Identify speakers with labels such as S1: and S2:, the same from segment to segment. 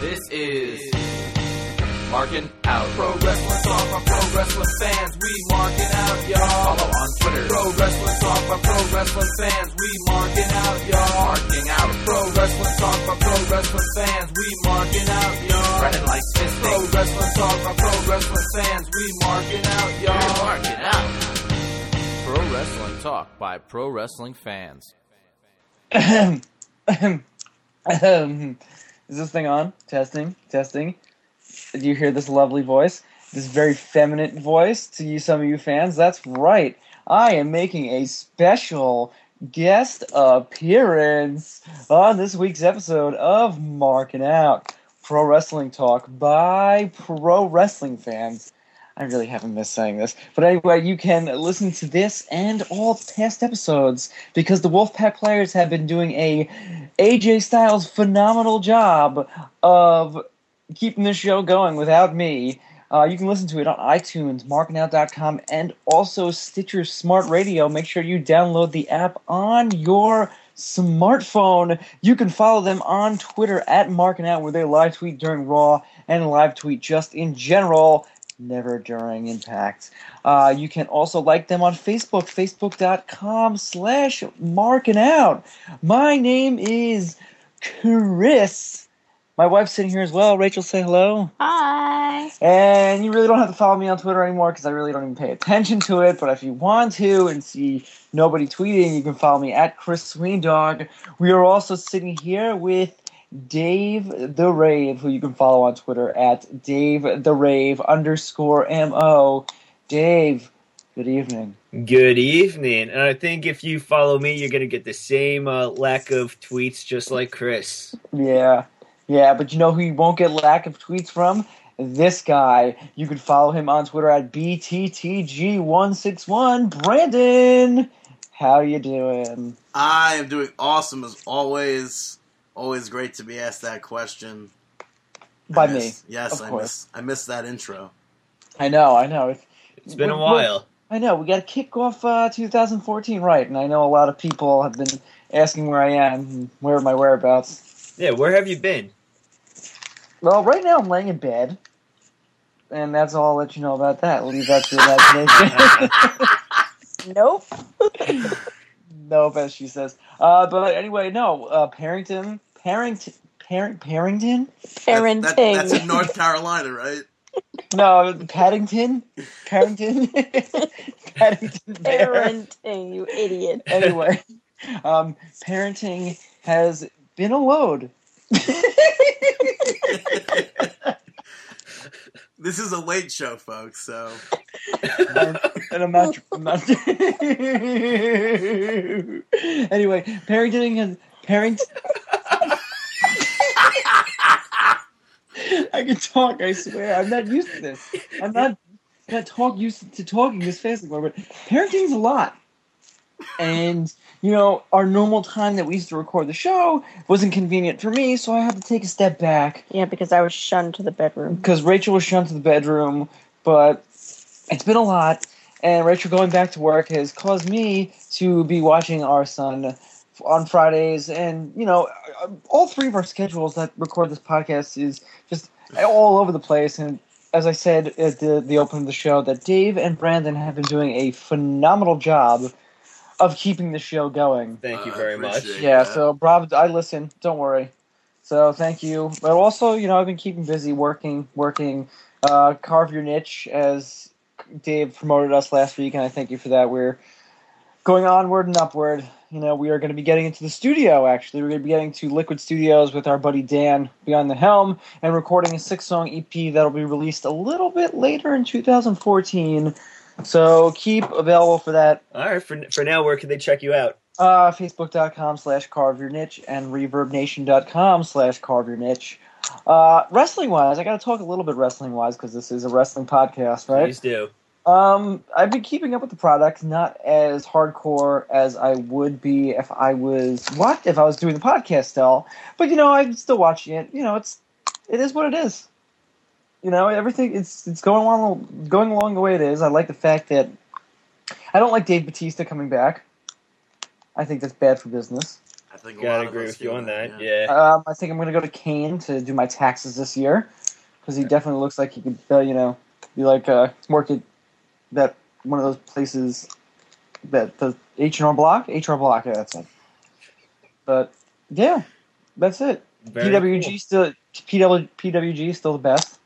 S1: This is Marking Out. Pro Wrestling Talk by Pro Wrestling fans. We marking out, y'all. Follow on Twitter. Pro Wrestling Talk by Pro Wrestling fans. We marking out, y'all. Marking out. Pro Wrestling Talk by Pro Wrestling fans. We marking out, y'all. Running like fisting. Pro Wrestling Talk by Pro Wrestling fans. We marking out, y'all. Marking out. Pro Wrestling Talk by Pro Wrestling fans.
S2: Is this thing on? Testing, testing. Do you hear this lovely voice? This very feminine voice to you, some of you fans? That's right. I am making a special guest appearance on this week's episode of Marking Out Pro Wrestling Talk by Pro Wrestling fans. I really haven't missed saying this. But anyway, you can listen to this and all past episodes because the Wolfpack players have been doing a AJ Styles phenomenal job of keeping this show going without me. Uh, you can listen to it on iTunes, markingout.com, and also Stitcher Smart Radio. Make sure you download the app on your smartphone. You can follow them on Twitter at markingout, where they live tweet during Raw and live tweet just in general never during impact. Uh, you can also like them on facebook facebook.com slash marking out. My name is chris. My wife's sitting here as well. Rachel say hello.
S3: Hi.
S2: and you really don't have to follow me on twitter anymore because i really don't even pay attention to it but if you want to and see nobody tweeting you can follow me at chris sweendog we are also sitting here with Dave the Rave, who you can follow on Twitter at Dave the Rave underscore mo. Dave, good evening.
S4: Good evening. And I think if you follow me, you're going to get the same uh, lack of tweets just like Chris.
S2: Yeah, yeah, but you know who you won't get lack of tweets from? This guy. You can follow him on Twitter at bttg161. Brandon, how you doing?
S5: I am doing awesome as always. Always great to be asked that question.
S2: By
S5: miss-
S2: me.
S5: Yes,
S2: of
S5: I
S2: course.
S5: miss I missed that intro.
S2: I know, I know.
S4: It's been a
S2: We're- we're-
S4: while.
S2: I know. We got to kick off uh, 2014 right, and I know a lot of people have been asking where I am, and where are my whereabouts.
S4: Yeah, where have you been?
S2: Well, right now I'm laying in bed, and that's all I'll let you know about that. Leave that to your imagination.
S3: Nope.
S2: nope, as she says. Uh, but anyway, no. Uh, Parrington, Parrington, Parent, Parrington.
S3: Parenting.
S5: That- that- that's in North Carolina, right?
S2: No, Paddington, Parrington, Paddington. Bear.
S3: Parenting, you idiot.
S2: Anyway, um, parenting has been a load.
S5: This is a late show, folks. So
S2: and, and I'm not. I'm not anyway, parenting has parent. I can talk. I swear. I'm not used to this. I'm not not talk used to talking this fast anymore. But parenting's a lot, and you know our normal time that we used to record the show wasn't convenient for me, so I had to take a step back
S3: Yeah, because I was shunned to the bedroom.
S2: because Rachel was shunned to the bedroom, but it's been a lot. And Rachel going back to work has caused me to be watching our son on Fridays. And, you know, all three of our schedules that record this podcast is just all over the place. And as I said at the, the opening of the show, that Dave and Brandon have been doing a phenomenal job of keeping the show going.
S4: Thank you very much.
S2: Yeah,
S5: that.
S2: so Rob, I listen. Don't worry. So thank you. But also, you know, I've been keeping busy working, working. Uh, carve your niche, as Dave promoted us last week, and I thank you for that. We're going onward and upward. You know, we are going to be getting into the studio. Actually, we're going to be getting to Liquid Studios with our buddy Dan behind the helm and recording a six-song EP that'll be released a little bit later in 2014. So keep available for that
S4: All right, for, for now, where can they check you out?
S2: uh, Facebook.com slash carve your niche and reverbnation.com slash carve your niche. Uh, wrestling wise, I got to talk a little bit wrestling wise because this is a wrestling podcast, right?
S4: Please do.
S2: Um, I've been keeping up with the product, not as hardcore as I would be if I was what if I was doing the podcast still. But you know, I'm still watching it. You know, it's it is what it is. You know, everything it's it's going along going along the way it is. I like the fact that I don't like Dave Batista coming back. I think that's bad for business.
S5: I think
S4: Gotta agree with you on that. Yeah.
S2: Um, I think I'm gonna go to Kane to do my taxes this year because he definitely looks like he could, uh, you know, be like uh, work at that one of those places that the H and R Block, H and R Block. Yeah, that's it. But yeah, that's it.
S4: Very
S2: PWG
S4: cool.
S2: still PW, PWG still the best.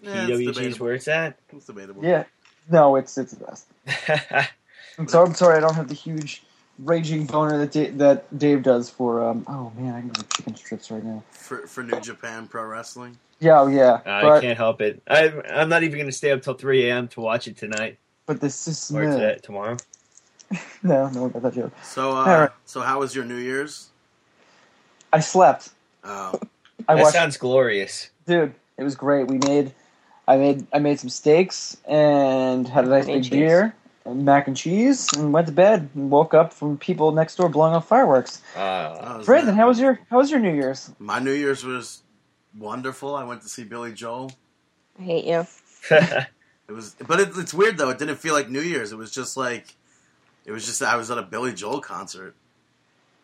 S5: Yeah, it's
S4: PWG's
S5: debatable.
S4: where it's at.
S5: It's debatable.
S2: Yeah, no, it's it's the best. I'm sorry, I'm sorry, I don't have the huge raging boner that Dave, that Dave does for. Um, oh man, I can go chicken strips right now.
S5: For for New Japan Pro Wrestling.
S2: Yeah, oh, yeah,
S4: I
S2: but
S4: can't help it. I, I'm not even going to stay up till 3 a.m. to watch it tonight
S2: but this is
S4: or today, tomorrow.
S2: no, no one got that joke.
S5: So uh,
S2: All right.
S5: so how was your New Year's?
S2: I slept.
S5: Oh,
S2: I
S4: that
S2: watched,
S4: sounds glorious.
S2: dude. It was great. We made, I made, I made some steaks and had a nice big beer, and mac and cheese, and went to bed and woke up from people next door blowing off fireworks.
S4: Uh,
S2: Brandon, how was your how was your New Year's?
S5: My New Year's was wonderful. I went to see Billy Joel.
S3: I hate you.
S5: It was, but it, it's weird though. It didn't feel like New Year's. It was just like, it was just I was at a Billy Joel concert.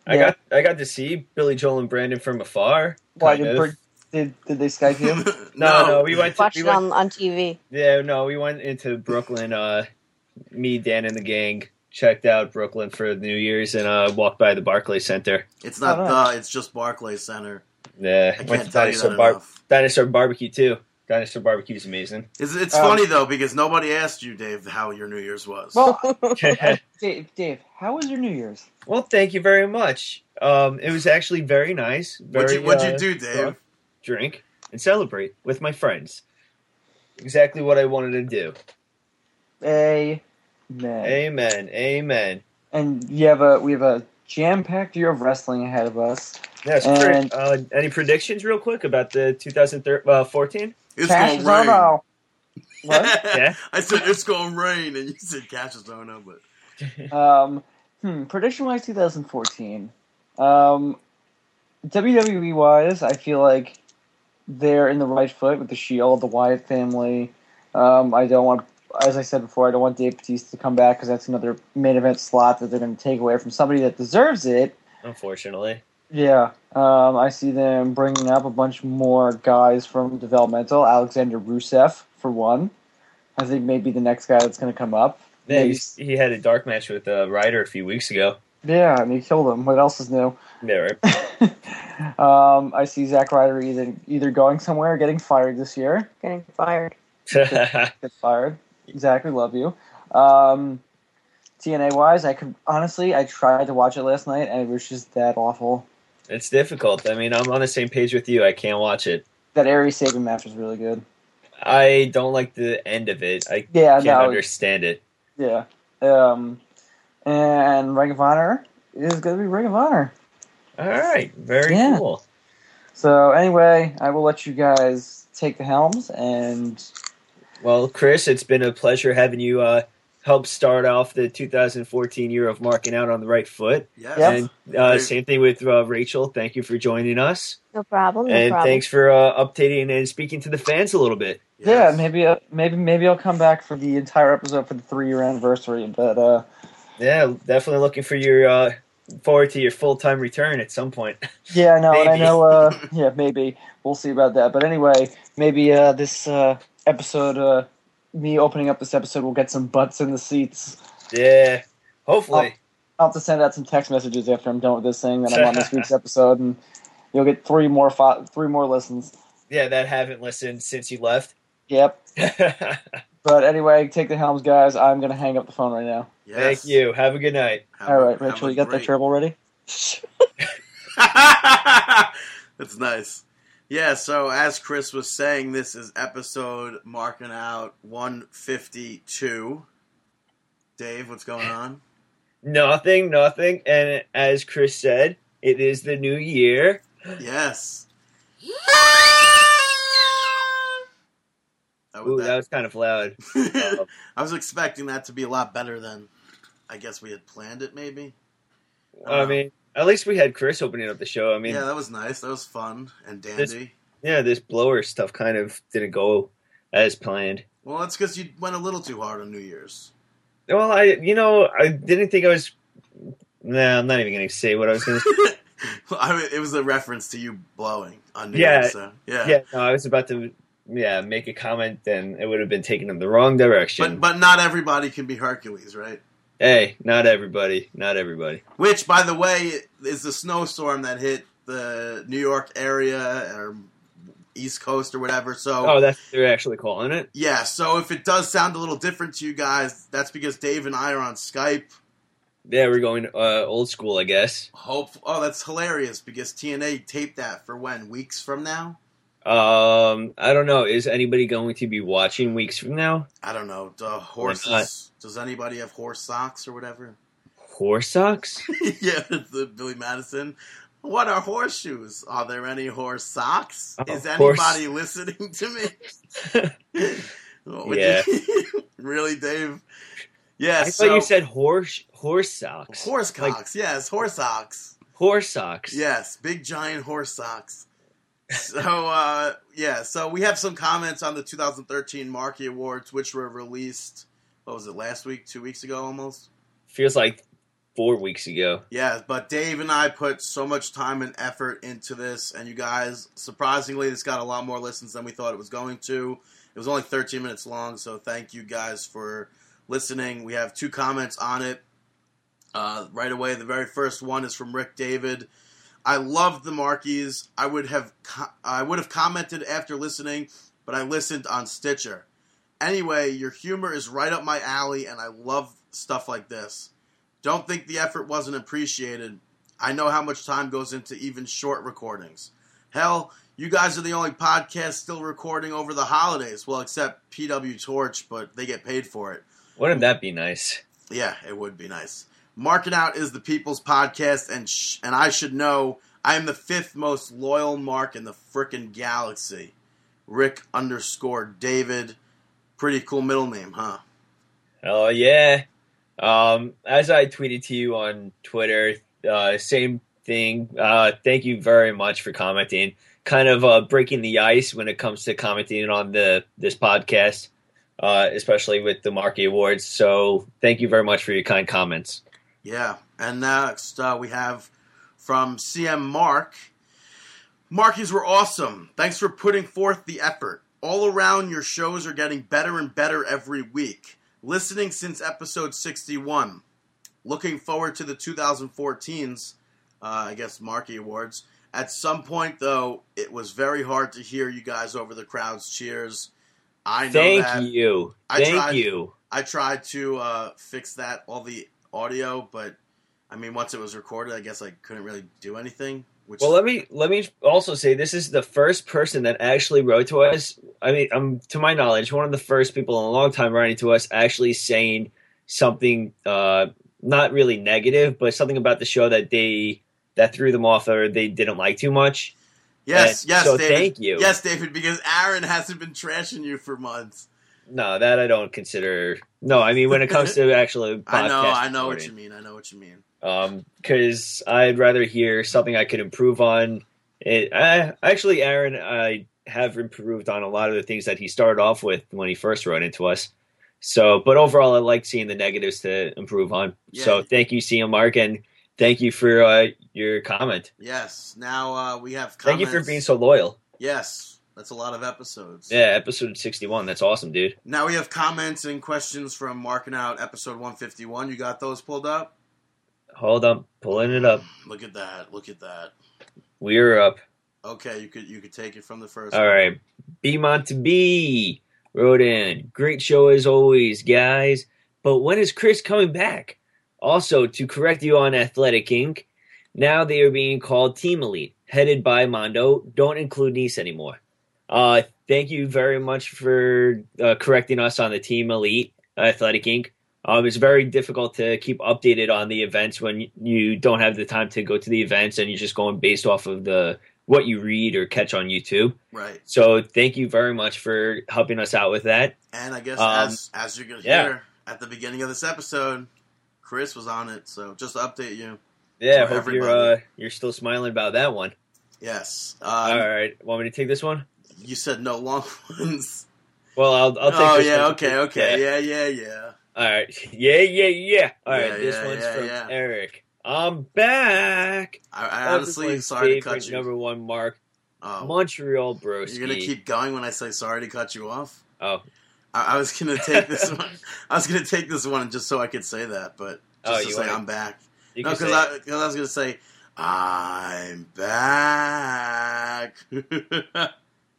S4: I
S2: Yeah.
S4: got I got to see Billy Joel and Brandon from afar.
S2: Why did,
S4: of.
S2: Br- did did they Skype you?
S4: No, no, we went to
S3: Watch
S4: we
S3: it
S4: went,
S3: on, on TV.
S4: Yeah, no, we went into Brooklyn. Uh, me, Dan, and the gang checked out Brooklyn for New Year's and uh, walked by the Barclays Center.
S5: It's not
S2: Oh, nice.
S5: the. It's just Barclays Center.
S4: Yeah,
S5: I
S4: went
S5: can't
S4: to
S5: tell you
S4: Dinosaur,
S5: that
S4: Bar- Dinosaur Barbecue too. Dinosaur Barbecue is amazing.
S5: It's, it's
S2: Um,
S5: funny though because nobody asked you, Dave, how your New Year's was.
S2: Well,
S4: well,
S2: Dave, Dave, how was your New Year's?
S4: Well, thank you very much. Um, it was actually very nice. Very,
S5: what'd you, what'd
S4: uh,
S5: you do, Dave?
S4: drunk, drink and celebrate with my friends. Exactly what I wanted to do.
S2: Amen.
S4: Amen. Amen.
S2: And you have a we have a jam packed year of wrestling ahead of us.
S4: Yes.
S2: And-
S4: uh, any predictions, real quick, about the 2014?
S5: It's
S2: Cash
S5: gonna rain.
S2: What?
S4: Yeah.
S5: I said it's gonna rain, and you said Cash Zona, but
S2: Um, hmm, prediction wise, 2014. Um, WWE wise, I feel like they're in the right foot with the Shield, the Wyatt family. Um, I don't want, as I said before, I don't want Dave Batista to come back because that's another main event slot that they're going to take away from somebody that deserves it.
S4: Unfortunately.
S2: Yeah, um, I see them bringing up a bunch more guys from developmental. Alexander Rusev, for one. I think maybe the next guy that's going to come up.
S4: Yeah,
S2: Maybe-
S4: he's- he had a dark match with uh, Ryder a few weeks ago.
S2: Yeah, and he killed him. What else is new?
S4: Yeah, right.
S2: um, I see Zack Ryder either either going somewhere or getting fired this year.
S3: Getting fired.
S2: Get fired. We love you. Um, TNA wise, I could honestly, I tried to watch it last night and it was just that awful.
S4: it's difficult. I mean, I'm on the same page with you. I can't watch it.
S2: That Aries Sabin match was really good.
S4: I don't like the end of it. I
S2: Yeah,
S4: can't
S2: no,
S4: understand it.
S2: yeah. Um, and Ring of Honor is going to be Ring of Honor.
S4: All right, very
S2: Yeah.
S4: cool.
S2: So anyway, I will let you guys take the helms and
S4: Well, Chris, it's been a pleasure having you uh, help start off the 2014 year of marking out on the right foot.
S5: yes.
S2: Yep.
S4: And uh, same thing with uh, Rachel. Thank you for joining us,
S3: No problem. No
S4: and
S3: problem.
S4: thanks for uh, updating and speaking to the fans a little bit.
S5: Yes.
S2: Yeah, maybe uh, maybe maybe I'll come back for the entire episode for the three year anniversary. But uh,
S4: Yeah, definitely looking for your uh, forward to your full time return at some point.
S2: yeah, I know, and I
S4: Maybe.
S2: know. Uh, yeah, maybe we'll see about that. But anyway, maybe uh, this uh, episode, uh, me opening up this episode, we'll get some butts in the seats.
S4: yeah, hopefully.
S2: I'll have to send out some text messages after I'm done with this thing that I'm on this week's episode, and you'll get three more fo- three more listens.
S4: Yeah, that haven't listened since you left.
S2: Yep. But anyway, take the helms, guys. I'm gonna hang up the phone right now.
S5: Yes.
S4: you. Have a good night.
S5: Have
S2: All
S5: a-
S2: Rachel, you got that
S5: great-
S2: gerbil ready?
S5: That's nice. Yeah, so as Chris was saying, this is episode marking out 152. Dave, what's going on?
S4: Nothing, nothing. And as Chris said, it is the new year.
S5: Yes. That
S4: Ooh,
S5: was,
S4: that was kind of loud.
S5: I was expecting that to be a lot better than I guess we had planned it, maybe.
S4: I uh, mean, at least we had Chris opening up the show. I mean,
S5: yeah, that was nice. That was fun and
S4: This-
S5: dandy.
S4: yeah, this blower stuff kind of didn't go as planned.
S5: Well, that's because you went a little too hard on New Year's.
S4: Well, I, you know, I didn't think I was Nah, I'm not even gonna say what I was gonna. say.
S5: I mean, it was a reference to you blowing on New
S4: Yeah.
S5: Year's, so yeah.
S4: yeah, no, I was about to. Yeah, make a comment, and it would have been taken in the wrong direction.
S5: But but not everybody can be Hercules, right?
S4: Hey, not everybody, not everybody.
S5: Which, by the way, is the snowstorm that hit the New York area or East Coast or whatever. So
S4: Oh, that's what they're actually calling it.
S5: yeah, so if it does sound a little different to you guys, that's because Dave and I are on Skype.
S4: Yeah, we're going uh, old school, I guess.
S5: Hope oh, that's hilarious because TNA taped that for when weeks from now.
S4: Um, I don't know. Is anybody going to be watching weeks from now?
S5: I don't know. The horses. Does anybody have horse socks or whatever?
S4: Horse socks?
S5: yeah, the Billy Madison. What are horseshoes? Are there any horse socks?
S4: Oh,
S5: Is
S4: horse-
S5: anybody listening to me?
S4: Yeah.
S5: you- really, Dave? Yeah,
S4: I
S5: so
S4: thought you said horse horse socks.
S5: horse
S4: Like
S5: yes, horse socks.
S4: horse socks.
S5: Yes, big giant horse socks. So uh, yeah, so we have some comments on the 2013 Markie Awards, which were released. What was it last week? Two weeks ago, almost.
S4: Feels like four weeks ago.
S5: Yeah, but Dave and I put so much time and effort into this, and you guys, surprisingly, this got a lot more listens than we thought it was going to. It was only 13 minutes long, so thank you guys for listening. We have two comments on it. Uh, right away, the very first one is from Rick David. I love the Markies. I would have co- I would have commented after listening, but I listened on Stitcher. Anyway, your humor is right up my alley, and I love stuff like this. Don't think the effort wasn't appreciated. I know how much time goes into even short recordings. Hell, you guys are the only podcast still recording over the holidays. Well, except PW Torch, but they get paid for it.
S4: Wouldn't that be nice?
S5: Yeah, it would be nice. Marking Out is the people's podcast, and sh- and I should know I am the fifth most loyal mark in the frickin' galaxy. Rick underscore David. Pretty cool middle name, huh?
S4: Oh yeah. Um, as I tweeted to you on Twitter, uh, same thing. Uh, thank you very much for commenting. Kind of uh, breaking the ice when it comes to commenting on the this podcast, uh, especially with the Markie Awards. So thank you very much for your kind comments.
S5: Yeah, and next uh, we have from CM Mark. Markies were awesome. Thanks for putting forth the effort. All around, your shows are getting better and better every week. Listening since episode 61. Looking forward to the 2014's, uh, I guess, Markie Awards. At some point, though, it was very hard to hear you guys over the crowd's cheers. I know
S4: Thank
S5: that.
S4: you.
S5: I
S4: Thank
S5: tried-
S4: you.
S5: I tried to uh, fix that, all the audio, but I mean, once it was recorded, I guess I couldn't really do anything. Which
S4: Well, let me let me also say this is the first person that actually wrote to us. I mean, um, to my knowledge, one of the first people in a long time writing to us actually saying something uh, not really negative, but something about the show that they that threw them off or they didn't like too much.
S5: yes,
S4: And
S5: yes,
S4: so
S5: David.
S4: thank you.
S5: Yes, David, because Aaron hasn't been trashing you for months.
S4: No, that I don't consider. No, I mean when it comes to actually,
S5: I know, I know what you mean. I know what you mean.
S4: um because i'd rather hear something i could improve on it I, actually aaron i have improved on a lot of the things that he started off with when he first wrote into us so but overall i like seeing the negatives to improve on so thank you cm mark and thank you for uh, your comment
S5: Yes. Now uh, we have. Comments.
S4: thank you for being so loyal
S5: Yes, that's a lot of episodes.
S4: yeah episode 61 that's awesome dude
S5: Now we have comments and questions from Marking Out episode 151. You got those pulled up?
S4: hold up pulling it up
S5: Look at that. Look at that.
S4: we're up
S5: Okay, you could you could take it from the first.
S4: All right. B Monte B wrote in. Great show as always, guys. But when is Chris coming back? Also, to correct you on Athletic Inc., now they are being called Team Elite, headed by Mondo. Don't include Nice anymore. Uh, thank you very much for uh, correcting us on the Team Elite Athletic Inc. Um, it's very difficult to keep updated on the events when you don't have the time to go to the events and you're just going based off of the what you read or catch on YouTube.
S5: Right.
S4: So thank you very much for helping us out with that.
S5: And I guess
S4: Um,
S5: as as you're gonna
S4: yeah.
S5: hear at the beginning of this episode, Chris was on it. So just to update you.
S4: Yeah, hope you're uh, you're still smiling about that one.
S5: Yes.
S4: All
S5: Um,
S4: right, want me to take this one?
S5: You said no long ones.
S4: Well, I'll I'll take.
S5: oh yeah. Okay. Okay. Yeah. Yeah. Yeah.
S4: All right. Yeah. Yeah. Yeah. All right.
S5: Yeah,
S4: this
S5: yeah,
S4: one's
S5: yeah,
S4: from
S5: yeah.
S4: Eric. I'm back.
S5: I, I honestly, sorry to cut you.
S4: Number one mark,
S5: Oh,
S4: Montreal Broski.
S5: you're gonna keep going when I say sorry to cut you off.
S4: Oh,
S5: I, I was gonna take this one. I was gonna take this one just so I could say that, but oh, just
S4: Oh,
S5: to say I'm back.
S4: you
S5: No, because I, I was gonna say I'm back.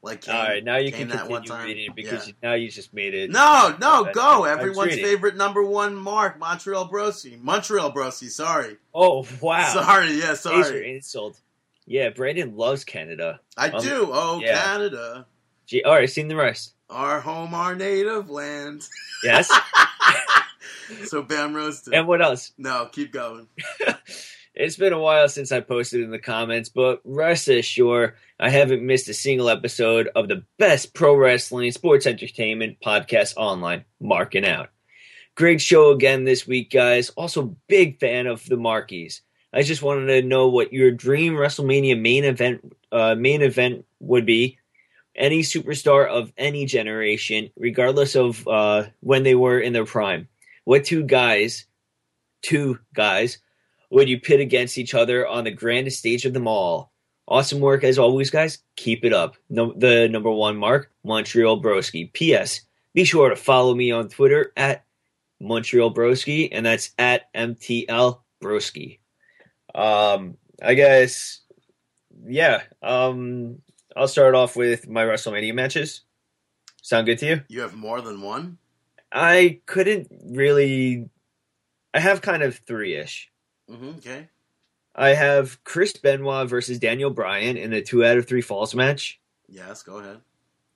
S5: Like Kane,
S4: All right, now you
S5: Kane
S4: can continue reading it because
S5: Yeah.
S4: you, now you just made it.
S5: No, no, go! Everyone's favorite number one mark, Montreal Brosi. Montreal Brosi, sorry.
S4: Oh wow!
S5: Sorry, yeah,
S4: Major
S5: sorry.
S4: insult. Yeah, Brandon loves Canada.
S5: I
S4: Um,
S5: do. Oh,
S4: yeah.
S5: Canada.
S4: Gee, all right, seen the rest.
S5: Our home, our native land.
S4: Yes.
S5: so Bam roasted.
S4: and what else?
S5: no, keep going.
S4: It's been a while since I posted in the comments, but rest assured, I haven't missed a single episode of the best pro wrestling sports entertainment podcast online, Marking Out. Great show again this week, guys. Also, big fan of the Markies. I just wanted to know what your dream WrestleMania main event uh, main event would be. Any superstar of any generation, regardless of uh, when they were in their prime. What two guys, two guys, would you pit against each other on the grandest stage of them all? Awesome work as always, guys. Keep it up. No, the number one mark, Montreal Broski. P.S. Be sure to follow me on Twitter at Montreal Broski, and that's at MTL Broski. Um, I guess, yeah. Um, I'll start off with my WrestleMania matches. Sound good to you?
S5: You have more than one?
S4: I couldn't really. I have kind of three ish.
S5: Hmm okay.
S4: I have Chris Benoit versus Daniel Bryan in a two out of three falls match.
S5: Yes, go ahead.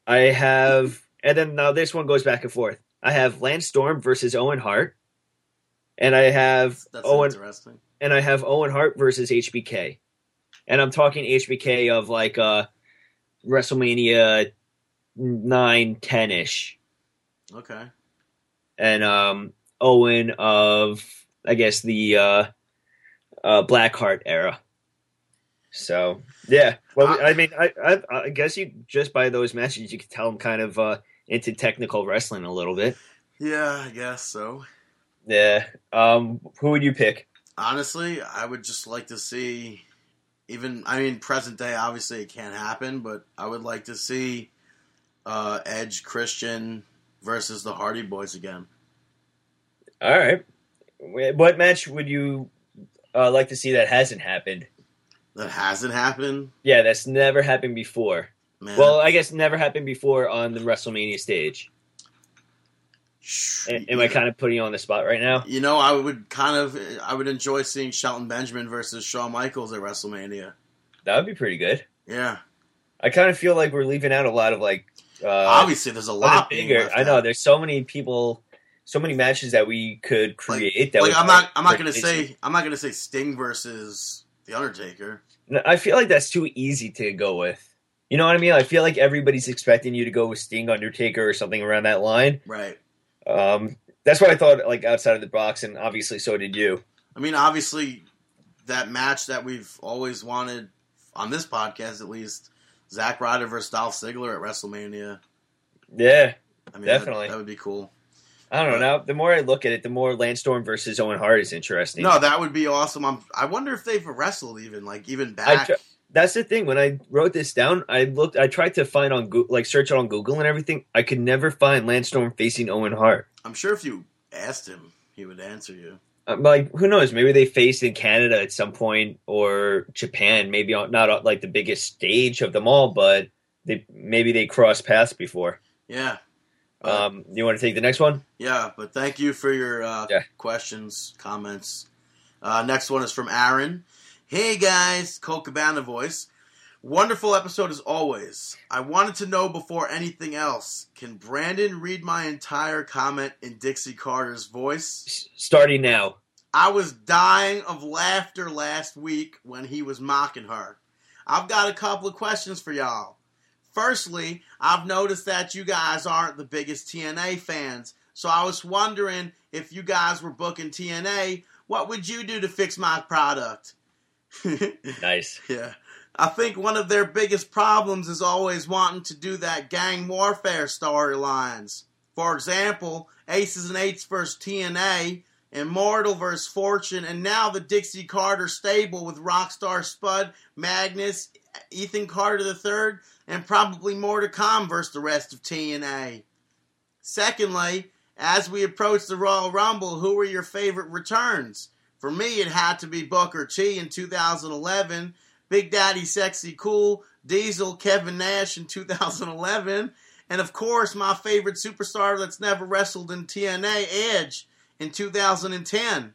S4: I have, and then now this one goes back and forth. I have Lance Storm versus Owen Hart, and I have
S5: That's
S4: Owen,
S5: interesting.
S4: and I have Owen Hart versus HBK, and I'm talking HBK of like uh WrestleMania nine ten ish,
S5: Okay.
S4: and um Owen of I guess the uh, uh Blackheart era. So yeah, well,
S5: Uh,
S4: I mean, I, I I guess you just by those matches you could tell I'm kind of uh into technical wrestling a little bit.
S5: Yeah, I guess so.
S4: Yeah. Um, who would you pick?
S5: Honestly, I would just like to see, even, I mean, present day, obviously it can't happen, but I would like to see uh, Edge Christian versus the Hardy Boys again.
S4: All right. What match would you uh, like to see that hasn't happened?
S5: That hasn't happened,
S4: Yeah, that's never happened before.
S5: man.
S4: Well, I guess never happened before on the WrestleMania stage. Am I kind of putting you on the spot right now?
S5: You know, I would kind of, I would enjoy seeing Shelton Benjamin versus Shawn Michaels at WrestleMania.
S4: That would be pretty good.
S5: Yeah,
S4: I kind of feel like we're leaving out a lot of like uh,
S5: obviously there's a lot
S4: bigger. I know there's so many people, so many matches that we could create. that
S5: Like I'm not, I'm not gonna say, I'm not gonna say Sting versus the Undertaker.
S4: No, I feel like that's too easy to go with. You know what I mean? I feel like everybody's expecting you to go with Sting, Undertaker, or something around that line.
S5: Right.
S4: Um, that's what I thought, like outside of the box, and obviously so did you.
S5: I mean, obviously, that match that we've always wanted on this podcast, at least, Zack Ryder versus Dolph Ziggler at WrestleMania.
S4: Yeah,
S5: I mean,
S4: Definitely.
S5: that, that would be cool.
S4: I don't know. Now, the more I look at it, the more Lance Storm versus Owen Hart is interesting.
S5: No, that would be awesome. I'm, I wonder if they've wrestled even, like even back.
S4: tr- that's the thing. When I wrote this down, I looked, I tried to find on Google, like search it on Google and everything. I could never find Lance Storm facing Owen Hart.
S5: I'm sure if you asked him, he would answer you.
S4: Uh, I'm like, who knows? Maybe they faced in Canada at some point or Japan. Maybe on, not on, like the biggest stage of them all, but they maybe they crossed paths before.
S5: Yeah.
S4: Um, you want to take the next one?
S5: Yeah, but thank you for your uh,
S4: Yeah.
S5: questions, comments. Uh, next one is from Aaron. Hey guys, Colt Cabana voice. Wonderful episode as always. I wanted to know before anything else, can Brandon read my entire comment in Dixie Carter's voice?
S4: Starting now.
S5: I was dying of laughter last week when he was mocking her. I've got a couple of questions for y'all. Firstly, I've noticed that you guys aren't the biggest TNA fans, so I was wondering if you guys were booking TNA, what would you do to fix my product?
S4: Nice.
S5: yeah. I think one of their biggest problems is always wanting to do that gang warfare storylines. For example, Aces and Eights versus TNA, Immortal versus Fortune, and now the Dixie Carter stable with Rockstar Spud, Magnus, Ethan Carter III, and probably more to come versus the rest of TNA. Secondly, as we approach the Royal Rumble, who were your favorite returns? For me, it had to be Booker T in 2011, Big Daddy Sexy Cool, Diesel, Kevin Nash in 2011, and of course, my favorite superstar that's never wrestled in TNA, Edge, in 2010.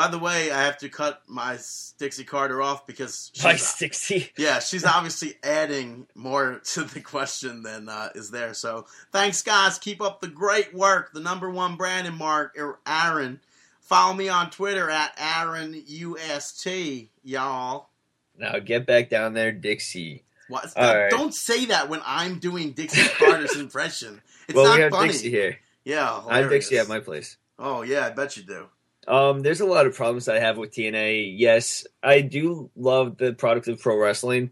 S5: By the way, I have to cut my Dixie Carter off because she's,
S4: 60.
S5: yeah, she's obviously adding more to the question than uh, is there. So thanks, guys. Keep up the great work. The number one brand Brandon Mark, er, Aaron. Follow me on Twitter at AaronUST, y'all.
S4: Now get back down there, Dixie.
S5: What?
S4: All right.
S5: Don't say that when I'm doing Dixie Carter's impression. It's
S4: well,
S5: not
S4: we have
S5: funny.
S4: Dixie here.
S5: Yeah,
S4: I have Dixie
S5: hilarious.
S4: at my place.
S5: Oh yeah, I bet you do.
S4: Um, there's a lot of problems I have with TNA. Yes, I do love the product of pro wrestling,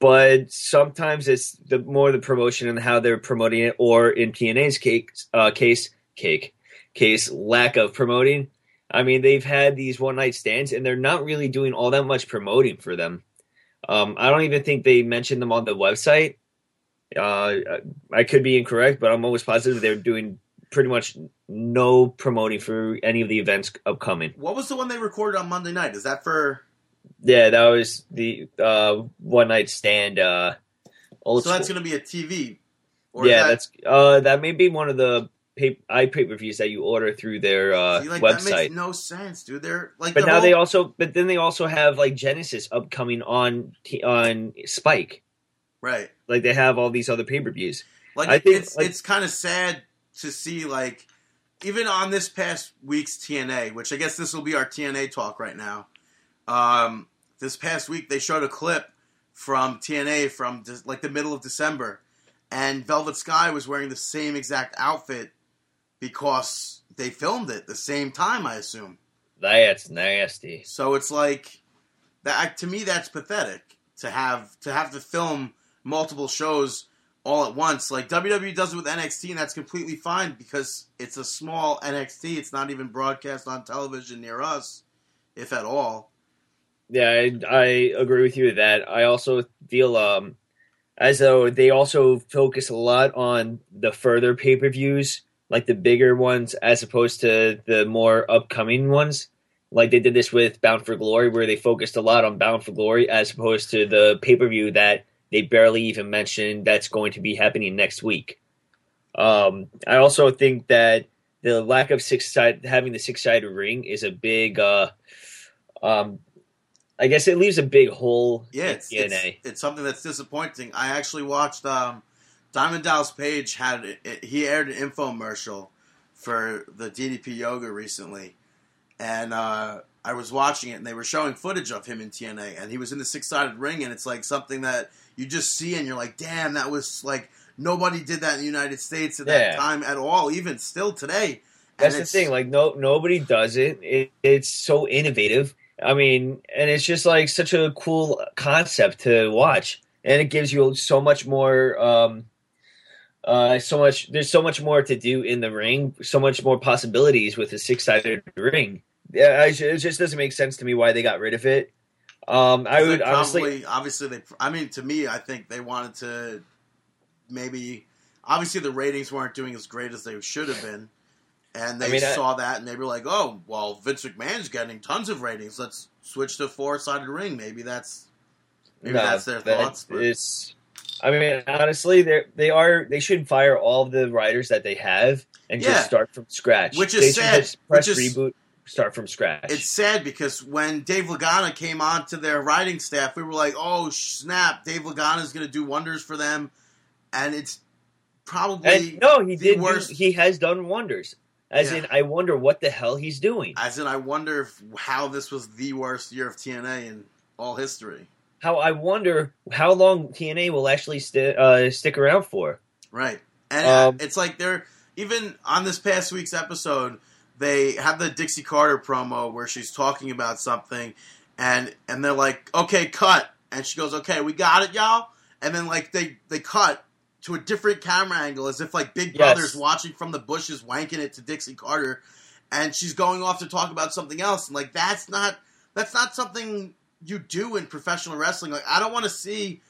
S4: but sometimes it's the more the promotion and how they're promoting it, or in TNA's case, uh, case, cake, case, lack of promoting. I mean, they've had these one night stands, and they're not really doing all that much promoting for them. Um, I don't even think they mentioned them on the website. Uh, I could be incorrect, but I'm almost positive they're doing pretty much no promoting for any of the events upcoming.
S5: What was the one they recorded on Monday night? Is that for?
S4: Yeah, that was the uh, one night stand. Uh, old
S5: so that's going to be a TV. Or
S4: yeah,
S5: that,
S4: that's uh, that may be one of the pay i pay per views that you order through their uh,
S5: See, like, That
S4: website.
S5: makes no sense, dude. They're like,
S4: but
S5: the
S4: now
S5: whole,
S4: they also, but then they also have like Genesis upcoming on on Spike.
S5: right.
S4: Like they have all these other pay per views.
S5: Like
S4: I think,
S5: it's
S4: like-
S5: it's kind of sad to see like even on this past week's TNA, which I guess this will be our TNA talk right now. Um, this past week they showed a clip from TNA from de- like the middle of December, and Velvet Sky was wearing the same exact outfit because they filmed it the same time, I assume.
S4: That's nasty.
S5: So it's like that to me that's pathetic to have to have to film multiple shows all at once. Like WWE does it with NXT and that's completely fine because it's a small NXT. It's not even broadcast on television near us, if at all.
S4: Yeah, I, I agree with you with that. I also feel um as though they also focus a lot on the further pay per views, like the bigger ones, as opposed to the more upcoming ones. Like they did this with Bound for Glory, where they focused a lot on Bound for Glory, as opposed to the pay per view that they barely even mentioned that's going to be happening next week. Um, I also think that the lack of six side having the six sided ring is a big uh, um, I guess it leaves a big hole
S5: Yeah,
S4: in
S5: it's,
S4: TNA.
S5: it's, it's something that's disappointing. I actually watched um, Diamond Dallas Page had it, he aired an infomercial for the DDP Yoga recently, and uh, I was watching it, and they were showing footage of him in TNA, and he was in the six sided ring, and it's like something that you just see, and you're like, damn, that was like nobody did that in the United States at that
S4: Yeah.
S5: time at all, even still today. And
S4: That's the thing. Like no, nobody does it. it. It's so innovative. I mean, and it's just like such a cool concept to watch, and it gives you so much more. Um, uh, so much. There's so much more to do in the ring. So much more possibilities with a six sided ring. Yeah, I, it just doesn't make sense to me why they got rid of it. Um, I would honestly.
S5: probably, obviously, they. I mean, to me, I think they wanted to maybe. Obviously, the ratings weren't doing as great as they should have been, and they
S4: I mean, I-
S5: saw that and they were like, "Oh, well, Vince McMahon's getting tons of ratings. Let's switch to four sided ring. Maybe that's maybe
S4: No,
S5: that's their
S4: that-
S5: thoughts." But
S4: It's. I mean, honestly, they they are they should fire all of the writers that they have and
S5: Yeah.
S4: just start from scratch.
S5: Which is
S4: they
S5: sad,
S4: just press
S5: which is-
S4: reboot, start from scratch.
S5: it's sad because when Dave Lagana came on to their writing staff, we were like, "Oh snap! Dave Lagana is going to do wonders for them," and it's probably
S4: and no, he did. do- he has done wonders. As
S5: Yeah.
S4: in, I wonder what the hell he's doing.
S5: As in, I wonder if, how this was the worst year of TNA in all history.
S4: How I wonder how long TNA will actually sti uh, stick around for.
S5: Right. And
S4: Um,
S5: it's like they're even on this past week's episode, they have the Dixie Carter promo where she's talking about something and and they're like, "Okay, cut." And she goes, "Okay, we got it, y'all." And then like they they cut to a different camera angle as if like Big
S4: Yes.
S5: Brother's watching from the bushes wanking it to Dixie Carter. and she's going off to talk about something else. And like that's not that's not something you do in professional wrestling. Like I don't want to see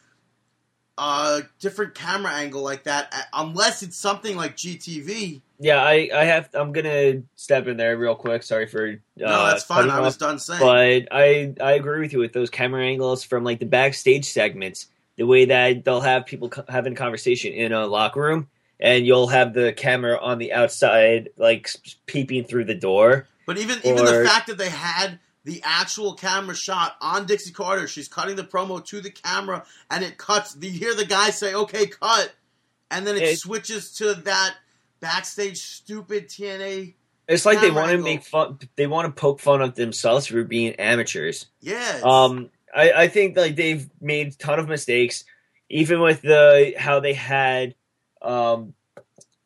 S5: a different camera angle like that unless it's something like GTV.
S4: Yeah, I, I have. I'm gonna step in there real quick. Sorry for. Uh,
S5: no, that's fine. I was
S4: off,
S5: done saying.
S4: But I I agree with you with those camera angles from like the backstage segments. The way that they'll have people co- having a conversation in a locker room, and you'll have the camera on the outside, like peeping through the door.
S5: But even even the fact that they had the actual camera shot on Dixie Carter, she's cutting the promo to the camera, and it cuts. You hear the guy say, "Okay, cut," and then it,
S4: It-
S5: switches to that backstage stupid TNA.
S4: It's like they want to make fun. They want to poke fun at themselves for being amateurs.
S5: Yeah,
S4: Um, I, I think like they've made a ton of mistakes, even with the how they had um,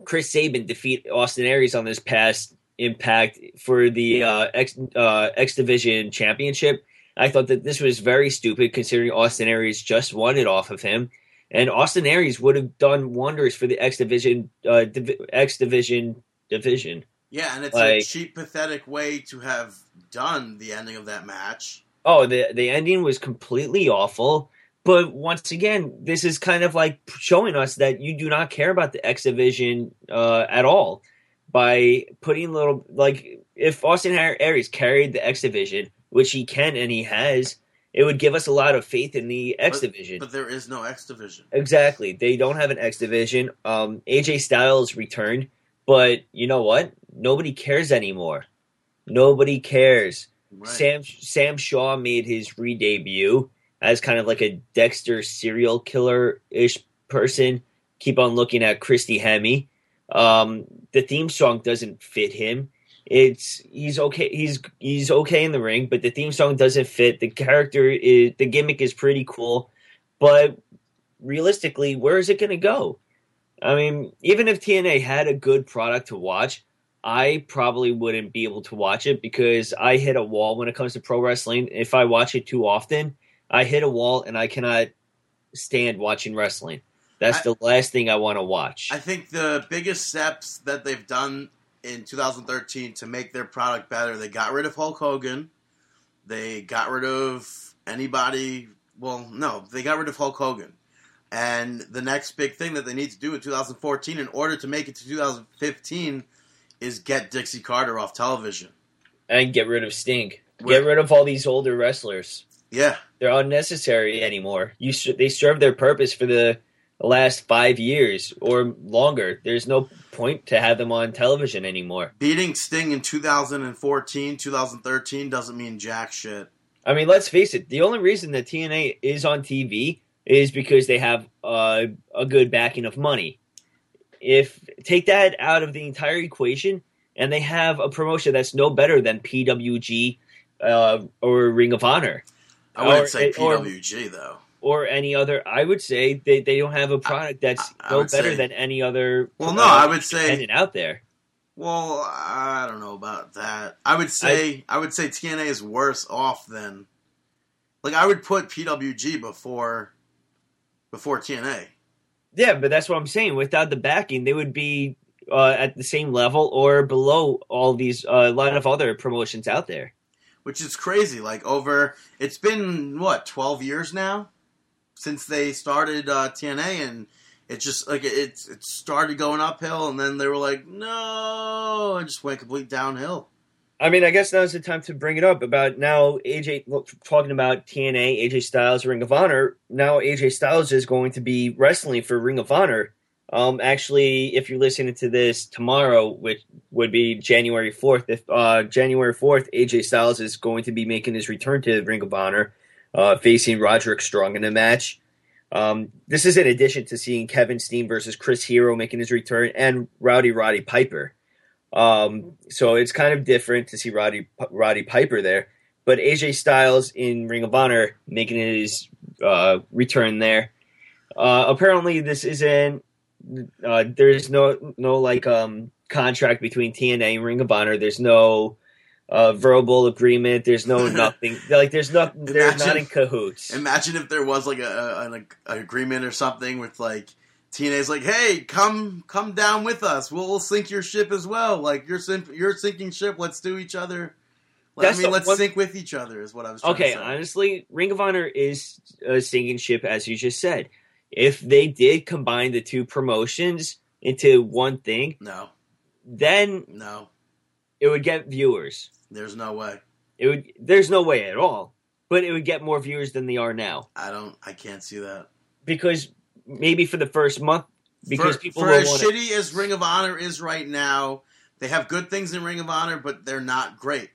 S4: Chris Sabin defeat Austin Aries on this past Impact for the uh, X uh, X Division Championship. I thought that this was very stupid, considering Austin Aries just won it off of him, and Austin Aries would have done wonders for the X Division uh, Divi- X Division division.
S5: yeah, and it's a cheap, pathetic way to have done the ending of that match.
S4: Oh, the the ending was completely awful. But once again, this is kind of like showing us that you do not care about the X division uh, at all by putting little like if Austin Aries carried the X division, which he can and he has, it would give us a lot of faith in the X division.
S5: But there is no X division.
S4: Exactly. They don't have an X division. Um, AJ Styles returned, but you know what? Nobody cares anymore. Nobody cares.
S5: Right.
S4: Sam Sam Shaw made his re-debut as kind of like a Dexter serial killer ish person. Keep on looking at Christy Hemme. Um, the theme song doesn't fit him. It's he's okay. He's he's okay in the ring, but the theme song doesn't fit. The character is the gimmick is pretty cool, but realistically, where is it going to go? I mean, even if TNA had a good product to watch, I probably wouldn't be able to watch it because I hit a wall when it comes to pro wrestling. If I watch it too often, I hit a wall and I cannot stand watching wrestling. That's
S5: I-
S4: the last thing I want to watch.
S5: I think the biggest steps that they've done in 2013 to make their product better, they got rid of Hulk Hogan. They got rid of anybody. Well, no, they got rid of Hulk Hogan. And the next big thing that they need to do in 2014 in order to make it to 2015 is get Dixie Carter off television.
S4: and get rid of Sting. Get rid of all these older wrestlers.
S5: Yeah.
S4: They're unnecessary anymore. You sh- they serve their purpose for the last five years or longer. There's no point to have them on television anymore.
S5: Beating Sting in 2014, 2013 doesn't mean jack shit.
S4: I mean, let's face it. The only reason that TNA is on TV is because they have uh, a good backing of money. If take that out of the entire equation, and they have a promotion that's no better than PWG uh, or Ring of Honor
S5: I wouldn't
S4: Or-
S5: say
S4: or-
S5: PWG, though.
S4: Or any other. I would say they, they don't have a product that's
S5: I- I
S4: no better
S5: say-
S4: than any other.
S5: Well, no,
S4: uh,
S5: I would say
S4: out there.
S5: Well, I don't know about that. I would say I, would say TNA is worse off than like I would put PWG before before TNA.
S4: Yeah, but that's what I'm saying. Without the backing, they would be uh, at the same level or below all these uh, a lot of other promotions out there.
S5: Which is crazy. Like over it's been what, 12 years now since they started uh, TNA and it just like it it started going uphill and then they were like, "No," it just went complete downhill.
S4: I mean, I guess now's the time to bring it up about now AJ talking about TNA, AJ Styles, Ring of Honor. Now AJ Styles is going to be wrestling for Ring of Honor. Um, actually, if you're listening to this tomorrow, which would be January fourth, if uh, January fourth, AJ Styles is going to be making his return to Ring of Honor, uh, facing Roderick Strong in a match. Um, this is in addition to seeing Kevin Steen versus Chris Hero making his return and Rowdy Roddy Piper. Um, so it's kind of different to see Roddy Roddy Piper there, but AJ Styles in Ring of Honor making his uh, return there. Uh, apparently, this isn't. Uh, there's no no like um contract between TNA and Ring of Honor. There's no uh, verbal agreement. There's no nothing. Like there's not. They're not in cahoots.
S5: Imagine if there was like a, a, an agreement or something with like TNA's like, "Hey, come come down with us. We'll, we'll sink your ship as well. Like you're sim- you're sinking ship. Let's do each other. Like, I mean, let's
S4: one-
S5: sink with each other." Is what I was. Trying
S4: Okay,
S5: to say.
S4: honestly, Ring of Honor is a sinking ship, as you just said. If they did combine the two promotions into one thing,
S5: no,
S4: then
S5: no,
S4: it would get viewers.
S5: There's no way.
S4: It would. There's no way at all, but it would get more viewers than they are now
S5: I don't. I can't see that.
S4: because maybe for the first month, because
S5: for,
S4: people
S5: for as shitty as Ring of Honor is right now, they have good things in Ring of Honor, but they're not great.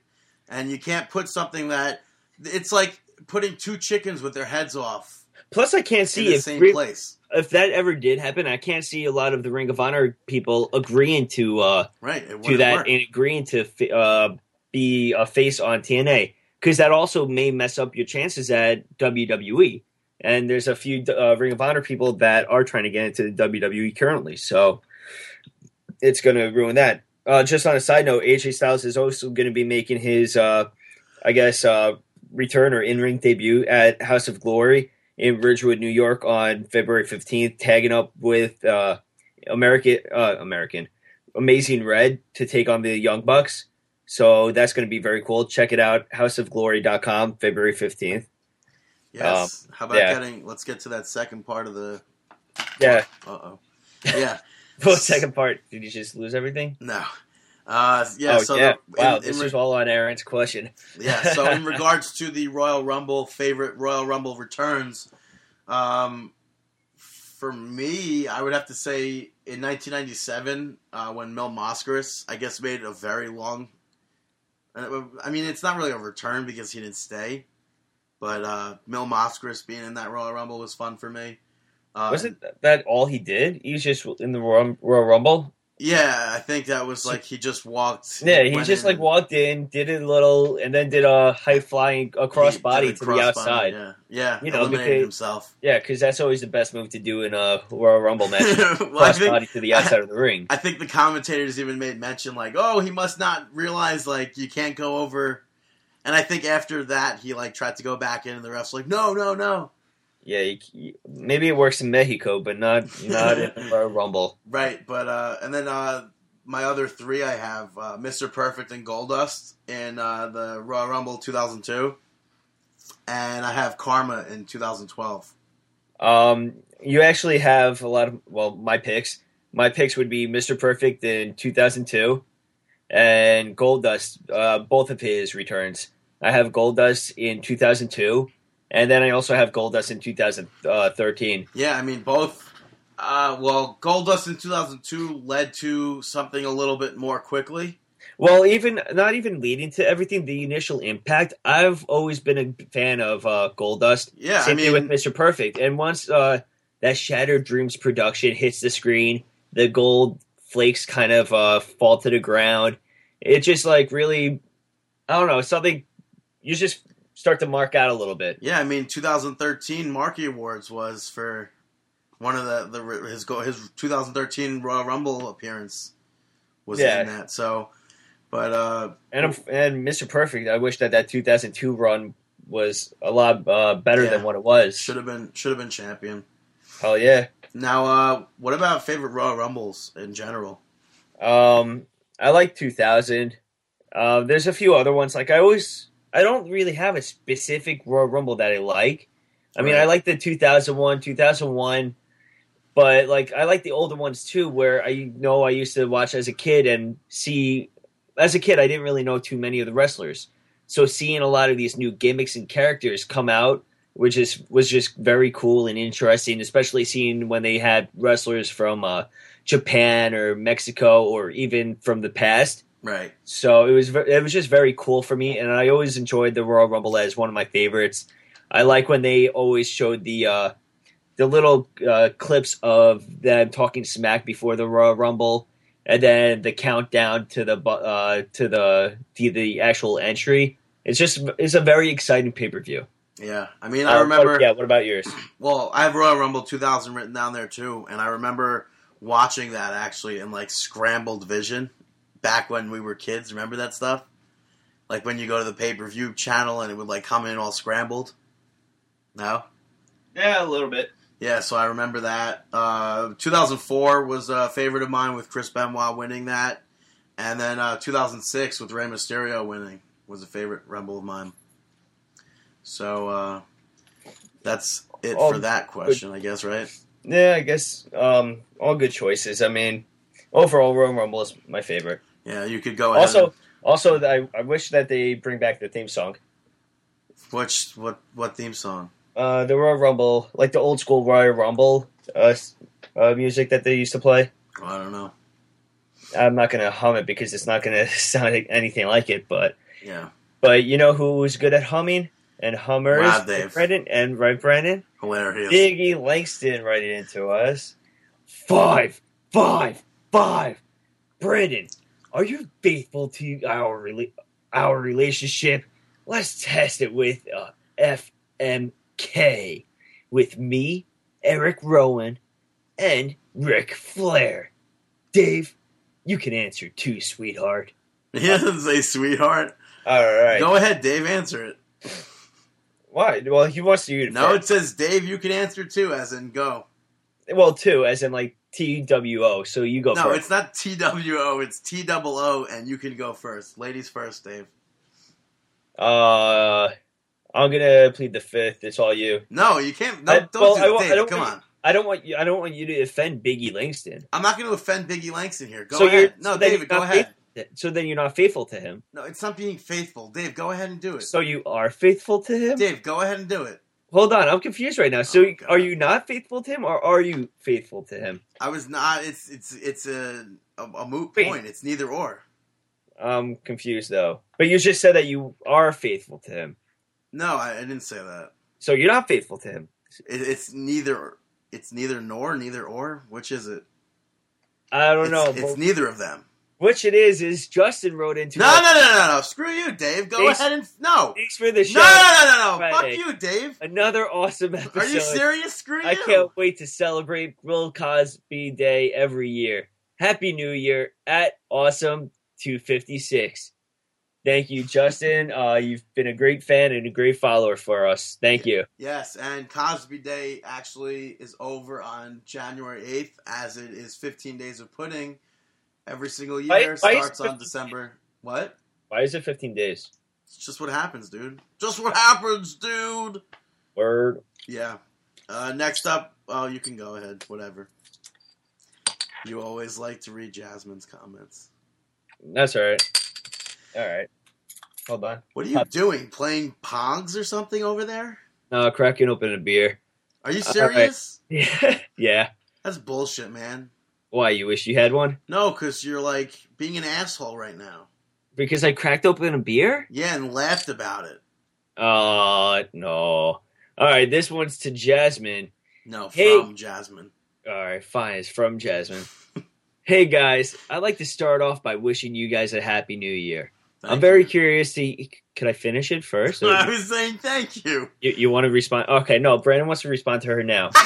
S5: And you can't put something that it's like putting two chickens with their heads off
S4: Plus, I can't
S5: in
S4: see
S5: the
S4: if
S5: same place.
S4: if that ever did happen. I can't see a lot of the Ring of Honor people agreeing to uh,
S5: Right.
S4: To that
S5: work.
S4: and agreeing to uh, be a face on TNA because that also may mess up your chances at WWE. And there's a few uh, Ring of Honor people that are trying to get into the WWE currently, so it's going to ruin that. Uh, just on a side note, AJ Styles is also going to be making his, uh, I guess, uh, return or in-ring debut at House of Glory in Ridgewood, New York, on February 15th, tagging up with uh, American, uh, American, Amazing Red to take on the Young Bucks. So that's going to be very cool. Check it out, houseofglory.com, February 15th.
S5: Yes. How about
S4: Um, yeah.
S5: getting? Let's get to that second part of the.
S4: Yeah.
S5: Uh oh. Yeah.
S4: Well, second part, did you just lose everything?
S5: No. Uh, yeah.
S4: oh,
S5: so
S4: yeah.
S5: the-
S4: wow,
S5: in- in
S4: this
S5: re-
S4: is all on Aaron's question.
S5: yeah. So in regards to the Royal Rumble favorite Royal Rumble returns, um, for me, I would have to say in 1997 uh, when Mil Mascaras, I guess, made a very long. Uh, I mean, it's not really a return because he didn't stay, but uh, Mil Mascaras being in that Royal Rumble was fun for me. Uh,
S4: Wasn't that all he did? He was just in the Royal Rumble.
S5: Yeah, I think that was like he just walked.
S4: Yeah, he just
S5: in
S4: like walked in, did a little, and then did a high flying across
S5: he
S4: body
S5: a
S4: to the
S5: crossbody,
S4: outside.
S5: Yeah, yeah,
S4: You know,
S5: eliminated
S4: because-
S5: himself.
S4: Yeah, because that's always the best move to do in a Royal Rumble match.
S5: well, I
S4: Cross
S5: think
S4: body to the outside of the ring.
S5: I think the commentators even made mention like, "Oh, he must not realize like you can't go over." And I think after that, he like tried to go back in, and the refs like, "No, no, no."
S4: Yeah, you, you- maybe it works in Mexico, but not not in Royal Rumble.
S5: Right, but uh, and then uh, my other three, I have uh, Mr. Perfect and Goldust in uh, the Royal Rumble 2002, and I have Karma in 2012.
S4: Um, you actually have a lot of well, my picks. My picks would be Mr. Perfect in 2002 and Goldust, uh, both of his returns. I have Goldust in 2002, and then I also have Goldust in 2013.
S5: Yeah, I mean both. Uh, well, Goldust in 2002 led to something a little bit more quickly.
S4: Well, even not even leading to everything, the initial impact. I've always been a fan of uh, Goldust.
S5: Yeah,
S4: Same
S5: I
S4: thing
S5: mean,
S4: with Mr. Perfect. And once uh, that Shattered Dreams production hits the screen, the gold flakes kind of uh, fall to the ground. It just like really, I don't know, something you just start to mark out a little bit.
S5: yeah, I mean, 2013 Markie Awards was for one of the the his go his 2013 Royal Rumble appearance was
S4: Yeah.
S5: in that. So, but uh,
S4: And I'm- and Mr. Perfect, I wish that that 2002 run was a lot uh, better
S5: Yeah.
S4: than what it was.
S5: should have been should have been champion.
S4: Hell yeah.
S5: Now, uh, what about favorite Royal Rumbles in general?
S4: Um, I like 2000. Uh, there's a few other ones. Like I always, I don't really have a specific Royal Rumble that I like. I mean,
S5: Right.
S4: I like the 2001, 2001, but like I like the older ones too, where I know I used to watch as a kid and see. As a kid, I didn't really know too many of the wrestlers, so seeing a lot of these new gimmicks and characters come out, which is was just very cool and interesting. Especially seeing when they had wrestlers from uh, Japan or Mexico or even from the past.
S5: Right.
S4: So it was it was just very cool for me, and I always enjoyed the Royal Rumble as one of my favorites. I like when they always showed the uh, the little uh, clips of them talking smack before the Royal Rumble, and then the countdown to the uh, to the to the actual entry. It's just it's a very exciting pay per view.
S5: Yeah. I mean, I remember.
S4: yeah. What about yours?
S5: Well, I have Royal Rumble 2000 written down there too, and I remember watching that actually in like scrambled vision back when we were kids. Remember that stuff? Like when you go to the pay per view channel and it would like come in all scrambled. No.
S4: Yeah, a little bit.
S5: Yeah, so I remember that. Uh, 2004 was a favorite of mine with Chris Benoit winning that, and then uh, 2006 with Rey Mysterio winning was a favorite Rumble of mine. So uh, that's it
S4: All
S5: for that question, I guess, right?
S4: Yeah, I guess um, all good choices. I mean, overall, Royal Rumble is my favorite.
S5: Yeah, you could go ahead.
S4: Also, also, I, I wish that they bring back the theme song.
S5: which what what theme song?
S4: Uh, the Royal Rumble, like the old school Royal Rumble uh, uh, music that they used to play.
S5: I don't know.
S4: I'm not gonna hum it because it's not gonna sound like anything like it. But
S5: Yeah,
S4: but you know who was good at humming and hummers?
S5: Wow, Dave.
S4: Brendan and right, Brendan.
S5: hilarious.
S4: Biggie Langston writing into us. Five, five, five. Brendan, are you faithful to our our relationship? Let's test it with uh, FMK with me, Eric Rowan, and Ric Flair. Dave, you can answer too, sweetheart.
S5: He doesn't say sweetheart.
S4: All right.
S5: Go ahead, Dave. Answer it.
S4: Why? Well, he wants you to.
S5: No, it says Dave. You can answer too, as in go.
S4: Well, two, as in like T W O. So you go
S5: No,
S4: first.
S5: it's not T W O. It's T double O, and you can go first. Ladies first, Dave.
S4: Uh, I'm gonna plead the fifth. It's all you.
S5: No, you can't. No,
S4: I-
S5: don't
S4: well,
S5: do
S4: I
S5: it,
S4: won't- I
S5: Dave.
S4: don't
S5: Come
S4: want
S5: on.
S4: I don't want you. I don't want you to offend Biggie Langston.
S5: I'm not going to offend Biggie Langston here. Go
S4: So
S5: ahead. No,
S4: so
S5: David, go ahead.
S4: faithful- So then you're not faithful to him.
S5: No, it's not being faithful. Dave, go ahead and do it.
S4: So you are faithful to him.
S5: Dave, go ahead and do it.
S4: Hold on, I'm confused right now. So
S5: Oh,
S4: are you not faithful to him, or are you faithful to him?
S5: I was not. It's it's it's a a, a moot
S4: Wait.
S5: point. It's neither or.
S4: I'm confused though. But you just said that you are faithful to him.
S5: No, I, I didn't say that.
S4: So you're not faithful to him.
S5: It, it's neither. It's neither nor, neither or. Which is it?
S4: I don't
S5: it's,
S4: know.
S5: It's neither of them.
S4: Which it is is Justin wrote into.
S5: No, no, no, no, no. Screw you, Dave. Go
S4: Thanks-
S5: ahead and no.
S4: Thanks for the show.
S5: No, no, no, no, no.
S4: Friday.
S5: Fuck you, Dave.
S4: Another awesome episode.
S5: Are you serious? Screw you.
S4: I can't wait to celebrate Bill Cosby Day every year. Happy New Year at Awesome 256. Thank you, Justin. Uh, you've been a great fan and a great follower for us. Thank you.
S5: Yes, and Cosby Day actually is over on January 8th, as it is 15 days of pudding every single year.
S4: Why- why
S5: starts on
S4: 15
S5: December. What?
S4: Why is it 15 days?
S5: It's just what happens, dude. Just what happens, dude.
S4: Word.
S5: Yeah. Uh, next up, oh, you can go ahead. Whatever. You always like to read Jasmine's comments.
S4: That's all right. All right. Hold on.
S5: What are you doing? Playing Pogs or something over there?
S4: Uh, cracking open a beer.
S5: Are you serious?
S4: Yeah. yeah.
S5: That's bullshit, man.
S4: Why? You wish you had one?
S5: No, because you're like being an asshole right now.
S4: Because I cracked open a beer?
S5: Yeah, and laughed about it.
S4: Uh, no. All right. This one's to Jasmine.
S5: No,
S4: Hey.
S5: from Jasmine.
S4: All right, fine. It's from Jasmine. hey guys, I'd like to start off by wishing you guys a happy new year.
S5: Thank
S4: I'm very
S5: you.
S4: curious to. Could I finish it first?
S5: I was saying thank you.
S4: you, you want to respond? Okay, no. Brandon wants to respond to her now.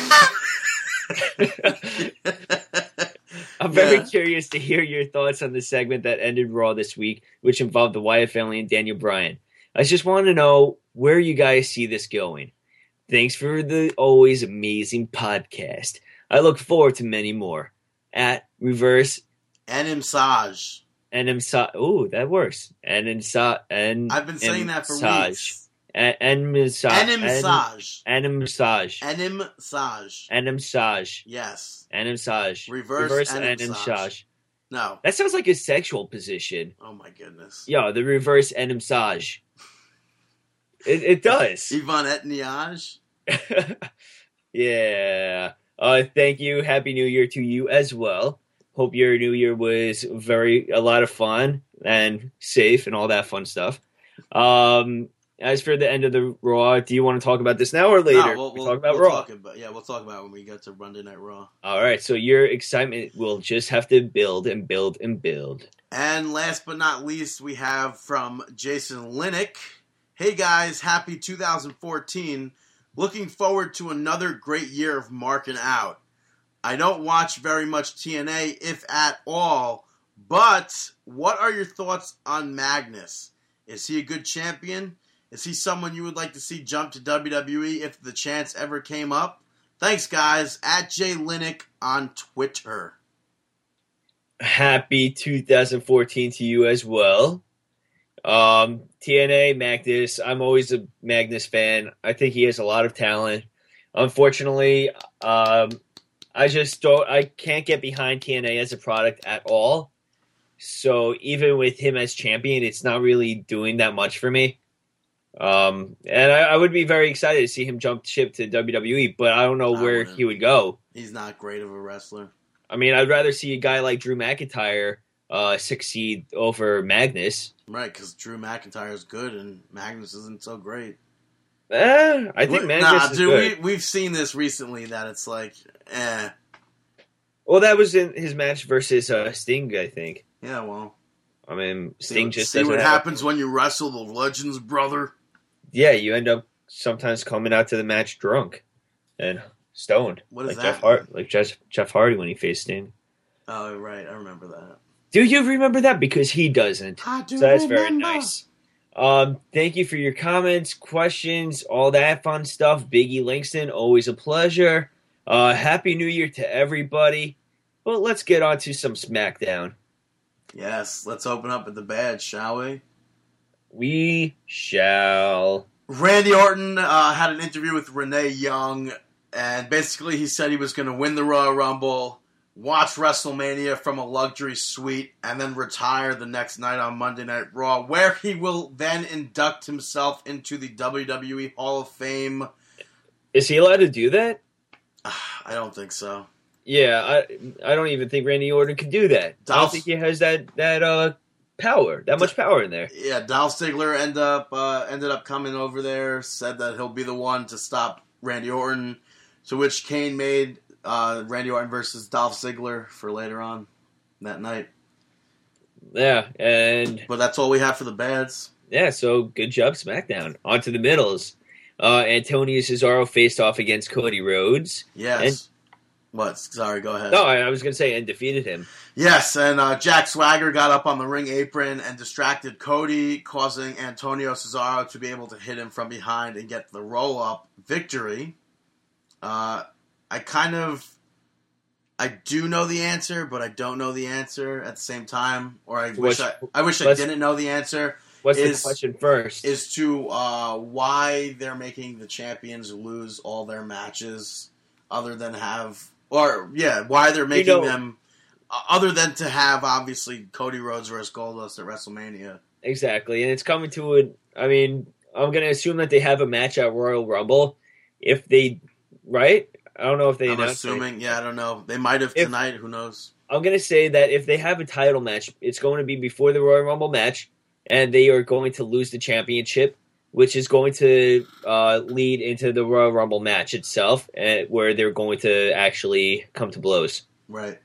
S4: I'm very
S5: Yeah.
S4: curious to hear your thoughts on the segment that ended Raw this week, which involved the Wyatt family and Daniel Bryan. I just want to know where you guys see this going. Thanks for the always amazing podcast. I look forward to many more. At reverse
S5: and Imsaj.
S4: and Sa- oh that works. And Sa- and
S5: I've been saying that for weeks.
S4: And and Sa-
S5: And Imsaj.
S4: and massage
S5: And Imsaj.
S4: and massage
S5: Yes.
S4: and massage
S5: Reverse
S4: and
S5: and
S4: massage.
S5: No.
S4: That sounds like a sexual position.
S5: Oh my goodness.
S4: Yo, the reverse and massage. It, it does.
S5: Yvonne Etniage.
S4: yeah. Uh, thank you. Happy New Year to you as well. Hope your New Year was very a lot of fun and safe and all that fun stuff. Um, as for the end of the Raw, do you want to talk about this now or later?
S5: No, we'll,
S4: We
S5: we'll,
S4: talk about
S5: we'll
S4: Raw.
S5: talk about yeah, we'll talk about it when we get to Monday Night Raw.
S4: All right. So your excitement will just have to build and build and build.
S5: And last but not least, we have from Jason Linick. Hey guys, happy 2014. Looking forward to another great year of marking out. I don't watch very much TNA, if at all, but what are your thoughts on Magnus? Is he a good champion? Is he someone you would like to see jump to WWE if the chance ever came up? Thanks, guys. At Jay Linick on Twitter.
S4: Happy 2014 to you as well. Um, TNA Magnus. I'm always a Magnus fan. I think he has a lot of talent. Unfortunately, um, I just don't. I can't get behind TNA as a product at all. So even with him as champion, it's not really doing that much for me. Um, and I, I would be very excited to see him jump ship to WWE, but I don't know
S5: I
S4: where
S5: wouldn't.
S4: he would go.
S5: He's not great of a wrestler.
S4: I mean, I'd rather see a guy like Drew McIntyre uh, succeed over Magnus.
S5: Right, because Drew McIntyre is good and Magnus isn't so great.
S4: Eh, I think
S5: We-
S4: Magnus
S5: nah,
S4: is
S5: dude,
S4: good.
S5: we, we've seen this recently that it's like, eh.
S4: Well, that was in his match versus uh, Sting, I think.
S5: Yeah, well.
S4: I mean, Sting
S5: what-
S4: just
S5: see what happens when you wrestle the legends, brother.
S4: Yeah, you end up sometimes coming out to the match drunk and stoned,
S5: What is
S4: like Jeff
S5: that?
S4: Hart, like Jeff, Jeff Hardy when he faced Sting.
S5: Oh, right, I remember that.
S4: Do you remember that? Because he doesn't.
S5: I do
S4: So that's very nice. Um, thank you for your comments, questions, all that fun stuff. Biggie Langston, always a pleasure. Uh, Happy New Year to everybody. But let's get on to some SmackDown.
S5: Yes, let's open up with the badge, shall we?
S4: We shall.
S5: Randy Orton uh, had an interview with Renee Young, and basically he said he was going to win the Royal Rumble, watch WrestleMania from a luxury suite, and then retire the next night on Monday Night Raw, where he will then induct himself into the WWE Hall of Fame.
S4: Is he allowed to do that?
S5: I don't think so.
S4: Yeah, I I don't even think Randy Orton could do that. I don't think he has that that uh power, that much power in there.
S5: Yeah, Dolph Ziggler end up uh, ended up coming over there, said that he'll be the one to stop Randy Orton. To which Kane made uh, Randy Orton versus Dolph Ziggler for later on that night.
S4: Yeah, and
S5: But that's all we have for the bads.
S4: yeah, so good job, SmackDown. On to the middles. Uh, Antonio Cesaro faced off against Cody Rhodes.
S5: Yes. what? Sorry, go ahead.
S4: No, I, I was going to say, and defeated him.
S5: Yes, and uh, Jack Swagger got up on the ring apron and distracted Cody, causing Antonio Cesaro to be able to hit him from behind and get the roll up victory. Uh, I kind of, I do know the answer, but I don't know the answer at the same time, or I wish I, I wish I didn't know the answer.
S4: What's
S5: Is-
S4: the question first?
S5: Is to uh, why they're making the champions lose all their matches, other than have, or yeah, why they're making
S4: know-
S5: them, other than to have obviously Cody Rhodes versus Goldust at WrestleMania.
S4: Exactly, and it's coming to it. I mean, I'm gonna assume that they have a match at Royal Rumble. If they, right? I don't know if they
S5: I'm
S4: announced. it.
S5: assuming, yeah, I don't know. They might have
S4: If-
S5: tonight. Who knows?
S4: I'm gonna say that if they have a title match, it's going to be before the Royal Rumble match, and they are going to lose the championship, which is going to uh, lead into the Royal Rumble match itself, and where they're going to actually come to blows.
S5: Right?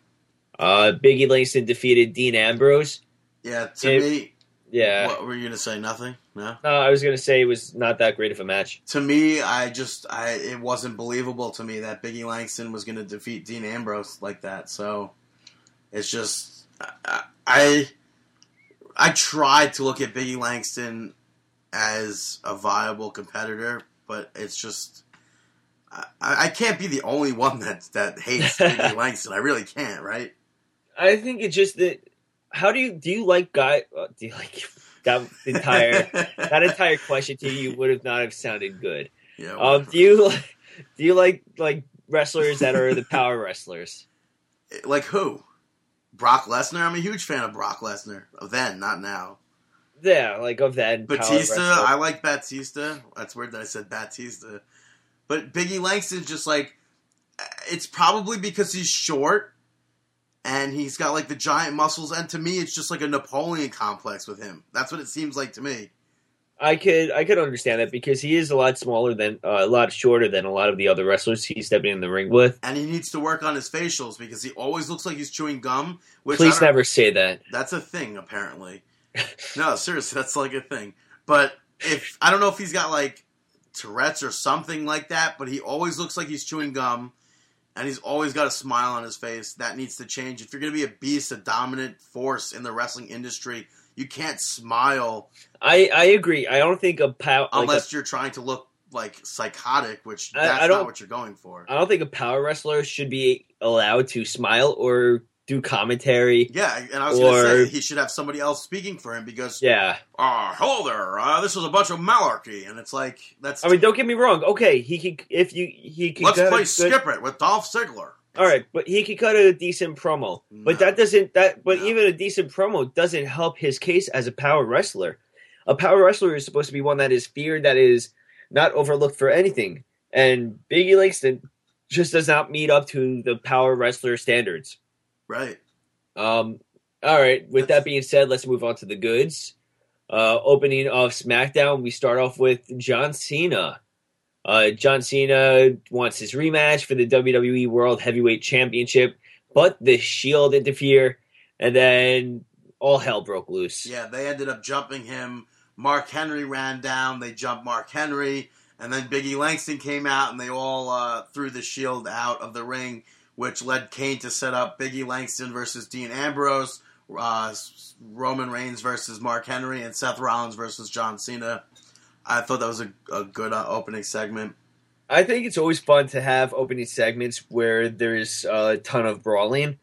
S4: Uh, Biggie Langston defeated Dean Ambrose.
S5: Yeah. To
S4: If-
S5: me,
S4: Yeah,
S5: what were you gonna say? Nothing. No.
S4: no, I was gonna say it was not that great of a match.
S5: To me, I just, I it wasn't believable to me that Biggie Langston was gonna defeat Dean Ambrose like that. So it's just, I, I, I tried to look at Biggie Langston as a viable competitor, but it's just. I, I can't be the only one that that hates Biggie Langston. I really can't, right?
S4: I think it's just that. How do you do you like guy? Uh, do you like that entire that entire question to you would have not have sounded good.
S5: yeah,
S4: Um, do you like do you like like wrestlers that are the power wrestlers?
S5: like who? Brock Lesnar. I'm a huge fan of Brock Lesnar. Of then, not now.
S4: Yeah, like of then.
S5: Batista. I like Batista. That's weird that I said Batista. But Biggie Langston's just like. It's probably because he's short, and he's got like the giant muscles. And to me, it's just like a Napoleon complex with him. That's what it seems like to me.
S4: I could I could understand that because he is a lot smaller than uh, a lot shorter than a lot of the other wrestlers he's stepping in the ring with.
S5: And he needs to work on his facials because he always looks like he's chewing gum. Which
S4: Please never say that.
S5: That's a thing, apparently. no, seriously, that's like a thing. But if I don't know if he's got like Tourette's or something like that, but he always looks like he's chewing gum, and he's always got a smile on his face. That needs to change. If you're gonna be a beast, a dominant force in the wrestling industry, you can't smile
S4: I I agree. I don't think a power like a
S5: unless you're trying to look like psychotic, which
S4: I-
S5: that's
S4: I don't-
S5: not what you're going for.
S4: I don't think a power wrestler should be allowed to smile or do commentary.
S5: Yeah, and I was
S4: Or-
S5: gonna say he should have somebody else speaking for him because
S4: Yeah,
S5: uh, hello there, uh, this was a bunch of malarkey, and it's like that's
S4: I mean, don't get me wrong. Okay, he could if you he could
S5: let's play
S4: good-
S5: Skip It with Dolph Ziggler.
S4: All right, but he could cut a decent promo. But that doesn't that but
S5: No.
S4: even a decent promo doesn't help his case as a power wrestler. A power wrestler is supposed to be one that is feared, that is not overlooked for anything. And Biggie Langston just does not meet up to the power wrestler standards.
S5: Right?
S4: Um all right, with that being said, let's move on to the goods. Uh opening of SmackDown, we start off with John Cena. Uh, John Cena wants his rematch for the WWE World Heavyweight Championship, but the Shield interfere, and then all hell broke loose.
S5: Yeah, they ended up jumping him. Mark Henry ran down. They jumped Mark Henry, and then Biggie Langston came out, and they all uh, threw the Shield out of the ring, which led Kane to set up Biggie Langston versus Dean Ambrose, uh, Roman Reigns versus Mark Henry, and Seth Rollins versus John Cena. I thought that was a, a good uh, opening segment.
S4: I think it's always fun to have opening segments where there's a ton of brawling.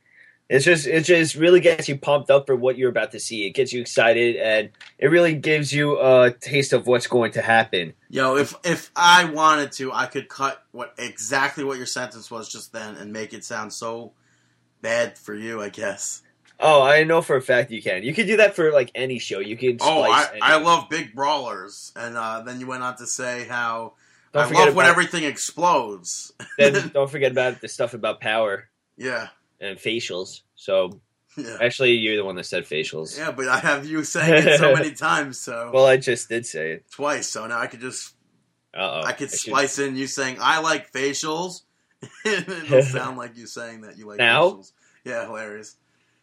S4: It's just it just really gets you pumped up for what you're about to see. It gets you excited, and it really gives you a taste of what's going to happen.
S5: Yo, if if I wanted to, I could cut what exactly what your sentence was just then and make it sound so bad for you. I guess.
S4: Oh, I know for a fact you can. You could do that for like any show. You could.
S5: Oh, I, I love big brawlers, and uh, then you went on to say how
S4: Don't
S5: I love when everything explodes.
S4: then don't forget about the stuff about power
S5: yeah,
S4: and facials. So
S5: yeah,
S4: actually, you're the one that said facials.
S5: yeah. But I have you saying it so many times, so
S4: Well, I just did say it.
S5: twice. So now I could just
S4: Uh oh.
S5: I could splice in you saying I like facials. It'll sound like you saying that you like
S4: Now?
S5: facials. Yeah, hilarious.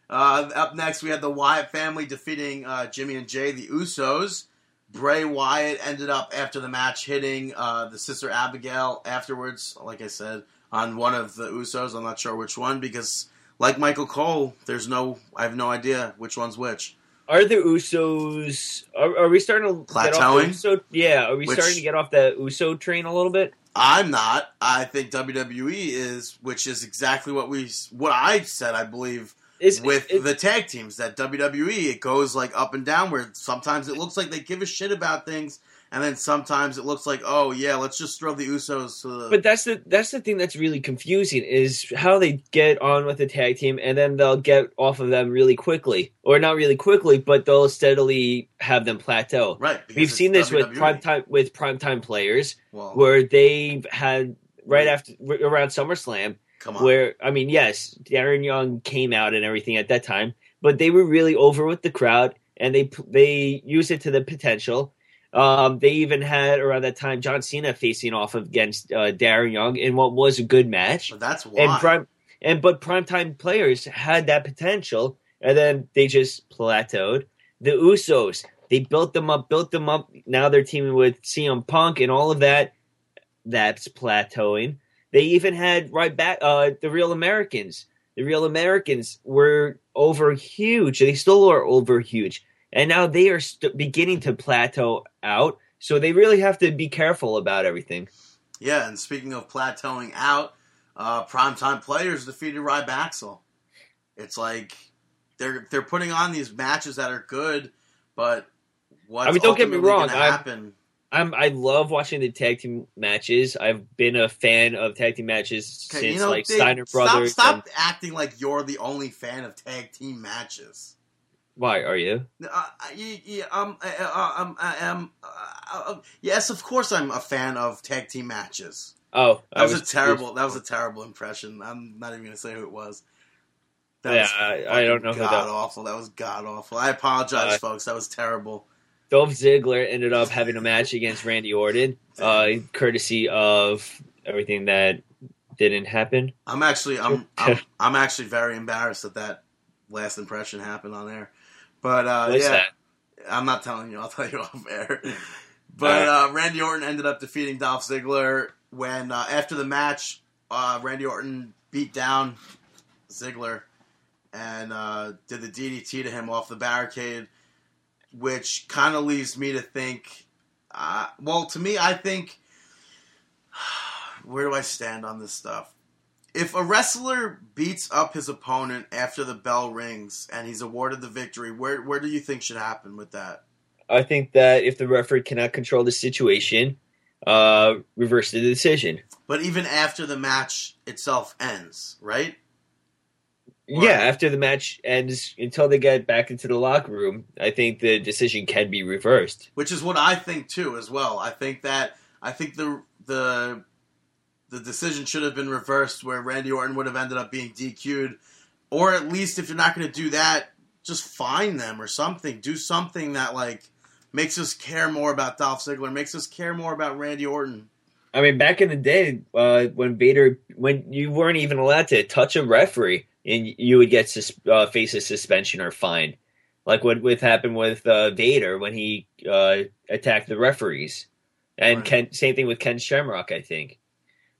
S5: Uh, up next, we had the Wyatt family defeating uh, Jimmy and Jay, the Usos. Bray Wyatt ended up after the match hitting uh, the sister Abigail afterwards. Like I said, on one of the Usos. I'm not sure which one because, like Michael Cole, there's no. I have no idea which one's which.
S4: Are the Usos? Are, are we starting to get off the
S5: Plateauing?
S4: Uso? Yeah. Are we
S5: Which-
S4: starting to get off the Uso train a little bit?
S5: I'm not. I think WWE is, which is exactly what we what I said. I believe
S4: Is
S5: with
S4: it-
S5: the tag teams that WWE it goes like up and down where sometimes it looks like they give a shit about things and then sometimes it looks like oh yeah let's just throw the Usos to the
S4: But that's the that's the thing that's really confusing is how they get on with the tag team and then they'll get off of them really quickly, or not really quickly, but they'll steadily have them plateau.
S5: right
S4: We've seen this with prime time with prime time players
S5: well
S4: where they've had right after around SummerSlam where I mean, yes, Darren Young came out and everything at that time, but they were really over with the crowd and they they used it to the potential. Um, they even had around that time John Cena facing off against uh, Darren Young in what was a good match,
S5: but that's why
S4: and prime and but primetime players had that potential, and then they just plateaued. The Usos they built them up, built them up. Now they're teaming with CM Punk and all of that. That's plateauing. They even had right back uh, the Real Americans. The Real Americans were over huge. They still are over huge, and now they are st- beginning to plateau out. So they really have to be careful about everything.
S5: yeah and speaking of plateauing out uh, primetime players defeated Rybaxel it's like they're they're putting on these matches that are good but what's
S4: I mean, don't get me wrong,
S5: gonna
S4: I'm-
S5: happen
S4: I'm I love watching the tag team matches. I've been a fan of tag team matches
S5: Okay,
S4: since
S5: you know,
S4: like
S5: Dave,
S4: Steiner Brothers.
S5: Stop,
S4: and-
S5: stop acting like you're the only fan of tag team matches.
S4: Why are you?
S5: Uh, y- y- um, uh, uh, um, uh, um, uh, uh, yes, of course, I'm a fan of tag team matches.
S4: Oh,
S5: That was, a terrible. That was a terrible impression. I'm not even going to say who it was. That
S4: Yeah,
S5: was
S4: I- I don't know
S5: God awful. That was god awful. I apologize,
S4: Uh,
S5: folks. That was terrible.
S4: Dolph Ziggler ended up having a match against Randy Orton, uh, courtesy of everything that didn't happen.
S5: I'm actually, I'm, I'm, I'm actually very embarrassed that that last impression happened on air. But uh, yeah,
S4: that?
S5: I'm not telling you. I'll tell you off air. But uh, Randy Orton ended up defeating Dolph Ziggler when uh, after the match, uh, Randy Orton beat down Ziggler and uh, did the DDT to him off the barricade, which kind of leaves me to think. Uh, well, to me, I think where do I stand on this stuff? If a wrestler beats up his opponent after the bell rings and he's awarded the victory, where where do you think should happen with that?
S4: I think that if the referee cannot control the situation, uh, reverse the decision.
S5: But even after the match itself ends, right?
S4: Yeah, after the match ends, until they get back into the locker room, I think the decision can be reversed.
S5: Which is what I think too, as well. I think that I think the the the decision should have been reversed, where Randy Orton would have ended up being DQ'd, or at least if you're not going to do that, just fine them or something. Do something that like makes us care more about Dolph Ziggler, makes us care more about Randy Orton.
S4: I mean, back in the day, uh, when Vader, when you weren't even allowed to touch a referee, and you would get sus- uh, face a suspension or fine, like what what happened with uh, Vader when he uh, attacked the referees, and
S5: Right.
S4: Ken, same thing with Ken Shamrock. I think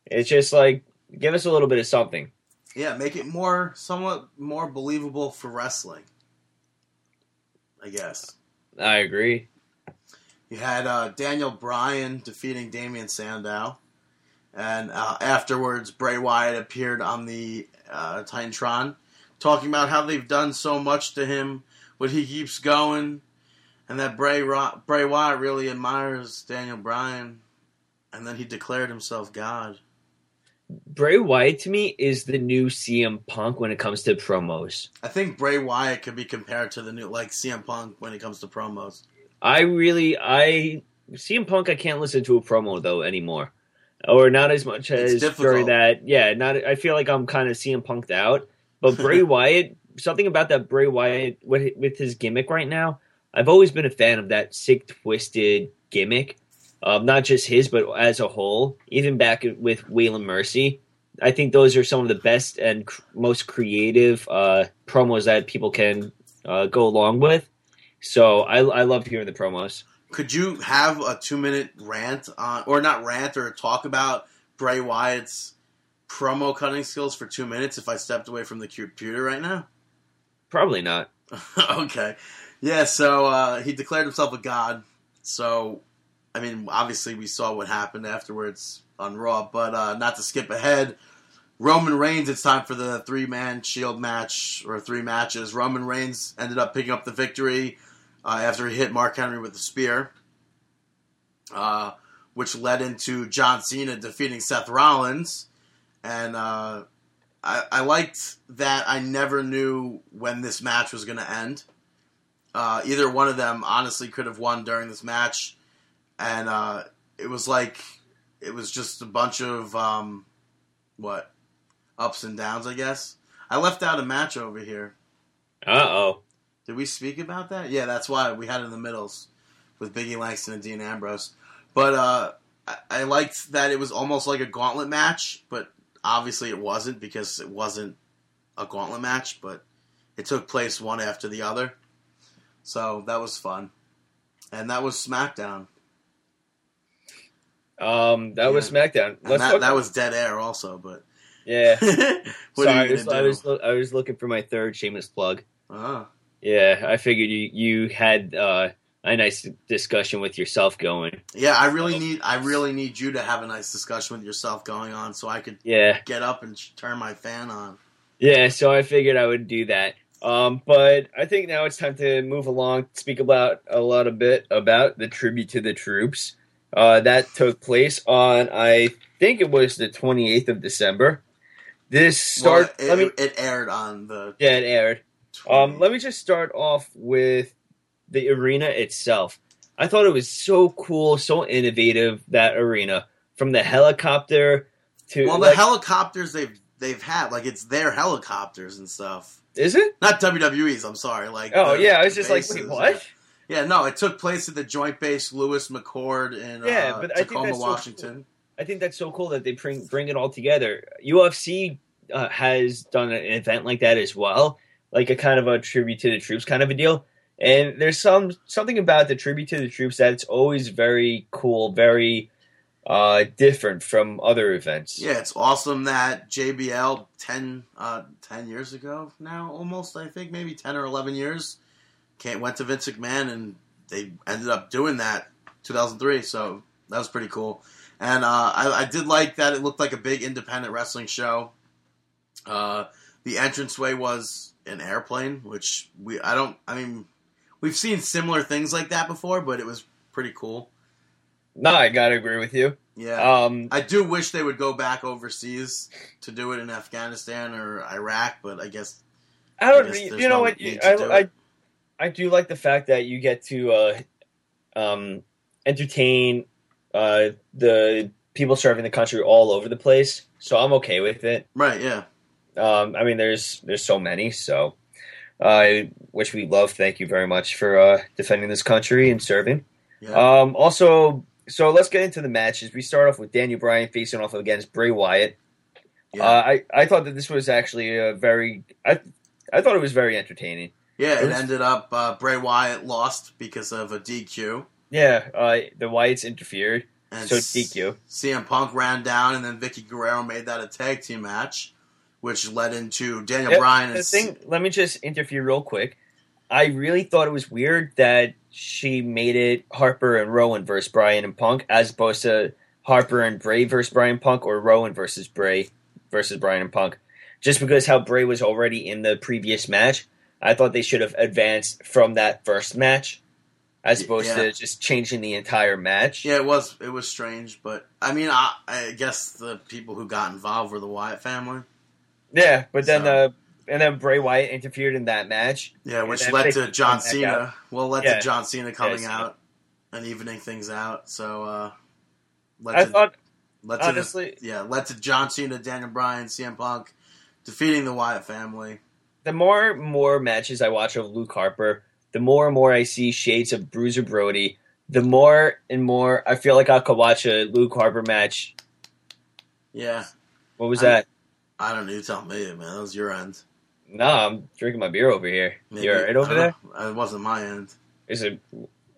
S4: it's just like give us a little bit of something.
S5: Yeah, make it more somewhat more believable for wrestling. I guess.
S4: I agree.
S5: You had uh, Daniel Bryan defeating Damien Sandow, and uh, afterwards Bray Wyatt appeared on the uh, Titantron, talking about how they've done so much to him, but he keeps going, and that Bray Ro- Bray Wyatt really admires Daniel Bryan, and then he declared himself God.
S4: Bray Wyatt to me is the new CM Punk when it comes to promos.
S5: I think Bray Wyatt could be compared to the new like CM Punk when it comes to promos.
S4: I really, I CM Punk. I can't listen to a promo though anymore, or not as much as during that. Yeah, not. I feel like I'm kind of CM Punked out. But Bray Wyatt, something about that Bray Wyatt with with his gimmick right now. I've always been a fan of that sick, twisted gimmick. Um, not just his, but as a whole. Even back with Waylon Mercy, I think those are some of the best and cr- most creative uh, promos that people can uh, go along with. So I, I love hearing the promos.
S5: Could you have a two minute rant on, or not rant, or talk about Bray Wyatt's promo cutting skills for two minutes if I stepped away from the computer right now?
S4: Probably not.
S5: okay. Yeah, so uh, he declared himself a god. So, I mean, obviously we saw what happened afterwards on Raw, but uh, not to skip ahead. Roman Reigns, it's time for the three man shield match, or three matches. Roman Reigns ended up picking up the victory uh, after he hit Mark Henry with a spear, uh, which led into John Cena defeating Seth Rollins. And uh, I, I liked that I never knew when this match was going to end. Uh, either one of them honestly could have won during this match, and uh, it was like it was just a bunch of um, what ups and downs. I guess I left out a match over here.
S4: Uh oh.
S5: Did we speak about that? Yeah, that's why we had it in the middles with Biggie Langston and Dean Ambrose. But uh, I, I liked that it was almost like a gauntlet match, but obviously it wasn't because it wasn't a gauntlet match, but it took place one after the other. So that was fun. And that was SmackDown.
S4: Um, that was SmackDown.
S5: That,
S4: talk-
S5: that was dead air also, but
S4: yeah. Sorry, I was, I was I was looking for my third shameless plug.
S5: Ah.
S4: Yeah, I figured you you had uh, a nice discussion with yourself going.
S5: Yeah, I really need I really need you to have a nice discussion with yourself going on so I could
S4: Yeah,
S5: get up and sh- turn my fan on.
S4: yeah. So I figured I would do that. Um, but I think now it's time to move along. Speak about a lot of bit about the tribute to the troops. Uh, that took place on I think it was the 28th of December. This start.
S5: Well, it,
S4: let me.
S5: it aired on the.
S4: Yeah, it aired. Um, let me just start off with the arena itself. I thought it was so cool, so innovative that arena from the helicopter to
S5: well, the
S4: like-
S5: helicopters they've they've had like it's their helicopters and stuff.
S4: is it?
S5: Not WWE's. I'm sorry. Like
S4: Oh yeah, I was just
S5: bases,
S4: like, wait, what?
S5: Yeah. no, it took place at the Joint Base Lewis McChord in
S4: Yeah,
S5: uh,
S4: but I think
S5: Tacoma,
S4: that's so
S5: Washington.
S4: I think that's so cool that they bring bring it all together. UFC uh, has done an event like that as well, like a kind of a tribute to the troops kind of a deal. And there's some something about the tribute to the troops that's always very cool, very uh, different from other events.
S5: Yeah, it's awesome that JBL 10, uh, 10 years ago now, almost I think maybe ten or eleven years, went to Vince McMahon and they ended up doing that 2003. So that was pretty cool. And uh, I, I did like that it looked like a big independent wrestling show. Uh, the entranceway was an airplane, which we I don't I mean we've seen similar things like that before, but it was pretty cool.
S4: No, I gotta agree with you.
S5: Yeah.
S4: Um,
S5: I do wish they would go back overseas to do it in Afghanistan or Iraq, but I guess
S4: I don't.
S5: I guess
S4: you know
S5: no
S4: what? I, I. I do like the fact that you get to uh, um, entertain uh, the people serving the country all over the place. So I'm okay with it.
S5: right, yeah.
S4: Um, I mean, there's there's so many. So, uh, which we love. Thank you very much for uh, defending this country and serving.
S5: Yeah.
S4: Um, also, so let's get into the matches. We start off with Daniel Bryan facing off against Bray Wyatt.
S5: yeah.
S4: Uh, I I thought that this was actually a very I I thought it was very entertaining.
S5: Yeah,
S4: it
S5: it ended up uh, Bray Wyatt lost because of a DQ.
S4: Yeah, uh, the Wyatts interfered,
S5: And
S4: so DQ.
S5: CM Punk ran down, and then Vickie Guerrero made that a tag team match, which led into Daniel
S4: Yeah,
S5: Bryan
S4: The thing, let me just interfere real quick. I really thought it was weird that she made it Harper and Rowan versus Bryan and Punk, as opposed to Harper and Bray versus Bryan Punk or Rowan versus Bray versus Bryan and Punk. Just because how Bray was already in the previous match, I thought they should have advanced from that first match, as opposed
S5: Yeah.
S4: to just changing the entire match.
S5: Yeah, it was it was strange, but I mean, I, I guess the people who got involved were the Wyatt family.
S4: Yeah, but then
S5: So-
S4: uh, and then Bray Wyatt interfered in that match.
S5: Yeah, which led to John Cena. Well, led
S4: Yeah.
S5: to John Cena coming
S4: Cena.
S5: out and evening things out. So, uh, led
S4: I
S5: to,
S4: thought
S5: led
S4: honestly,
S5: the, yeah, led to John Cena, Daniel Bryan, CM Punk defeating the Wyatt family.
S4: The more and more matches I watch of Luke Harper, the more and more I see shades of Bruiser Brody. The more and more I feel like I could watch a Luke Harper match.
S5: Yeah,
S4: What was
S5: I'm-
S4: that?
S5: I don't know. You tell me, man. That was your end.
S4: Nah, I'm drinking my beer over here.
S5: Maybe-
S4: you alright over there?
S5: know. It wasn't my end.
S4: Is it,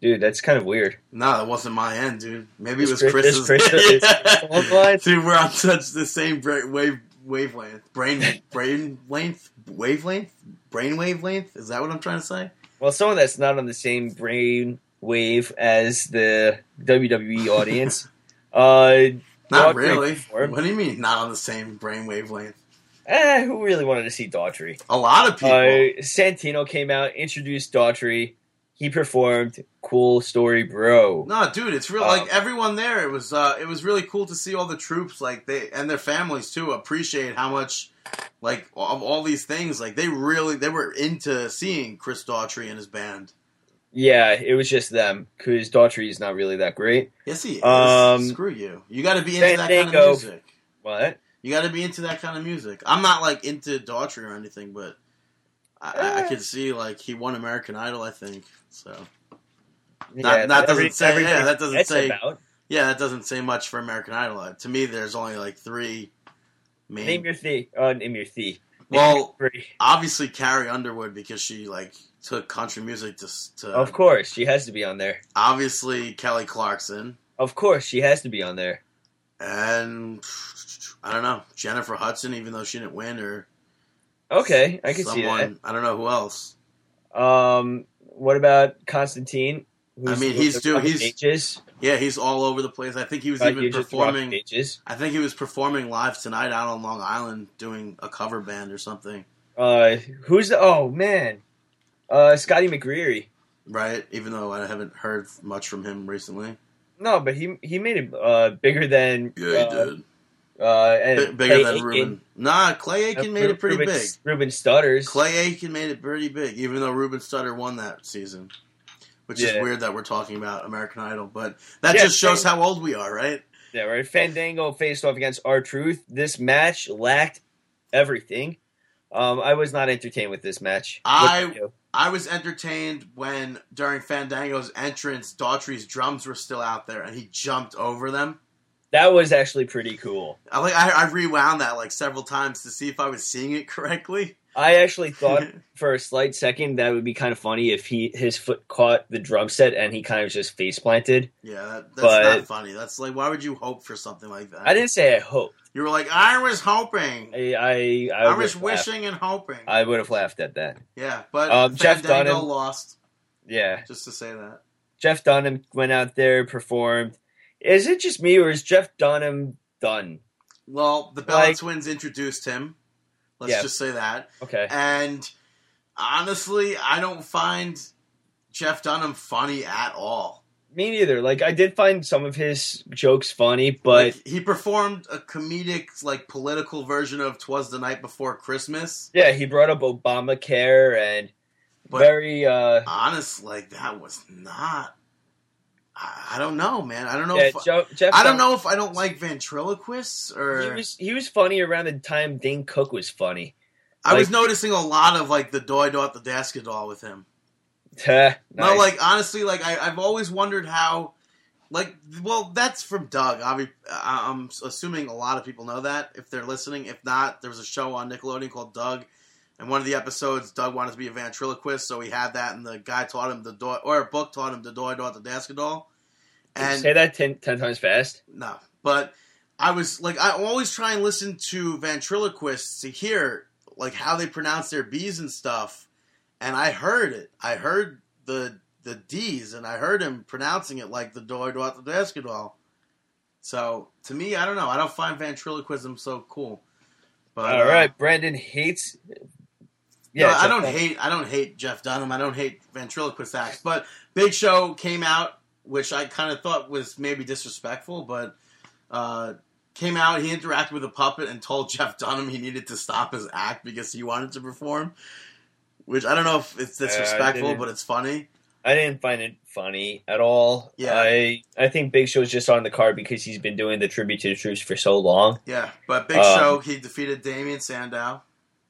S4: dude? That's kind of weird.
S5: No, that wasn't my end, dude. Maybe
S4: Is
S5: it was
S4: Chris-
S5: Chris's.
S4: is Chris- is Chris on?
S5: Dude, we're on such the same wave wavelength, brain brain length, wavelength, brain wavelength. Is that what I'm trying to say?
S4: Well, someone that's not on the same brain wave as the WWE audience. uh,
S5: Not really. What do you mean not on the same brain wavelength?
S4: eh, who really wanted to see Daughtry?
S5: A lot of people.
S4: Uh, Santino came out, introduced Daughtry. He performed "Cool Story, Bro."
S5: no, dude, it's real.
S4: Um,
S5: like everyone there, it was uh, it was really cool to see all the troops, like they and their families too, appreciate how much, like of all these things, like they really they were into seeing Chris Daughtry and his band.
S4: Yeah, it was just them because Daughtry is not really that great.
S5: Yes, he is.
S4: Um,
S5: Screw you. You got to be into that kind of music.
S4: What?
S5: You got to be into that kind of music. I'm not like into Daughtry or anything, but I, I, I
S4: Eh.
S5: could see like he won American Idol. I think so.
S4: Yeah,
S5: that doesn't
S4: every-
S5: say- yeah, that doesn't say-
S4: About.
S5: Yeah, that doesn't say much for American Idol. To me, there's only like three main.
S4: Name your thee. Uh, name your thee. Name
S5: Well,
S4: your
S5: obviously Carrie Underwood because she like took country music to to.
S4: of course, she has to be on there.
S5: Obviously Kelly Clarkson
S4: Of course, she has to be on there.
S5: and I don't know Jennifer Hudson, even though she didn't win, or
S4: Okay, I can
S5: someone. I don't know who else.
S4: Um, what about Constantine?
S5: I mean, he's
S4: doing
S5: he's
S4: ages.
S5: Yeah, he's all over the place. I think he was
S4: About
S5: even
S4: you just talking
S5: performing. I think he was performing live tonight out on Long Island doing a cover band or something.
S4: Uh, who's the? Oh man, uh, Scotty McGreery.
S5: Right? Even though I haven't heard much from him recently.
S4: No, but he he made it uh bigger than
S5: Yeah, he
S4: uh,
S5: did.
S4: uh and
S5: B- bigger
S4: Clay
S5: than
S4: Aiken.
S5: Ruben. Nah, Clay Aiken
S4: Uh,
S5: made it pretty
S4: Ruben,
S5: big.
S4: Ruben Stutters.
S5: Clay Aiken made it pretty big, even though Ruben Studdard won that season. Which is weird that we're talking about American Idol, but that
S4: Yeah,
S5: just shows how old we are, right?
S4: Yeah, right. Fandango faced off against R Truth. This match lacked everything. Um, I was not entertained with this match.
S5: I- I was entertained when during Fandango's entrance, Daughtry's drums were still out there, and he jumped over them.
S4: that was actually pretty cool.
S5: I like I, I rewound that like several times to see if I was seeing it correctly.
S4: I actually thought for a slight second that would be kind of funny if he his foot caught the drum set and he kind of just face planted.
S5: Yeah, that, that's
S4: But-
S5: not funny. That's like why would you hope for something like that?
S4: I didn't say I hoped.
S5: You were like, I was hoping.
S4: I I, I,
S5: I, was wishing and hoping.
S4: I would have laughed at that.
S5: yeah, but
S4: Um, Jeff Dunham-
S5: lost.
S4: Yeah,
S5: Just to say that.
S4: Jeff Dunham went out there, performed. is it just me or is Jeff Dunham done?
S5: Well, the Bella
S4: Like-
S5: twins introduced him. Let's
S4: Yeah.
S5: just say that.
S4: Okay.
S5: And honestly, I don't find Jeff Dunham funny at all.
S4: Me neither. Like I did find some of his jokes funny, but
S5: Like, he performed a comedic, like political version of "Twas the Night Before Christmas."
S4: yeah, he brought up Obamacare and
S5: But-
S4: very uh
S5: Honest, like that was not. I, I don't know, man. I don't know.
S4: yeah,
S5: if,
S4: Jo- Jeff
S5: I don't know if I don't like ventriloquists or.
S4: He was he was funny around the time Dane Cook was funny.
S5: I was noticing a lot of like the doy dot the dasket doll with him.
S4: Heh,
S5: No, like honestly, like I, I've always wondered how, like, well, that's from Doug. I- I'm assuming a lot of people know that if they're listening. If not, there was a show on Nickelodeon called Doug, and one of the episodes, Doug wanted to be a ventriloquist, so he had that, and the guy taught him the door, or a book taught him the doy dot the dasket doll. And
S4: say that ten, 10 times fast.
S5: no, but I was like, I always try and listen to ventriloquists to hear like how they pronounce their B's and stuff, and I heard it. I heard the the D's, and I heard him pronouncing it like the doy dot the desk, basketball. So to me, I don't know. I don't find ventriloquism so cool. But
S4: All
S5: uh,
S4: right, Brandon hates.
S5: Yeah,
S4: Jeff
S5: I don't hate. I don't hate Jeff Dunham. I don't hate ventriloquist acts. But Big Show came out, which I kind of thought was maybe disrespectful, but uh, came out. He interacted with a puppet and told Jeff Dunham he needed to stop his act because he wanted to perform. Which I don't know if it's
S4: Uh,
S5: disrespectful,
S4: didn't-
S5: but it's funny.
S4: I didn't find it funny at all.
S5: Yeah.
S4: I I think Big Show's just on the card because he's been doing the tribute to the troops for so long.
S5: Yeah, but Big
S4: Um,
S5: Show he defeated Damien Sandow.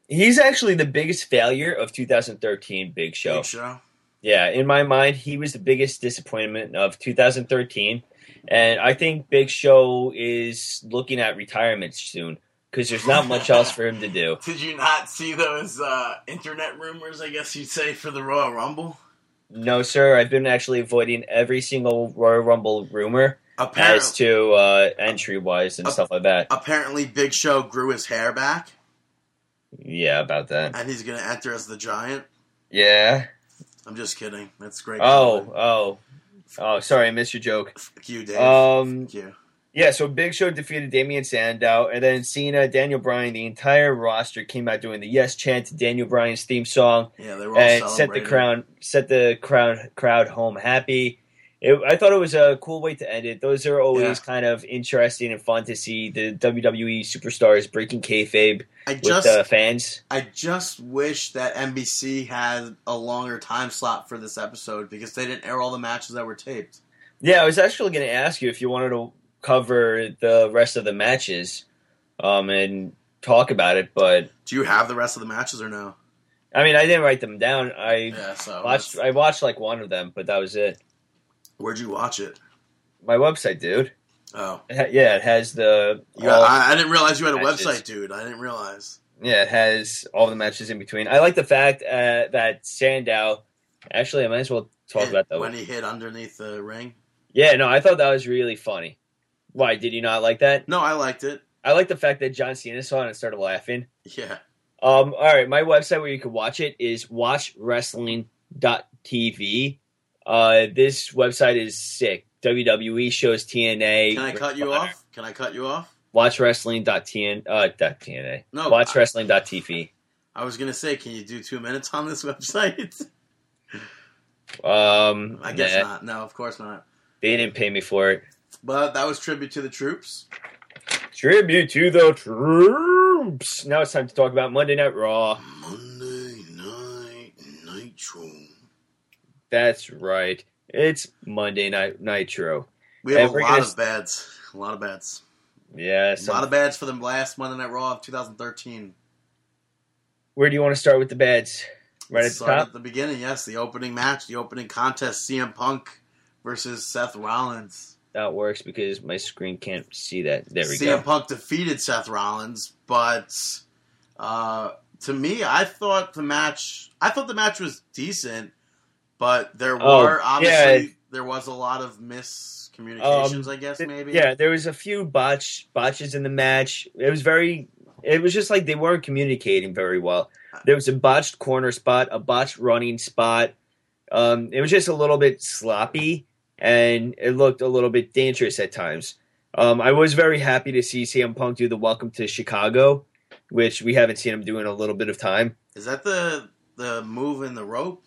S4: He's actually the biggest failure of 2013 Big Show.
S5: Big Show.
S4: Yeah, in my mind, he was the biggest disappointment of 2013, and I think Big Show is looking at retirement soon because there's not much else for him to do.
S5: Did you not see those uh, internet rumors? I guess you'd say for the Royal Rumble.
S4: No, sir, I've been actually avoiding every single Royal Rumble rumor
S5: Apparently,
S4: as to uh, entry wise and stuff like that.
S5: apparently Big Show grew his hair back,
S4: Yeah, about that.
S5: and he's going to enter as the Giant.
S4: Yeah.
S5: I'm just kidding. That's great.
S4: Oh, oh, oh. Sorry, I missed your joke.
S5: Fuck you, Dave.
S4: Um,
S5: Fuck you.
S4: yeah. So Big Show defeated Damien Sandow, and then Cena, Daniel Bryan, the entire roster came out doing the yes chant to Daniel Bryan's theme song,
S5: Yeah, they were all
S4: and set the crowd, set the crowd, crowd home happy. It, I thought it was a cool way to end it. Those are always
S5: Yeah.
S4: kind of interesting and fun to see the WWE superstars breaking kayfabe
S5: I
S4: with
S5: just,
S4: the fans.
S5: I just wish that NBC had a longer time slot for this episode because they didn't air all the matches that were taped.
S4: Yeah, I was actually going to ask you if you wanted to cover the rest of the matches, um, and talk about it, but
S5: Do you have the rest of the matches or no?
S4: I mean, I didn't write them down. I
S5: Yeah, so
S4: watched. I watched like one of them, but that was it.
S5: Where'd you watch it?
S4: My website, dude.
S5: Oh,
S4: yeah, it has the. all-
S5: I, I didn't realize you had a
S4: matches.
S5: website, dude. I didn't realize.
S4: yeah, it has all the matches in between. I like the fact uh, that Sandow. Actually, I might as well talk
S5: Hit-
S4: about that.
S5: when he hit underneath the ring.
S4: Yeah, no, I thought that was really funny. Why did you not like that?
S5: No, I liked it.
S4: I like the fact that John Cena saw it and started laughing.
S5: Yeah,
S4: Um, all right, my website where you can watch it is watchwrestling.tv. Uh, this website is sick. WWE shows TNA.
S5: can I cut you off? Can I cut you off?
S4: Watchwrestling.tn uh dot TNA.
S5: No,
S4: Watchwrestling.tv.
S5: I was gonna say, can you do two minutes on this website?
S4: Um,
S5: I guess
S4: nah,
S5: not. No, of course not.
S4: They didn't pay me for it.
S5: But that was tribute to the troops.
S4: Tribute to the troops. Now it's time to talk about Monday Night Raw.
S5: Monday Night Nitro.
S4: That's right. It's Monday Night Nitro.
S5: We have
S4: And
S5: a lot of beds. A lot of beds.
S4: Yeah.
S5: A lot of beds for the last Monday Night Raw of 2013.
S4: where do you want to start with the beds? Right at the top.
S5: at the beginning, yes. The opening match, the opening contest, CM Punk versus Seth Rollins.
S4: That works because my screen can't see that. There we
S5: CM
S4: go.
S5: CM Punk defeated Seth Rollins, but uh, to me, I thought the match. I thought the match was decent, but there were
S4: Oh,
S5: obviously
S4: yeah.
S5: there was a lot of miscommunications. I guess maybe.
S4: Yeah, there was a few botch botches in the match. It was very. It was just like they weren't communicating very well. There was a botched corner spot, a botched running spot. Um, it was just a little bit sloppy. and it looked a little bit dangerous at times. Um, I was very happy to see CM Punk do the Welcome to Chicago, which we haven't seen him do in a little bit of time.
S5: Is that the the move in the rope?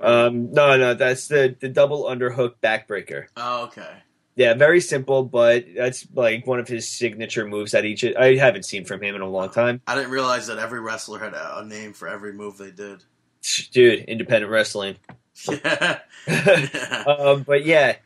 S4: Um, no, no, that's the the double underhook backbreaker.
S5: Oh, okay.
S4: Yeah, very simple, but that's like one of his signature moves that each I haven't seen from him in a long time.
S5: I didn't realize that every wrestler had a, name for every move they did.
S4: Dude, independent wrestling.
S5: Yeah.
S4: um, but yeah,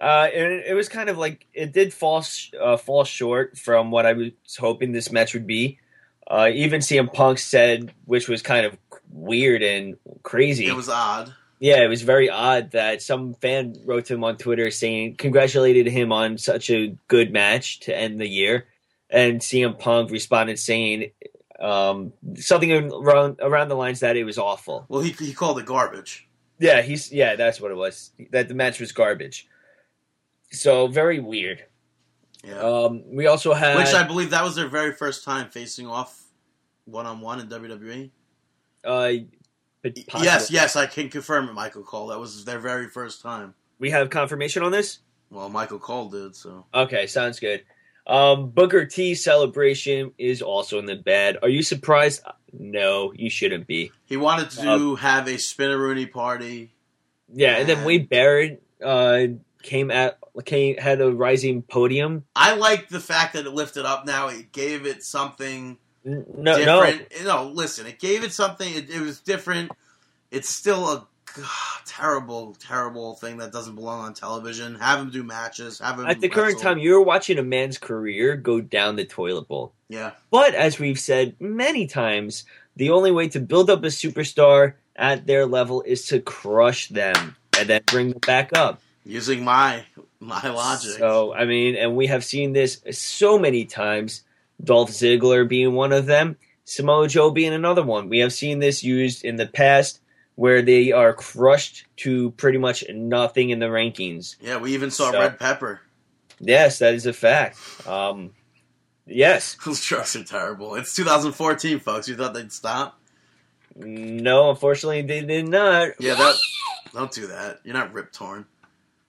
S4: uh, it, it was kind of like it did fall sh- uh, fall short from what I was hoping this match would be. Uh, even CM Punk said, which was kind of weird and crazy.
S5: it was odd.
S4: Yeah, it was very odd that some fan wrote to him on Twitter saying congratulated him on such a good match to end the year, and CM Punk responded saying um, something around around the lines that it was awful.
S5: Well, he he called it garbage.
S4: Yeah, he's yeah, that's what it was. That the match was garbage. So very weird.
S5: Yeah.
S4: Um, we also had
S5: Which I believe that was their very first time facing off one on one in WWE.
S4: uh,
S5: Yes, yes, I can confirm it, Michael Cole. That was their very first time.
S4: we have confirmation on this.
S5: Well, Michael Cole did, so.
S4: Okay, sounds good. Um, Booker T celebration is also in the bed. Are you surprised? No, you shouldn't be.
S5: He wanted to have a Spinneroonie party.
S4: Yeah, and then
S5: Man.
S4: Wade Barrett uh, came at came had a rising podium.
S5: I like the fact that it lifted up now. It gave it something
S4: No, no,
S5: different. No, listen, it gave it something. It, it was different. It's still a God, terrible, terrible thing that doesn't belong on television. Have him do matches. Have him
S4: at the current time, you're watching a man's career go down the toilet bowl.
S5: Yeah,
S4: But as we've said many times, the only way to build up a superstar at their level is to crush them and then bring them back up.
S5: using my my logic.
S4: So, I mean, and we have seen this so many times. Dolph Ziggler being one of them, Samoa Joe being another one. We have seen this used in the past where they are crushed to pretty much nothing in the rankings.
S5: yeah, we even saw
S4: So-
S5: Red Pepper.
S4: Yes, that is a fact. Um, yes.
S5: Those trucks are terrible. It's 2014, folks. You thought they'd stop?
S4: No, unfortunately, they did not.
S5: Yeah, that. Don't do that. You're not rip torn.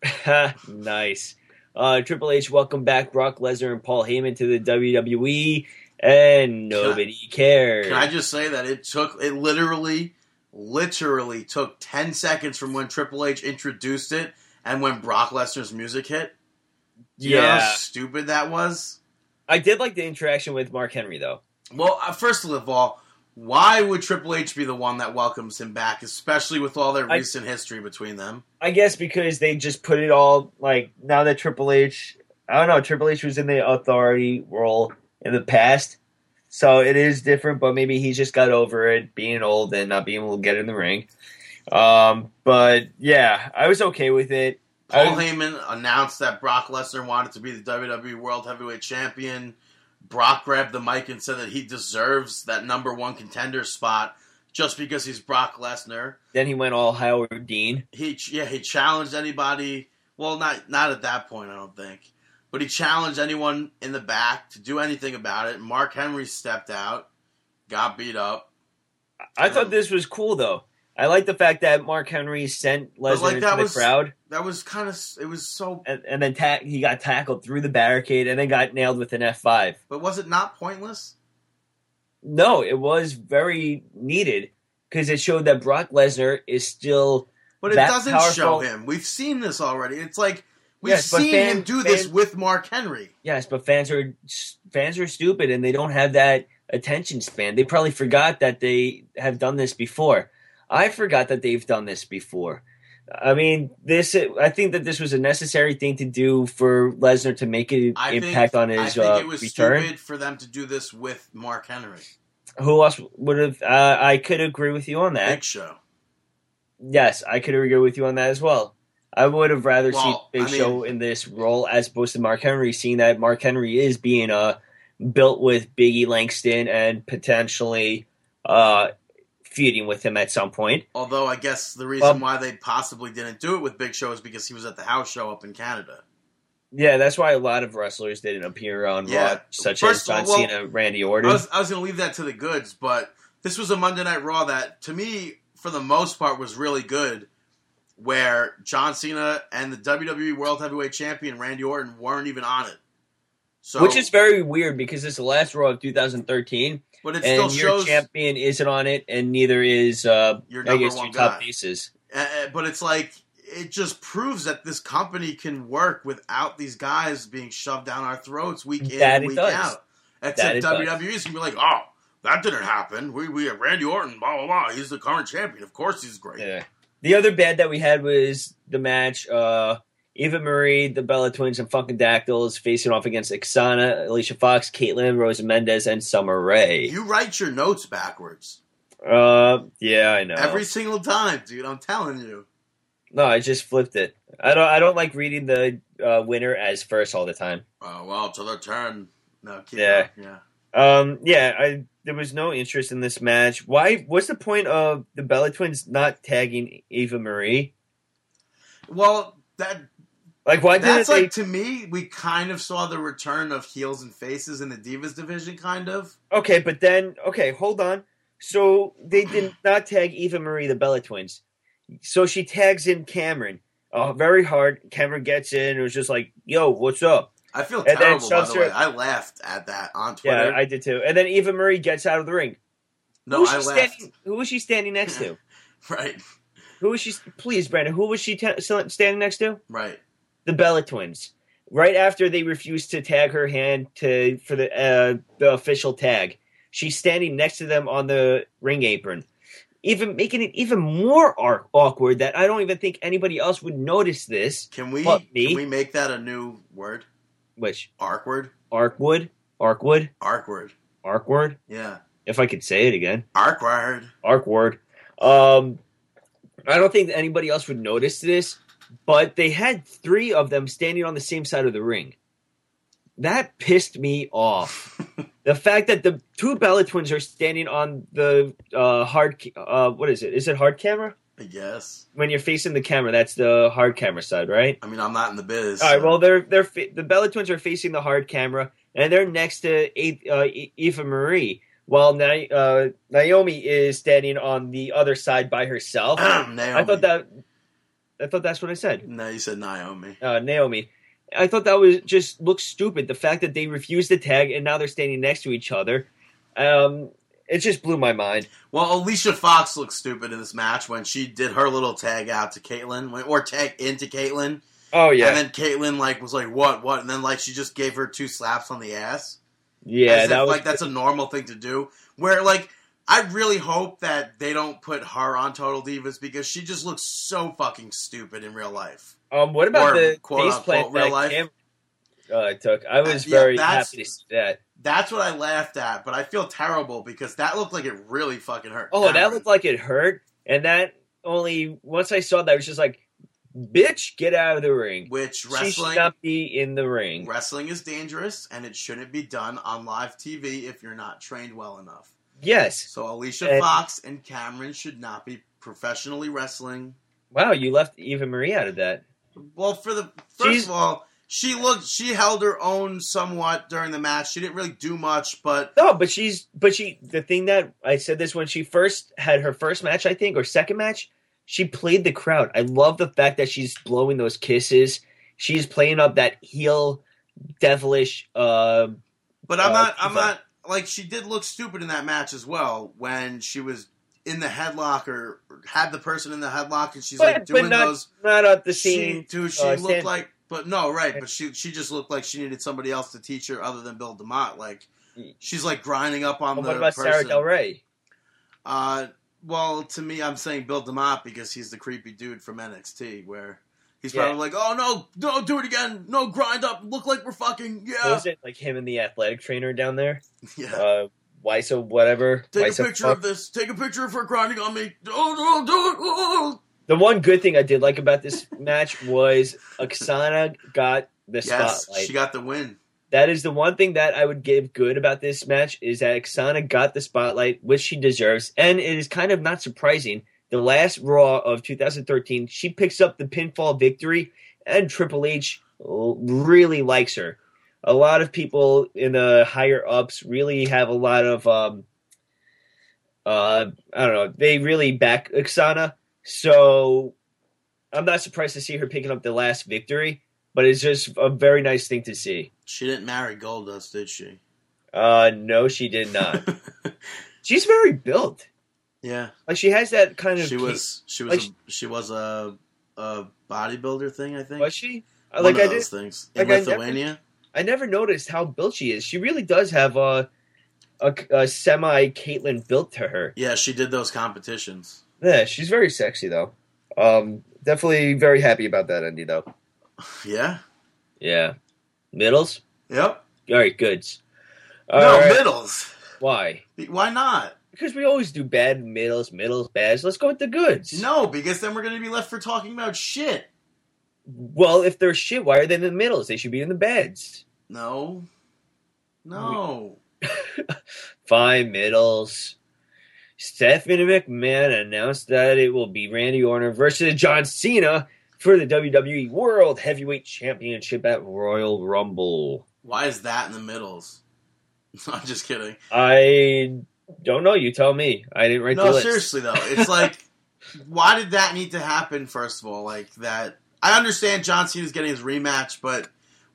S4: nice. Uh, Triple H welcomed back Brock Lesnar and Paul Heyman to the WWE, and nobody cared.
S5: Can I just say that it took it literally, literally took 10 seconds from when Triple H introduced it and when Brock Lesnar's music hit. Do you know
S4: yeah,
S5: how stupid that was?
S4: I did like the interaction with Mark Henry though.
S5: Well, uh, first of all, why would Triple H be the one that welcomes him back, especially with all their
S4: I-
S5: recent history between them?
S4: I guess because they just put it all like now that Triple H, I don't know, Triple H was in the authority role in the past, so it is different. But maybe he just got over it, being old and not being able to get in the ring. Um, but yeah, I was okay with it.
S5: Paul Heyman announced that Brock Lesnar wanted to be the WWE World Heavyweight Champion. Brock grabbed the mic and said that he deserves that number one contender spot just because he's Brock Lesnar.
S4: Then he went all Howard Dean.
S5: He yeah he challenged anybody. Well, not not at that point, I don't think. But he challenged anyone in the back to do anything about it. Mark Henry stepped out, got beat up.
S4: I thought this was cool though. I like the fact that Mark Henry sent Lesnar
S5: like,
S4: into
S5: that
S4: the
S5: was-
S4: crowd,
S5: That was kind of it was so.
S4: and, and then ta- he got tackled through the barricade, and then got nailed with an F five.
S5: But was it not pointless?
S4: No, it was very needed because it showed that Brock Lesnar is still
S5: But it doesn't
S4: powerful-
S5: show him. We've seen this already. It's like we've
S4: Yes,
S5: seen
S4: fan-
S5: him do this with Mark Henry.
S4: yes, but fans are fans are stupid and they don't have that attention span. They probably forgot that they have done this before. I forgot that they've done this before. I mean, this. I think that this was a necessary thing to do for Lesnar to make an
S5: I
S4: impact
S5: think,
S4: on
S5: I
S4: his
S5: think
S4: uh,
S5: it was
S4: return.
S5: stupid for them to do this with Mark Henry.
S4: Who else would have? Uh, I could agree with you on that.
S5: Big Show.
S4: Yes, I could agree with you on that as well. I would have rather
S5: Well,
S4: seen Big
S5: I mean-
S4: Show in this role as opposed to Mark Henry, seeing that Mark Henry is being uh, built with Biggie Langston and potentially uh, feuding with him at some point.
S5: Although I guess the reason
S4: Um,
S5: why they possibly didn't do it with Big Show is because he was at the house show up in Canada.
S4: Yeah, that's why a lot of wrestlers didn't appear on
S5: Yeah.
S4: Raw, such
S5: First
S4: as John
S5: all,
S4: Cena, Randy
S5: I
S4: Orton.
S5: was, I was going to leave that to the goods, but this was a Monday Night Raw that, to me, for the most part, was really good. where John Cena and the WWE World Heavyweight Champion Randy Orton weren't even on it. So,
S4: Which is very weird because it's the last Raw of 2013,
S5: but it still
S4: and your
S5: shows.
S4: champion isn't on it, and neither is uh,
S5: Your
S4: I guess
S5: one
S4: your top
S5: guy.
S4: faces.
S5: Uh, uh, but it's like it just proves that this company can work without these guys being shoved down our throats week in
S4: That
S5: and week
S4: does.
S5: out. Except. WWE's gonna be like, oh, that didn't happen. We we have Randy Orton, blah blah blah. He's the current champion. Of course, he's great.
S4: Yeah. The other bad that we had was the match. Uh, Eva Marie, the Bella Twins, and Funkadactyls facing off against Aksana, Alicia Fox, Kaitlyn, Rosa Mendez, and Summer Rae.
S5: You write your notes backwards
S4: Uh, yeah, I know.
S5: every single time, dude. I'm telling you.
S4: no, I just flipped it. I don't. I don't like reading the uh, winner as first all the time.
S5: Oh well, to the turn. No, keep
S4: Yeah.
S5: going. yeah.
S4: Um, yeah, I there was no interest in this match. Why? What's the point of the Bella Twins not tagging Eva Marie?
S5: Well, that
S4: Like, why didn't
S5: that's
S4: they?
S5: like to me. We kind of saw the return of heels and faces in the Divas division, kind of.
S4: Okay, but then okay, hold on. So they did not tag Eva Marie, the Bella Twins. So she tags in Cameron. Uh, very hard. Cameron gets in. It was just like, "Yo, what's up?"
S5: I feel
S4: And then
S5: terrible by the way. I laughed at that on Twitter. Yeah.
S4: I did too. And then Eva Marie gets out of the ring.
S5: no,
S4: who was
S5: I
S4: she
S5: laughed.
S4: standing? Who was she standing next to?
S5: Right,
S4: Who was she? Please, Brandon. Who was she ta standing next to?
S5: right.
S4: The Bella Twins. Right after they refuse to tag her hand to for the uh, the official tag, she's standing next to them on the ring apron, even making it even more ar- awkward that I don't even think anybody else would notice this.
S5: Can we can we make that a new word?
S4: Which
S5: awkward?
S4: Arkwood, Arkwood,
S5: Arkward.
S4: Arkward,
S5: Yeah,
S4: if I could say it again,
S5: Arkward.
S4: Arkward. Um, I don't think anybody else would notice this, but they had three of them standing on the same side of the ring. That pissed me off. the fact that the two Bella twins are standing on the uh, hard, uh, what is it? Is it hard camera?
S5: I guess.
S4: When you're facing the camera, that's the hard camera side, right?
S5: I mean, I'm not in the biz.
S4: All right.
S5: so-
S4: Well, they're they're fa- the Bella twins are facing the hard camera, and they're next to A- uh, Eva Marie, while Na- uh, Naomi is standing on the other side by herself. I thought that. I thought that's what I said.
S5: No, you said Naomi.
S4: Uh, Naomi. I thought that was just looks stupid. The fact that they refused to tag and now they're standing next to each other. Um, it just blew my mind.
S5: Well, Alicia Fox looked stupid in this match when she did her little tag out to Kaitlyn, or tag into Kaitlyn,
S4: Oh yeah,
S5: and then Kaitlyn like was like, "What? What?" And then like she just gave her two slaps on the ass.
S4: yeah. That
S5: if,
S4: was
S5: like that's a normal thing to do. Where like I really hope that they don't put her on Total Divas because she just looks so fucking stupid in real life.
S4: um. What about
S5: or
S4: the
S5: quote,
S4: face
S5: unquote, real life.
S4: Cam uh, took? I was
S5: Uh, yeah,
S4: very happy to see that.
S5: That's what I laughed at, but I feel terrible because that looked like it really fucking hurt.
S4: Oh, that looked like it hurt, and that only once I saw that I was just like, "Bitch, get out of the ring."
S5: which
S4: She should
S5: wrestling
S4: not be in the ring.
S5: wrestling is dangerous and it shouldn't be done on live TV if you're not trained well enough.
S4: Yes.
S5: So Alicia
S4: And-
S5: Fox and Cameron should not be professionally wrestling.
S4: Wow, you left Eva Marie out of that.
S5: Well, for the first
S4: She's-
S5: of all, she looked she held her own somewhat during the match. She didn't really do much, but
S4: No, but she's but she the thing that I said this when she first had her first match, I think, or second match, she played the crowd. I love the fact that she's blowing those kisses. She's playing up that heel devilish uh
S5: but I'm
S4: Uh,
S5: not I'm not like she did look stupid in that match as well when she was in the headlock or had the person in the headlock and she's
S4: but,
S5: like
S4: but
S5: doing
S4: not
S5: those
S4: not at the
S5: she,
S4: scene.
S5: dude, she
S4: uh,
S5: looked
S4: stand-
S5: like, but no, right. But she she just looked like she needed somebody else to teach her other than Bill Demott. Like she's like grinding up on
S4: Oh,
S5: the
S4: what about
S5: person.
S4: Sara Del Rey?
S5: Uh, well, to me, I'm saying Bill Demott because he's the creepy dude from NXT, where he's
S4: Yeah.
S5: probably like, "Oh no, no, do it again, no, grind up, look like we're fucking, yeah,
S4: Was it like him and the athletic trainer down there?
S5: yeah."
S4: Uh Wyso whatever.
S5: Take
S4: Wyso
S5: a picture
S4: fuck.
S5: of this. Take a picture of her grinding on me. Oh, no, do it. Oh.
S4: The one good thing I did like about this match was Aksana got the
S5: Yes,
S4: spotlight.
S5: she got the win.
S4: That is the one thing that I would give good about this match is that Aksana got the spotlight, which she deserves, and it is kind of not surprising. The last Raw of 2013, she picks up the pinfall victory, and Triple H really likes her. A lot of people in the higher ups really have a lot of, um, uh, I don't know, they really back Aksana. So I'm not surprised to see her picking up the last victory, but it's just a very nice thing to see.
S5: She didn't marry Goldust, did she?
S4: Uh, no, she did not. She's very built.
S5: Yeah,
S4: Like she has that kind of.
S5: she was. She was.
S4: like-
S5: a, she was a a bodybuilder thing, I think.
S4: Was she?
S5: One
S4: Like I did.
S5: those things in
S4: like I never-
S5: Lithuania.
S4: I never noticed how built she is. She really does have a a, a semi Kaitlyn built to her.
S5: Yeah, she did those competitions.
S4: Yeah, she's very sexy though. Um, definitely very happy about that, Andy. Though.
S5: Yeah.
S4: Yeah. Middles.
S5: Yep.
S4: All right, goods. All
S5: no
S4: right.
S5: middles.
S4: Why?
S5: Why not?
S4: Because we always do bad middles, middles, bads. Let's go with the goods.
S5: No, because then we're going to be left for talking about shit.
S4: Well, if they're shit, why are they in the middles? They should be in the beds.
S5: No. No.
S4: Fine, middles. Stephanie McMahon announced that it will be Randy Orton versus John Cena for the WWE World Heavyweight Championship at Royal Rumble.
S5: Why is that in the middles? I'm just kidding.
S4: I don't know. You tell me. I didn't write the
S5: No, seriously though, it's like, why did that need to happen? First of all, like that. I understand John Cena's getting his rematch, but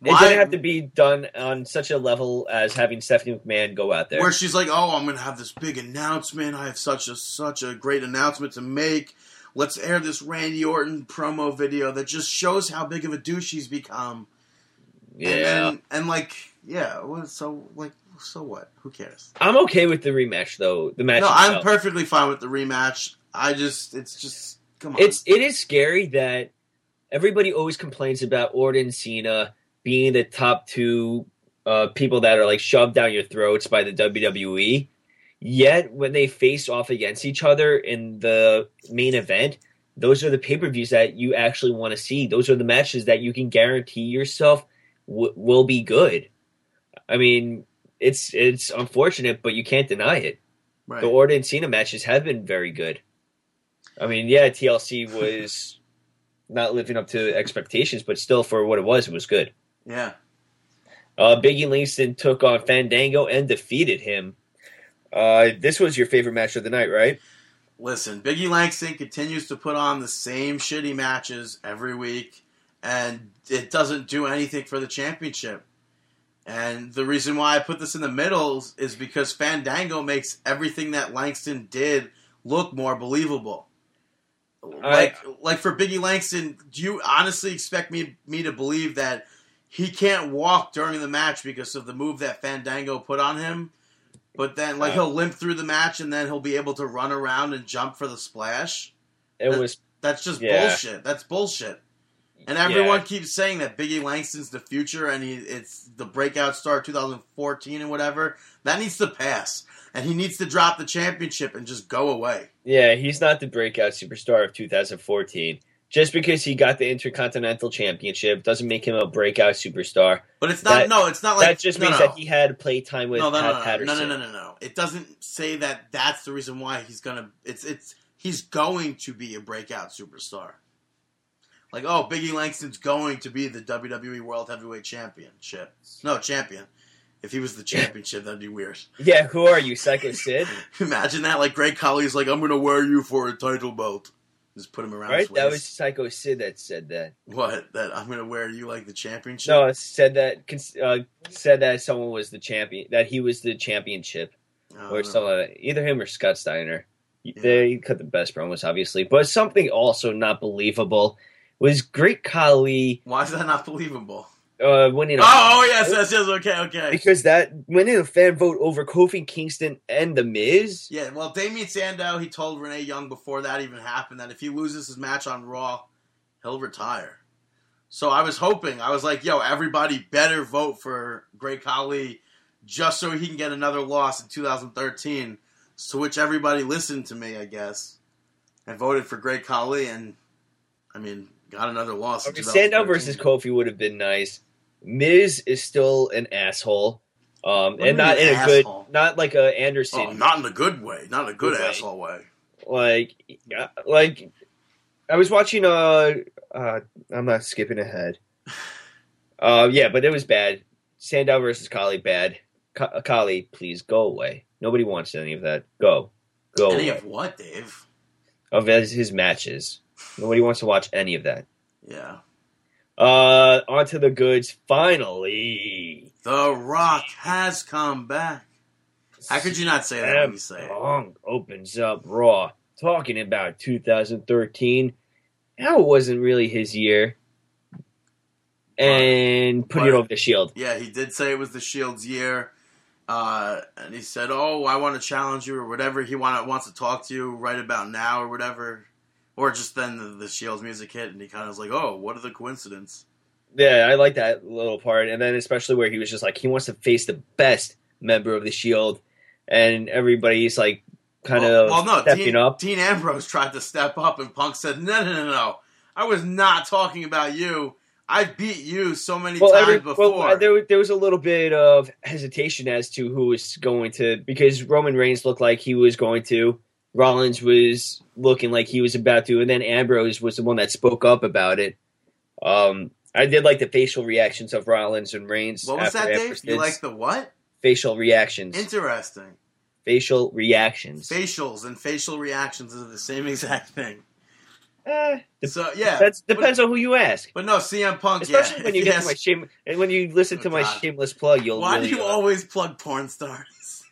S4: It
S5: why?
S4: didn't have to be done on such a level as having Stephanie McMahon go out there.
S5: where she's like, "Oh, I'm gonna have this big announcement. I have such a such a great announcement to make. Let's air this Randy Orton promo video that just shows how big of a douche he's become."
S4: yeah.
S5: And, then, and like, yeah. So like, so what? Who cares?
S4: I'm okay with the rematch though. The match.
S5: No, I'm perfectly fine with the rematch. I just, it's just, come on.
S4: It's it is scary that everybody always complains about Orton and Cena being the top two uh, people that are like shoved down your throats by the WWE. Yet when they face off against each other in the main event, those are the pay per views that you actually want to see. Those are the matches that you can guarantee yourself w- will be good. I mean, it's it's unfortunate, but you can't deny it
S5: right.
S4: the Orton and Cena matches have been very good. I mean, yeah, TLC was not living up to expectations, but still, for what it was, it was good.
S5: yeah.
S4: Uh, Biggie Langston took on Fandango and defeated him. Uh, this was your favorite match of the night, right?
S5: Listen, Biggie Langston continues to put on the same shitty matches every week, and it doesn't do anything for the championship. And the reason why I put this in the middle is because Fandango makes everything that Langston did look more believable. Like, like for Biggie Langston, do you honestly expect me me to believe that he can't walk during the match because of the move that Fandango put on him? But then, like,
S4: Uh,
S5: he'll limp through the match and then he'll be able to run around and jump for the splash.
S4: It
S5: That-
S4: was
S5: That's just
S4: Yeah.
S5: bullshit. That's bullshit. And everyone
S4: Yeah.
S5: keeps saying that Biggie Langston's the future and he it's the breakout star 2014 and whatever. That needs to pass. And he needs to drop the championship and just go away.
S4: yeah, he's not the breakout superstar of 2014. Just because he got the Intercontinental Championship doesn't make him a breakout superstar.
S5: But it's not
S4: That-
S5: no, it's not like
S4: that just
S5: no,
S4: means
S5: no.
S4: that he had playtime with
S5: no, no,
S4: Pat
S5: no, no, no,
S4: Patterson.
S5: no, no, no, no. It doesn't say that that's the reason why he's gonna. It's it's he's going to be a breakout superstar. Like oh, Biggie Langston's going to be the WWE World Heavyweight Championship. No champion. If he was the championship, that'd be weird.
S4: Yeah, who are you, Psycho Sid?
S5: Imagine that. Like Great Khali's like, I'm gonna wear you for a title belt. Just put him around.
S4: right? That was. Psycho Sid that said that.
S5: what that I'm gonna wear you like the championship.
S4: No, it said that uh, said that someone was the champion, that he was the championship,
S5: Oh,
S4: or something. Either him or Scott Steiner. They cut the best promos, obviously, but something also not believable was Great Khali
S5: Why is that not believable?
S4: uh, winning. A-
S5: Oh, oh yes, yes, yes. Okay, okay.
S4: because that winning a fan vote over Kofi Kingston and The Miz.
S5: Yeah, well, Damien Sandow, he told Renee Young before that even happened that if he loses his match on Raw, he'll retire. So I was hoping, I was like, yo, everybody better vote for Great Khali just so he can get another loss in 2013. To which everybody listened to me, I guess, and voted for Great Khali, and I mean, got another loss.
S4: Okay, Sandow versus Kofi would have been nice. Miz is still an asshole, um, and not in a good, not like a Anderson.
S5: Oh, not in a good way, not in a good
S4: Good
S5: asshole way.
S4: like yeah, like I was watching uh uh I'm not skipping ahead. Uh yeah, but it was bad. Sandow versus Khali bad. Ka- Khali, please go away. Nobody wants any of that. Go. Go
S5: Any
S4: away.
S5: of what, Dave?
S4: Of his matches. Nobody wants to watch any of that.
S5: Yeah.
S4: Uh, on to the goods. Finally,
S5: The Rock has come back. How could you not say that when you say it?
S4: Punk opens up Raw, talking about 2013, how it wasn't really his year, and putting it over the Shield.
S5: Yeah, he did say it was the Shield's year. Uh, and he said, "Oh, I want to challenge you, or whatever. He want, wants to talk to you right about now, or whatever." Or just then the, the Shield's music hit, and he kind of was like, "Oh, what are the coincidence?"
S4: Yeah, I like that little part, and then especially where he was just like he wants to face the best member of the Shield, and everybody's like kind
S5: well,
S4: of
S5: well, no,
S4: stepping
S5: Dean,
S4: up.
S5: Dean Ambrose tried to step up, and Punk said, "No, no, no, no. I was not talking about you. I beat you so many
S4: well,
S5: times
S4: every,
S5: before."
S4: well, there, there was a little bit of hesitation as to who was going to because Roman Reigns looked like he was going to, Rollins was looking like he was about to, and then Ambrose was the one that spoke up about it. Um, I did like the facial reactions of Rollins and Reigns.
S5: what was
S4: after
S5: that, Dave? You like the what?
S4: facial reactions?
S5: Interesting.
S4: facial reactions.
S5: Facials and facial reactions are the same exact thing.
S4: Eh,
S5: So yeah,
S4: depends, depends on who you ask.
S5: But no, CM Punk.
S4: Especially
S5: yeah,
S4: when you get to my shame, and when you listen to
S5: Oh,
S4: my shameless plug, you'll.
S5: Why
S4: really,
S5: do you
S4: uh,
S5: always plug porn stars?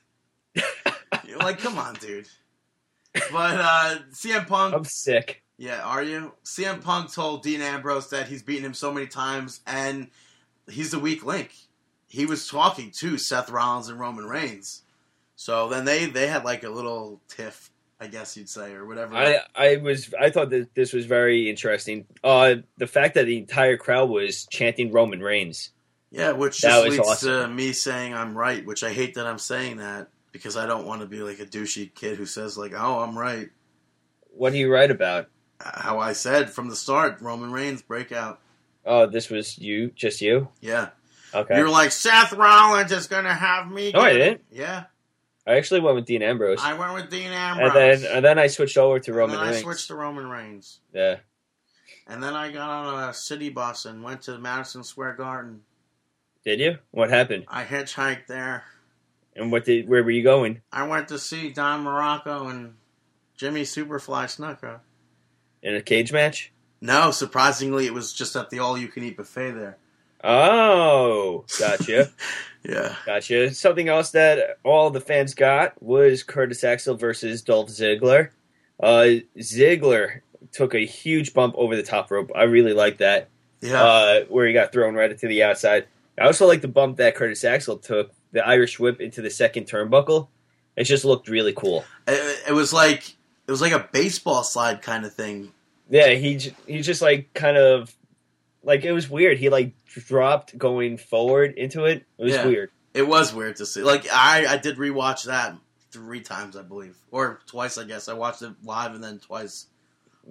S5: You're like, come on, dude. But uh, CM Punk,
S4: I'm sick.
S5: yeah, are you? CM Punk told Dean Ambrose that he's beaten him so many times, and he's the weak link. He was talking to Seth Rollins and Roman Reigns, so then they they had like a little tiff, I guess you'd say, or whatever.
S4: I I was I thought that this was very interesting. Uh, the fact that the entire crowd was chanting Roman Reigns.
S5: Yeah, which
S4: That
S5: just leads
S4: awesome.
S5: to me saying I'm right, which I hate that I'm saying that because I don't want to be like a douchey kid who says like, "Oh, I'm right."
S4: What do you write about?
S5: How I said from the start, Roman Reigns breakout.
S4: Oh, this was you, just you.
S5: Yeah,
S4: Okay,
S5: You're like Seth Rollins is gonna have me.
S4: No, I didn't.
S5: Yeah,
S4: I actually went with Dean Ambrose,
S5: I went with Dean Ambrose, and
S4: then and then I switched over to Roman
S5: then I switched to Roman Reigns,
S4: Yeah,
S5: and then I got on a city bus and went to the Madison Square Garden.
S4: did you? What happened?
S5: I hitchhiked there.
S4: And what did? Where were you going?
S5: I went to see Don Muraco and Jimmy Superfly Snuka.
S4: In a cage match?
S5: No, surprisingly, it was just at the all-you-can-eat buffet there.
S4: Oh, gotcha.
S5: Yeah.
S4: Gotcha. Something else that all the fans got was Curtis Axel versus Dolph Ziggler. Uh, Ziggler took a huge bump over the top rope. I really like that.
S5: Yeah.
S4: Uh, where he got thrown right into the outside. I also like the bump that Curtis Axel took, the Irish whip into the second turnbuckle. It just looked really cool.
S5: it, it was like it was like a baseball slide kind of thing.
S4: Yeah, he he just like kind of like it was weird. He like dropped going forward into it. It was
S5: Yeah.
S4: weird.
S5: It was weird to see. Like I, I did rewatch that three times, I believe, or twice. I guess I watched it live and then twice.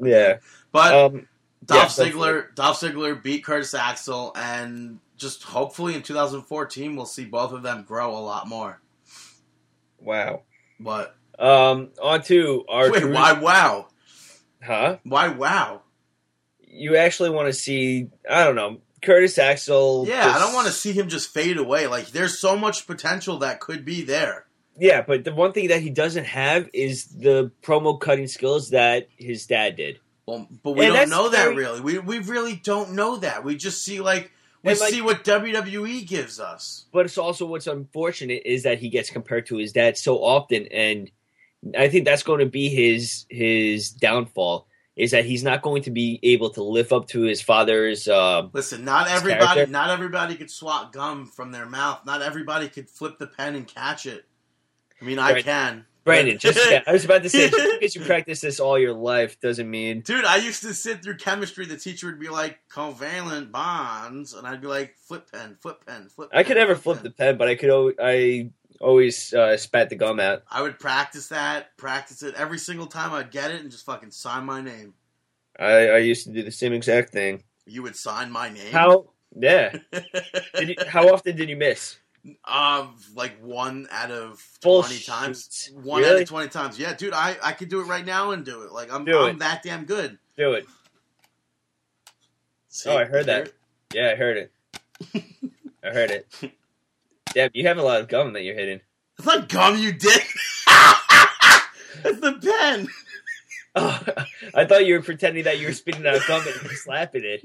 S4: Yeah.
S5: But
S4: Um,
S5: Dolph
S4: yeah,
S5: Ziggler, Dolph Ziggler beat Curtis Axel, and just hopefully in 2014 we'll see both of them grow a lot more.
S4: wow.
S5: But
S4: Um, on to our
S5: wait, why wow?
S4: Huh?
S5: Why wow?
S4: You actually want to see? I don't know. Curtis Axel.
S5: Yeah, I don't want to see him just fade away. Like there's so much potential that could be there.
S4: Yeah, but the one thing that he doesn't have is the promo cutting skills that his dad did.
S5: Well, but we
S4: And
S5: don't know that
S4: very-
S5: really. We we really don't know that. We just see like we
S4: And, like-
S5: see what WWE gives us.
S4: But it's also what's unfortunate is that he gets compared to his dad so often, and I think that's going to be his his downfall. Is that he's not going to be able to live up to his father's. Uh,
S5: Listen, not everybody
S4: character?
S5: not everybody could swat gum from their mouth. Not everybody could flip the pen and catch it. I mean, I can.
S4: Brandon, just I was about to say, just because you practice this all your life doesn't mean
S5: Dude, I used to sit through chemistry. The teacher would be like covalent bonds, and I'd be like flip pen, flip pen, flip.
S4: Pen, I could never flip
S5: pen.
S4: the pen, but I could. al- I always uh, spat the gum out.
S5: I would practice that, practice it every single time I'd get it, and just fucking sign my name.
S4: I, I used to do the same exact thing.
S5: You would sign my name.
S4: How? Yeah. Did you, how often did you miss?
S5: Um, like one out of
S4: Bullshit.
S5: twenty times. One out of twenty times. Yeah, dude, I, I could do it right now and do it. Like I'm
S4: Do
S5: I'm
S4: it.
S5: that damn good.
S4: Do it.
S5: See,
S4: Oh, I heard that. Yeah, I heard it. I heard it. Deb, you have a lot of gum that you're hitting.
S5: It's not gum, you dick. it's the pen.
S4: Oh, I thought you were pretending that you were spitting out gum and slapping it.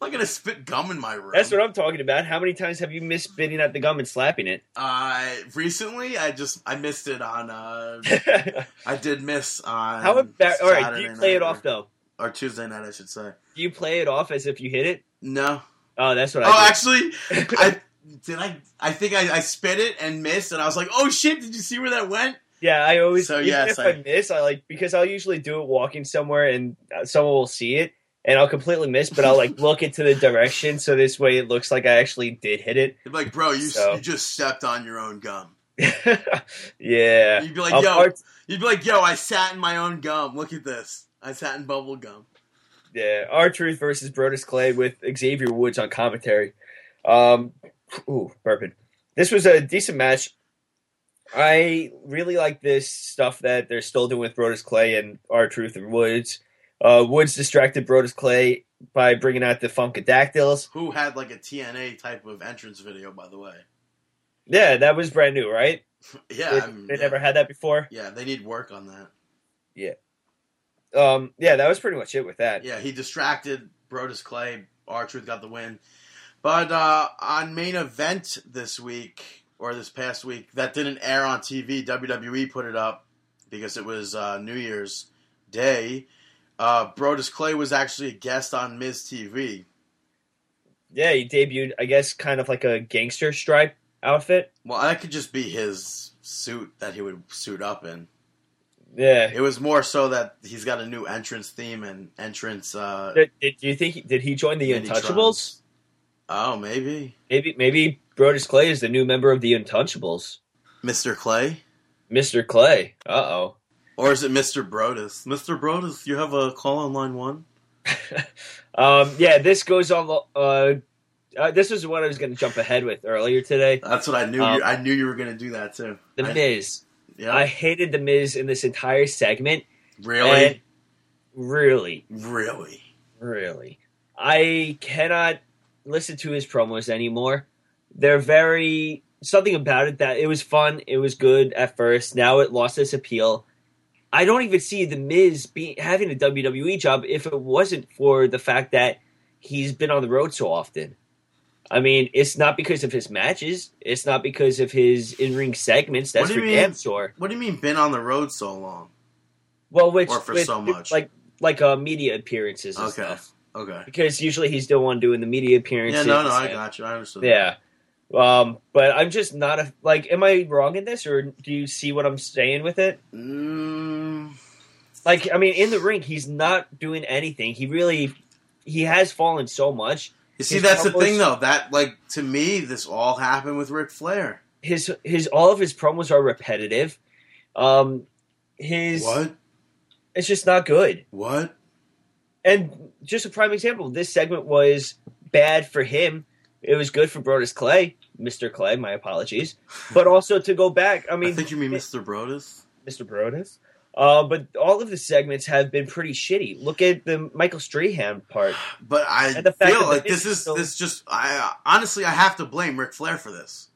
S5: I'm not gonna spit gum in my room.
S4: That's what I'm talking about. How many times have you missed spitting out the gum and slapping it?
S5: Uh, recently, I just I missed it on. Uh, I did miss on.
S4: How about all right? Do you play it off though?
S5: or, Tuesday night? I should say.
S4: Do you play it off as if you hit it?
S5: No.
S4: Oh, that's what
S5: Oh,
S4: I.
S5: actually, I did. I I think I, I spit it and missed, and I was like, "Oh shit! Did you see where that went?"
S4: Yeah, I always.
S5: So, yes,
S4: if
S5: I-
S4: I, miss, I like because I'll usually do it walking somewhere and uh, someone will see it, and I'll completely miss, but I'll like look into the direction so this way it looks like I actually did hit it.
S5: They'd be like, "Bro, you
S4: So-
S5: you just stepped on your own gum."
S4: yeah.
S5: You'd be like,
S4: Um,
S5: "Yo,"
S4: Art-
S5: you'd be like, "Yo, I sat in my own gum. Look at this. I sat in bubble gum."
S4: Yeah, R Truth versus Brodus Clay with Xavier Woods on commentary. Um, ooh, burping. This was a decent match. I really like this stuff that they're still doing with Brodus Clay and R Truth and Woods. Uh, Woods distracted Brodus Clay by bringing out the Funkadactyls.
S5: Who had like a TNA type of entrance video, by the way?
S4: Yeah, that was brand new, right?
S5: Yeah,
S4: they
S5: I mean,
S4: they
S5: yeah.
S4: never had that before.
S5: Yeah, they need work on that. Yeah.
S4: Um, yeah, that was pretty much it with that.
S5: Yeah, he distracted Brodus Clay. R Truth got the win. But uh, on main event this week or this past week that didn't air on TV, WWE put it up because it was uh, New Year's Day. Uh, Brodus Clay was actually a guest on Miz TV.
S4: Yeah, he debuted, I guess, kind of like a gangster stripe outfit.
S5: Well, that could just be his suit that he would suit up in.
S4: Yeah.
S5: It was more so that he's got a new entrance theme and entrance. Uh,
S4: Did, did- do you think he- did he join the. Untouchables?
S5: Oh, maybe
S4: Maybe maybe Brodus Clay is the new member of the Untouchables.
S5: Mr. Clay.
S4: Mr. Clay. Uh oh.
S5: Or is it Mr. Brodus? Mr. Brodus, you have a call on line one?
S4: um, yeah, this goes on. Uh, uh, this was what I was going to jump ahead with earlier today.
S5: That's what I knew.
S4: Um,
S5: you, I knew you were going to do that too.
S4: The
S5: I,
S4: Miz.
S5: Yeah.
S4: I hated the Miz in this entire segment.
S5: really,
S4: really,
S5: really.
S4: really, I cannot listen to his promos anymore. They're very something about it that it was fun. It was good at first. Now it lost its appeal. I don't even see the Miz be having a WWE job if it wasn't for the fact that he's been on the road so often. I mean, it's not because of his matches. It's not because of his in-ring segments. That's for
S5: mean?
S4: damn sure.
S5: What do you mean been on the road so long?
S4: Well, which
S5: Or for
S4: with-
S5: so much.
S4: like like uh, media appearances and
S5: Okay.
S4: stuff.
S5: Okay.
S4: Because usually he's the one doing the media appearances.
S5: Yeah, no, no, I got you. I understood.
S4: Yeah. Um, but I'm just not a like. Am I wrong in this, or do you see what I'm saying with it?
S5: Mm,
S4: Like, I mean, in the ring, he's not doing anything. He really, he has fallen so much.
S5: you see,
S4: His
S5: that's the thing, though. That, like, to me, this all happened with Ric Flair.
S4: His his all of his promos are repetitive. Um, his
S5: What?
S4: it's just not good.
S5: What?
S4: And just a prime example, this segment was bad for him. It was good for Brodus Clay, Mister Clay. My apologies, but also to go back. I mean, I,
S5: think you mean Mr. Brodus.
S4: Mr. Brodus. Uh, but all of the segments have been pretty shitty. Look at the Michael Strahan part.
S5: But I
S4: And the fact
S5: feel like this is this just. I honestly, I have to blame Ric Flair for this.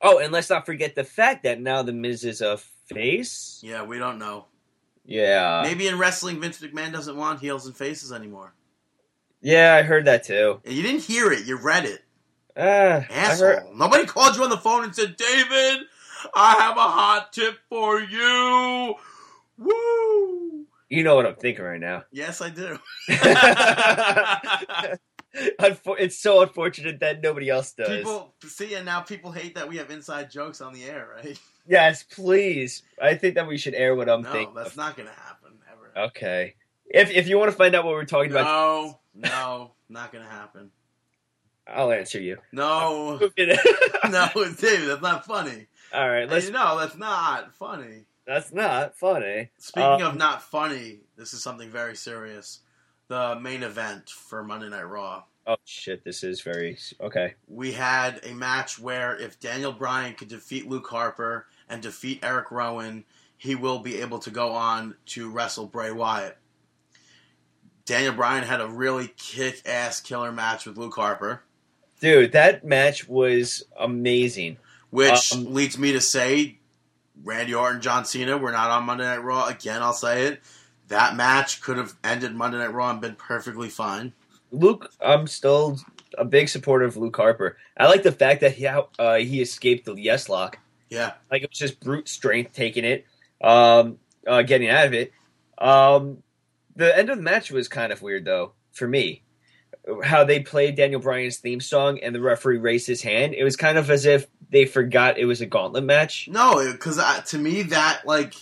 S4: Oh, and let's not forget the fact that now the Miz is a face.
S5: Yeah, we don't know.
S4: Yeah,
S5: Maybe in wrestling, Vince McMahon doesn't want heels and faces anymore.
S4: yeah, I heard that too.
S5: You didn't hear it; you read it.
S4: Eh, I
S5: Asshole.
S4: heard.
S5: Nobody called you on the phone and said, David, I have a hot tip for you. Woo!
S4: You know what I'm thinking right now.
S5: Yes, I do.
S4: It's so unfortunate that nobody else does.
S5: people see, and now people hate that we have inside jokes on the air, right?
S4: Yes, please. I think that we should air what I'm
S5: no,
S4: thinking.
S5: that's
S4: of.
S5: not going to happen ever.
S4: Okay. If if you want to find out what we're talking about,
S5: No, no, not going to happen.
S4: I'll answer you.
S5: No,
S4: no.
S5: David, that's not funny.
S4: All right. Let's.
S5: no, that's not funny.
S4: That's not funny.
S5: Speaking
S4: Um,
S5: of not funny, this is something very serious. The main event for Monday Night Raw.
S4: Oh shit! This is very okay.
S5: we had a match where if Daniel Bryan could defeat Luke Harper and defeat Eric Rowan, he will be able to go on to wrestle Bray Wyatt. Daniel Bryan had a really kick ass killer match with Luke Harper,
S4: Dude, that match was amazing.
S5: which
S4: Um,
S5: leads me to say Randy Orton, John Cena were not on Monday Night Raw. Again, I'll say it. That match could have ended Monday Night Raw and been perfectly fine.
S4: Luke, I'm still a big supporter of Luke Harper. I like the fact that he uh, he escaped the yes lock.
S5: Yeah,
S4: Like it was just brute strength taking it, um, uh, getting out of it. Um, the end of the match was kind of weird though for me. How they played Daniel Bryan's theme song and the referee raised his hand. It was kind of as if they forgot it was a gauntlet match.
S5: no, because to me that like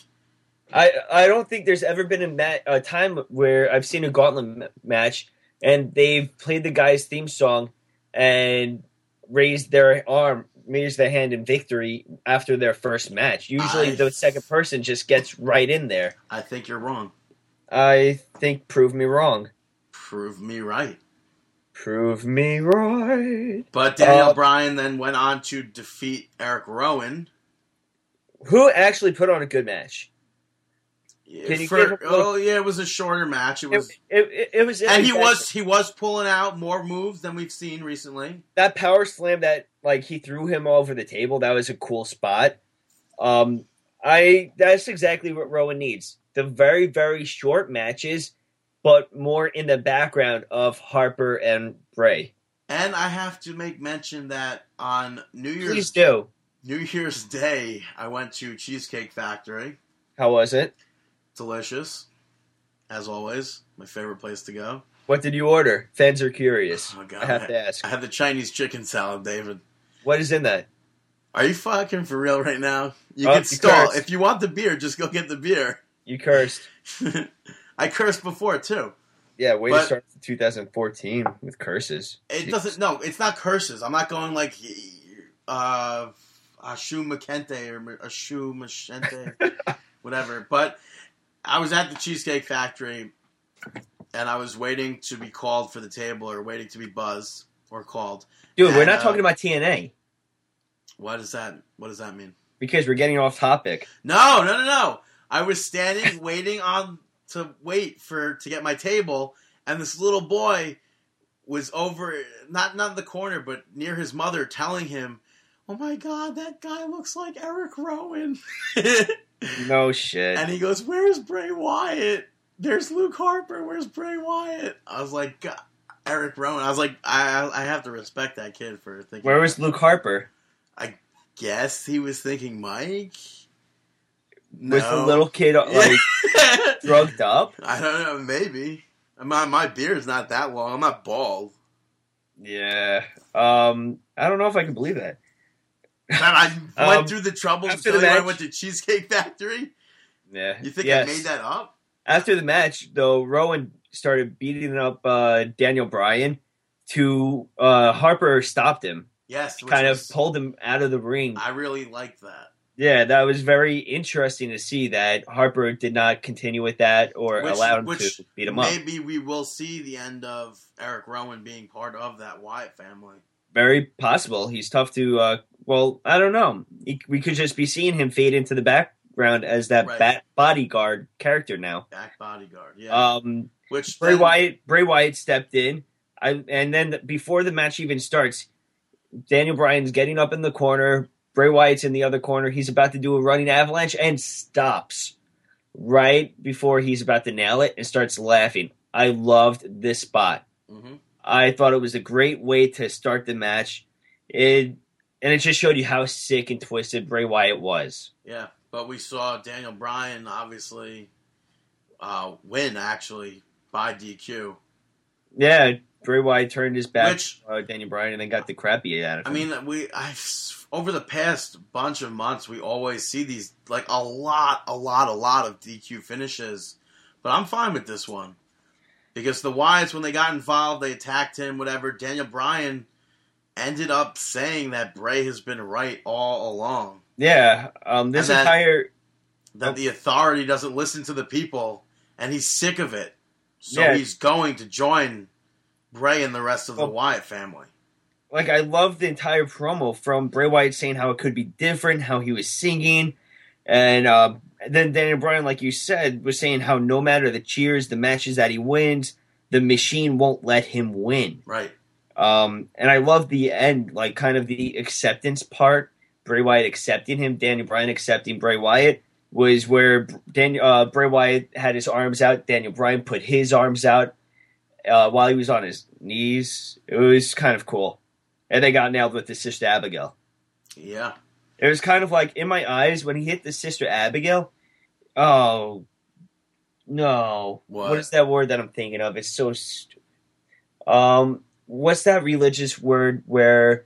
S4: I I don't think there's ever been a, a time where I've seen a gauntlet m- match and they've played the guy's theme song and raised their arm, raised their hand in victory after their first match. Usually,
S5: I-
S4: the second person just gets right in there.
S5: I think you're wrong.
S4: I think prove me wrong.
S5: Prove me right.
S4: Prove me right.
S5: But Daniel
S4: Uh,
S5: Bryan then went on to defeat Eric Rowan.
S4: Who actually put on a good match? Can you
S5: For-
S4: give a
S5: oh yeah, it was a shorter match. It
S4: It,
S5: was,
S4: it, it, it was,
S5: and he was he was pulling out more moves than we've seen recently.
S4: that power slam that like he threw him over the table. That was a cool spot. Um, I that's exactly what Rowan needs. The very very short matches, but more in the background of Harper and Bray.
S5: And I have to make mention that on New Year's
S4: Please do.
S5: New Year's Day, I went to Cheesecake Factory.
S4: How was it?
S5: Delicious, as always. My favorite place to go.
S4: What did you order? Fans are curious.
S5: Oh, God.
S4: I have to ask.
S5: I had the Chinese chicken salad, David.
S4: What is in that?
S5: Are you fucking for real right now? You
S4: Oh,
S5: can
S4: you
S5: stall.
S4: cursed.
S5: If you want the beer, just go get the beer.
S4: You cursed.
S5: I cursed before too.
S4: Yeah, way
S5: But-
S4: to start 2014 with curses.
S5: It doesn't. No, it's not curses. I'm not going like uh, Ashu Makente or Ashu Machente, whatever. But I was at the Cheesecake Factory, and I was waiting to be called for the table or waiting to be buzzed or called.
S4: Dude, we're not
S5: uh,
S4: talking about TNA
S5: What does that? What does that mean?
S4: because we're getting off topic.
S5: No, no, no, no. I was standing waiting on to wait for to get my table, and this little boy was over not not in the corner, but near his mother, telling him, "Oh my God, that guy looks like Eric Rowan."
S4: No shit.
S5: and he goes, "Where's Bray Wyatt? There's Luke Harper. Where's Bray Wyatt?" I was like, God, "Eric Rowan." I was like, I I have to respect that kid for thinking.
S4: Where was Luke Harper?
S5: I guess he was thinking Mike.
S4: Was the
S5: No.
S4: little kid like drugged up?
S5: I don't know, maybe. My my beard is not that long. I'm not bald.
S4: Yeah. Um, I don't know if I can believe that.
S5: And I went
S4: Um,
S5: through the trouble to
S4: after the
S5: you I went to Cheesecake Factory.
S4: Yeah.
S5: You think
S4: yes.
S5: I made that up?
S4: After the match, though, Rowan started beating up uh, Daniel Bryan. To uh, Harper stopped him,
S5: Yes.
S4: kind of pulled him out of the ring.
S5: I really liked that.
S4: Yeah, that was very interesting to see that Harper did not continue with that or
S5: Which-
S4: allow him to beat him up.
S5: Maybe we will see the end of Eric Rowan being part of that Wyatt family.
S4: Very possible. He's tough to. Uh, well, I don't know. He, we could just be seeing him fade into the background as that
S5: Right.
S4: bat bodyguard character now.
S5: Back bodyguard. Yeah.
S4: Um,
S5: Which
S4: Bray
S5: then-
S4: Wyatt, Bray Wyatt stepped in, I, and then before the match even starts, Daniel Bryan's getting up in the corner. Bray Wyatt's in the other corner. He's about to do a running avalanche and stops right before he's about to nail it and starts laughing. I loved this spot.
S5: Mhm.
S4: I thought it was a great way to start the match. It and it just showed you how sick and twisted Bray Wyatt was.
S5: Yeah, but we saw Daniel Bryan obviously uh, win actually by DQ.
S4: Yeah, Bray Wyatt turned his back
S5: Which-
S4: uh, Daniel Bryan and then got the crappy out of
S5: it.
S4: I
S5: mean, we I over the past bunch of months, we always see these like a lot, a lot, a lot of DQ finishes, but I'm fine with this one because the Wyatts, when they got involved, they attacked him. Whatever. Daniel Bryan ended up saying that Bray has been right all along.
S4: yeah, um, this
S5: that-
S4: entire
S5: That the authority doesn't listen to the people, and he's sick of it. So
S4: Yeah.
S5: he's going to join Bray and the rest of the Wyatt family.
S4: Like I love the entire promo from Bray Wyatt saying how it could be different, how he was singing, and uh, then Daniel Bryan, like you said, was saying how no matter the cheers, the matches that he wins, the machine won't let him win.
S5: Right.
S4: Um, and I love the end, like kind of the acceptance part. Bray Wyatt accepting him, Daniel Bryan accepting Bray Wyatt, was where Daniel uh, Bray Wyatt had his arms out. Daniel Bryan put his arms out uh, while he was on his knees. It was kind of cool, and they got nailed with the Sister Abigail.
S5: Yeah.
S4: It was kind of like in my eyes when he hit the Sister Abigail. Oh no!
S5: What?
S4: what is that word that I'm thinking of? It's so. St- um, what's that religious word where?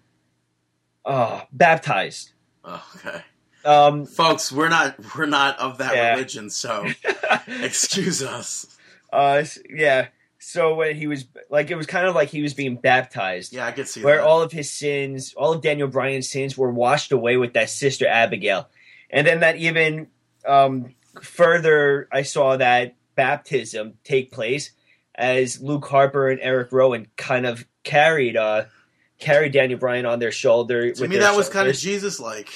S4: Oh, baptized.
S5: Okay.
S4: Um,
S5: Folks, we're not we're not of that
S4: Yeah.
S5: religion, so excuse us.
S4: uh, yeah. So when he was like, it was kind of like he was being baptized,
S5: Yeah, I could see
S4: where
S5: that.
S4: all of his sins, all of Daniel Bryan's sins, were washed away with that sister Abigail, and then that even um, further, I saw that baptism take place as Luke Harper and Eric Rowan kind of carried uh carried Daniel Bryan on their shoulder.
S5: to me, that was kind of. Jesus like.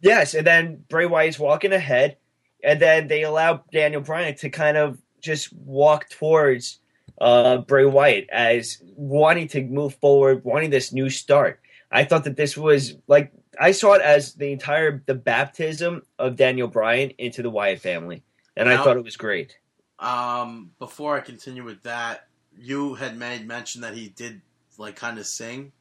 S4: Yes, and then Bray Wyatt's walking ahead, and then they allow Daniel Bryan to kind of just walk towards uh, Bray Wyatt as wanting to move forward, wanting this new start. I thought that this was like I saw it as the entire the baptism of Daniel Bryan into the Wyatt family, and I thought it was great.
S5: Um, before I continue with that, you had made mention that he did like kind of sing.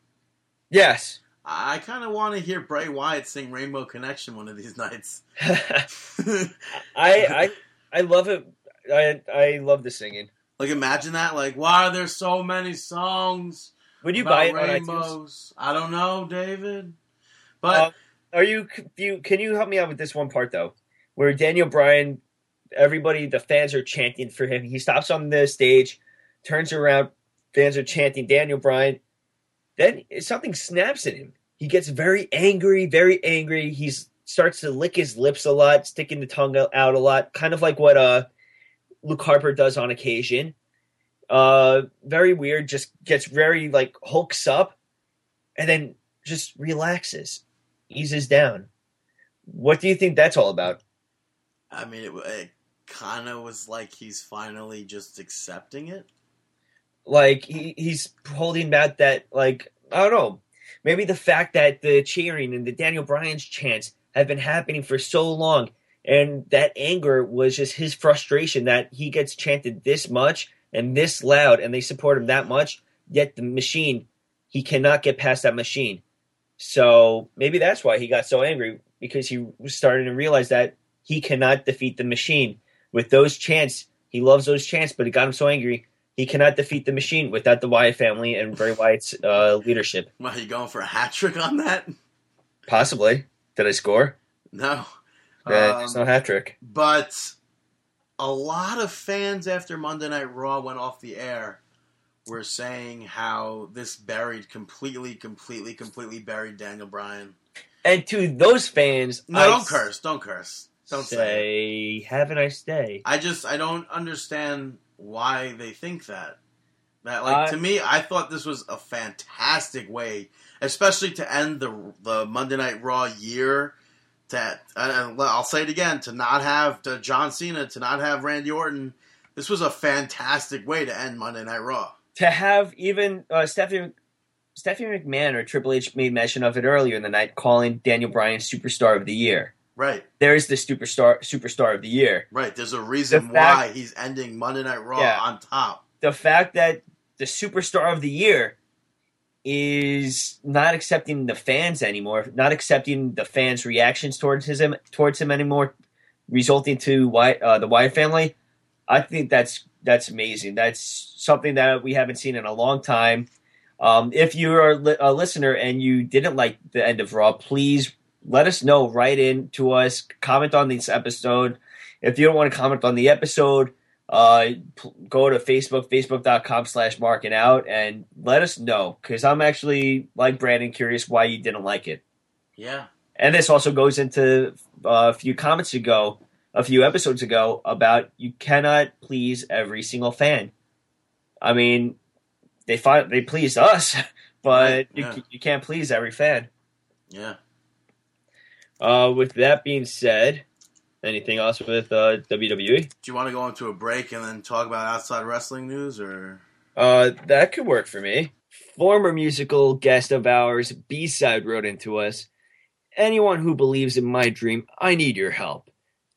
S4: Yes,
S5: I kind of want to hear Bray Wyatt sing Rainbow Connection one of these nights.
S4: I I I love it. I I love the singing.
S5: Like, imagine that. Like, why are there so many songs
S4: Would you
S5: about
S4: buy it
S5: rainbows? I don't know, David. But
S4: Uh, Are you, you? Can you help me out with this one part though, where Daniel Bryan, everybody, the fans are chanting for him. He stops on the stage, turns around, fans are chanting Daniel Bryan. Then something snaps in him. He gets very angry, very angry. He starts to lick his lips a lot, sticking the tongue out a lot, kind of like what uh Luke Harper does on occasion. Uh, very weird. Just gets very like hulks up, and then just relaxes eases down. What do you think that's all about?
S5: I mean, it, it kind of was like he's finally just accepting it.
S4: Like he, he's holding back that like I don't know. Maybe the fact that the cheering and the Daniel Bryan's chants have been happening for so long and that anger was just his frustration that he gets chanted this much and this loud and they support him that much, yet the machine he cannot get past that machine. So maybe that's why he got so angry because he was starting to realize that he cannot defeat the machine with those chants. He loves those chants, but it got him so angry he cannot defeat the machine without the Wyatt family and Bray Wyatt's uh, leadership.
S5: Are you going for a hat trick on that?
S4: Possibly. Did I score?
S5: No.
S4: There's
S5: Um,
S4: no hat trick.
S5: But a lot of fans after Monday Night Raw went off the air were saying how this buried completely, completely, completely buried Daniel Bryan.
S4: And to those fans,
S5: No,
S4: I
S5: don't curse. Don't curse. Don't say.
S4: say, have a nice day.
S5: I just I don't understand why they think that. That like
S4: Uh,
S5: to me, I thought this was a fantastic way, especially to end the the Monday Night Raw year. To and I'll say it again to not have to John Cena to not have Randy Orton. This was a fantastic way to end Monday Night Raw.
S4: To have even uh, Stephanie, Stephanie McMahon or Triple H made mention of it earlier in the night, calling Daniel Bryan Superstar of the Year.
S5: Right,
S4: There's the Superstar Superstar of the Year.
S5: right. There's a reason
S4: The fact-
S5: why he's ending Monday Night Raw
S4: Yeah.
S5: on top.
S4: the fact that the superstar of the year is not accepting the fans anymore, not accepting the fans' reactions towards him towards him anymore, resulting to Wyatt, uh, the Wyatt family. I think that's that's amazing. That's something that we haven't seen in a long time. Um, if you're a, li- a listener and you didn't like the end of Raw, please let us know. Write in to us, comment on this episode. If you don't want to comment on the episode, uh, go to Facebook, facebook.com slash marking out, and let us know because I'm actually, like Brandon, curious why you didn't like it.
S5: Yeah,
S4: And this also goes into uh, a few comments ago, a few episodes ago, about you cannot please every single fan. I mean, they find they pleased us, but
S5: Right,
S4: you, you can't please every fan.
S5: yeah.
S4: Uh, with that being said, anything else with uh, WWE?
S5: Do you want to go into a break and then talk about outside wrestling news, or
S4: Uh, that could work for me. Former musical guest of ours, B Side, wrote into us anyone who believes in my dream, I need your help.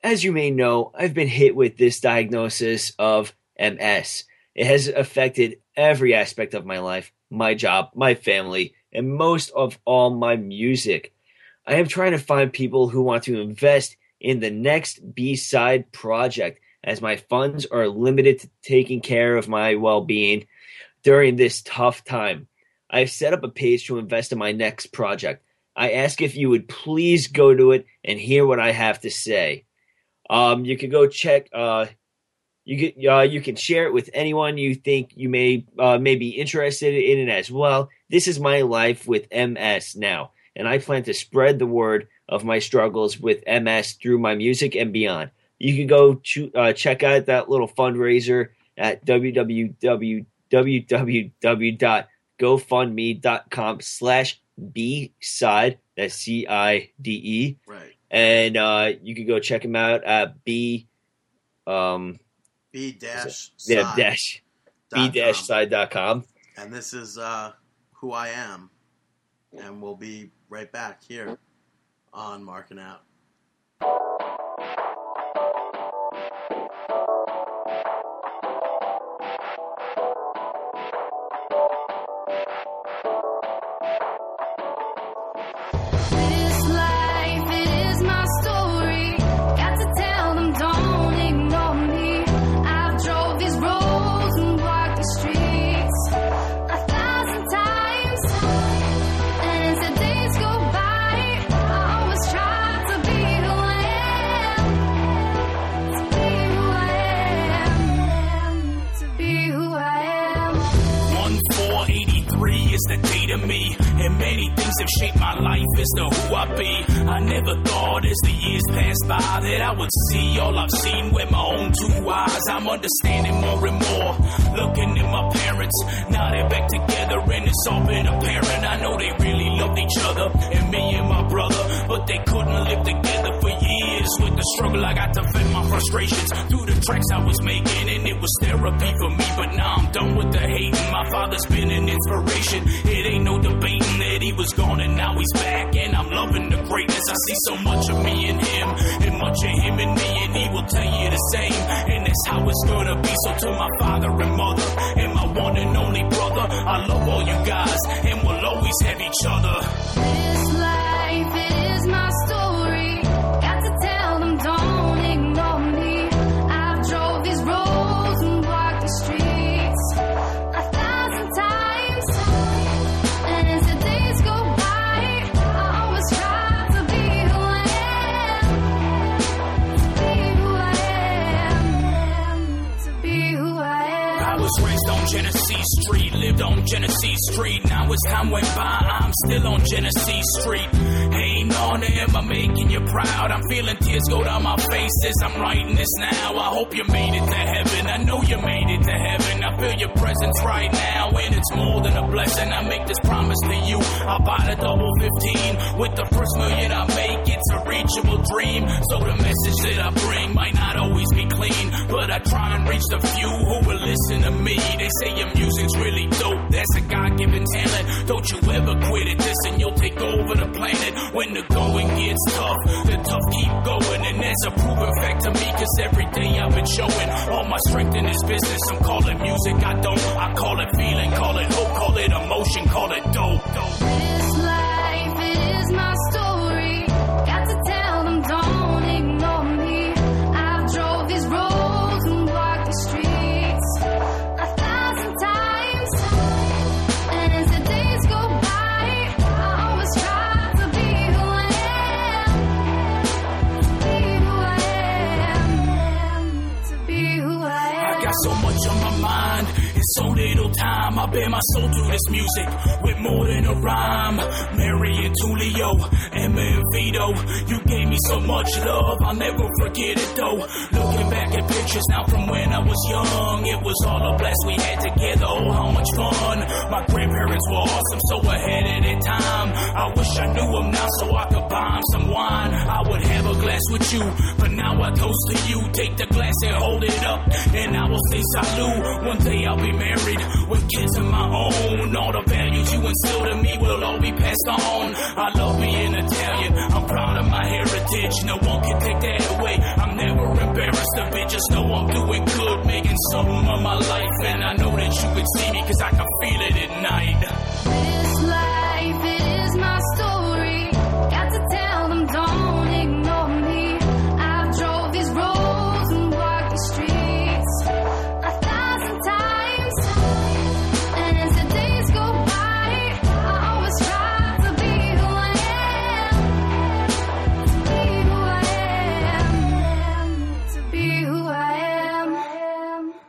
S4: As you may know, I've been hit with this diagnosis of MS. It has affected every aspect of my life, my job, my family, and most of all, my music. I am trying to find people who want to invest in the next B side project, as my funds are limited to taking care of my well being during this tough time. I've set up a page to invest in my next project. I ask if you would please go to it and hear what I have to say. Um, you can go check. Uh, you can uh, you can share it with anyone you think you may uh, may be interested in it as well. This is my life with MS now, and I plan to spread the word of my struggles with MS through my music and beyond. You can go to, uh, check out that little fundraiser at www.gofundme.com slash B side. That's C I D E.
S5: Right.
S4: And uh, you can go check them out at B um
S5: B dash
S4: yeah dash B dash side.com.
S5: And this is uh, who I am, and we'll be right back here on Marking Out.
S6: Things have shaped my life as to who I be. I never thought as the years passed by that I would see all I've seen with my own two eyes. I'm understanding more and more. Looking at my parents, now they're back together, and it's all been apparent. I know they really loved each other, and me and my brother, but they couldn't live together for years. With the struggle, I got to vent my frustrations through the tracks I was making, and it was therapy for me. But now I'm done with the hating. My father's been an inspiration. It ain't no debating he was gone and now he's back, and I'm loving the greatness. I see so much of me in him, and much of him in me, and he will tell you the same. And that's how it's gonna be. So to my father and mother, and my one and only brother, I love all you guys, and we'll always have each other.
S7: This life,
S6: on Genesee Street. Now as time went by, I'm still on Genesee Street. Ain't on there, am I making you proud? I'm feeling tears go down my face as I'm writing this now. I hope you made it to heaven. I know you made it to heaven. I feel your presence right now, and it's more than a blessing. I make this promise to you. I'll buy the double 15 with the first million I make. It's a reachable dream. So the message that I bring might not always be clean, but I try and reach the few who will listen to me. They say your music's really dope. That's a God given talent. Don't you ever quit it. This and you'll take over the planet. When the going gets tough, the tough keep going. And that's a proven fact to me. Cause every day I've been showing all my strength in this business. I'm calling music. I don't. I call it feeling, call it hope, call it emotion, call it dope. dope.
S7: This life, is my story.
S6: I bear my soul through this music with more than a rhyme. Mary and Tulio, Emma and Vito, you gave me so much love. I'll never forget it though. Looking back at pictures now from when I was young, it was all a blast we had together. Oh, how much fun! My grandparents were awesome, so ahead of their time. I wish I knew them now so I could buy 'em some wine. I would have a glass with you, but now I toast to you. Take the glass and hold it up, and I will say salute. One day I'll be married with kids of my own. All the values you instilled in me will all be passed on. I love being Italian. I'm proud of my heritage. No one can take that away. I'm never embarrassed of it. Just know I'm doing good, making something of my life. And I know that you can see me, cause I can feel it at night.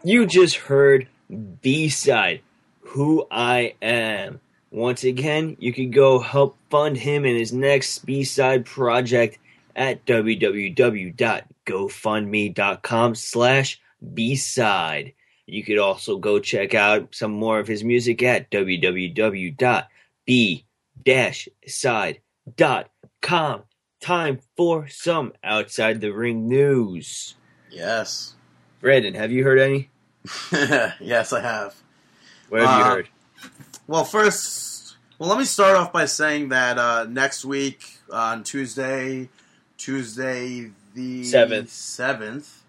S4: You just heard B side, Who I Am. Once again, you can go help fund him in his next B side project at www.gofundme.com slash B side. You could also go check out some more of his music at www.b-side.com. Time for some outside the ring news.
S5: Yes.
S4: Brandon, have you heard any?
S5: yes, I have.
S4: What have you
S5: Uh,
S4: heard?
S5: Well, first, well, let me start off by saying that uh, next week on Tuesday, Tuesday the
S4: Seventh.
S5: seventh,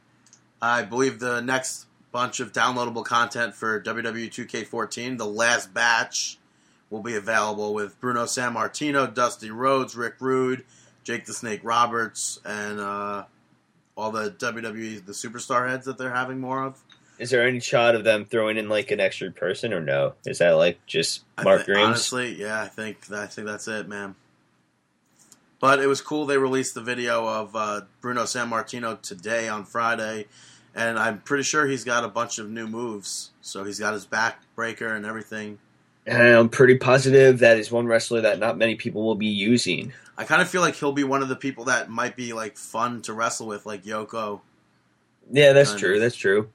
S5: I believe the next bunch of downloadable content for WWE 2K14, the last batch, will be available with Bruno Sammartino, Dusty Rhodes, Rick Rude, Jake the Snake Roberts, and uh, all the WWE the superstar heads that they're having more of.
S4: Is there any shot of them throwing in like an extra person or no? Is that like just
S5: I
S4: Mark Grimes?
S5: Honestly, yeah, I think I think that's it, man. But it was cool. They released the video of uh, Bruno Sammartino today on Friday, and I'm pretty sure he's got a bunch of new moves. So he's got his back breaker and everything.
S4: And I'm pretty positive that is one wrestler that not many people will be using.
S5: I kind of feel like he'll be one of the people that might be like fun to wrestle with, like Yoko.
S4: Yeah, that's true.
S5: of.
S4: That's true.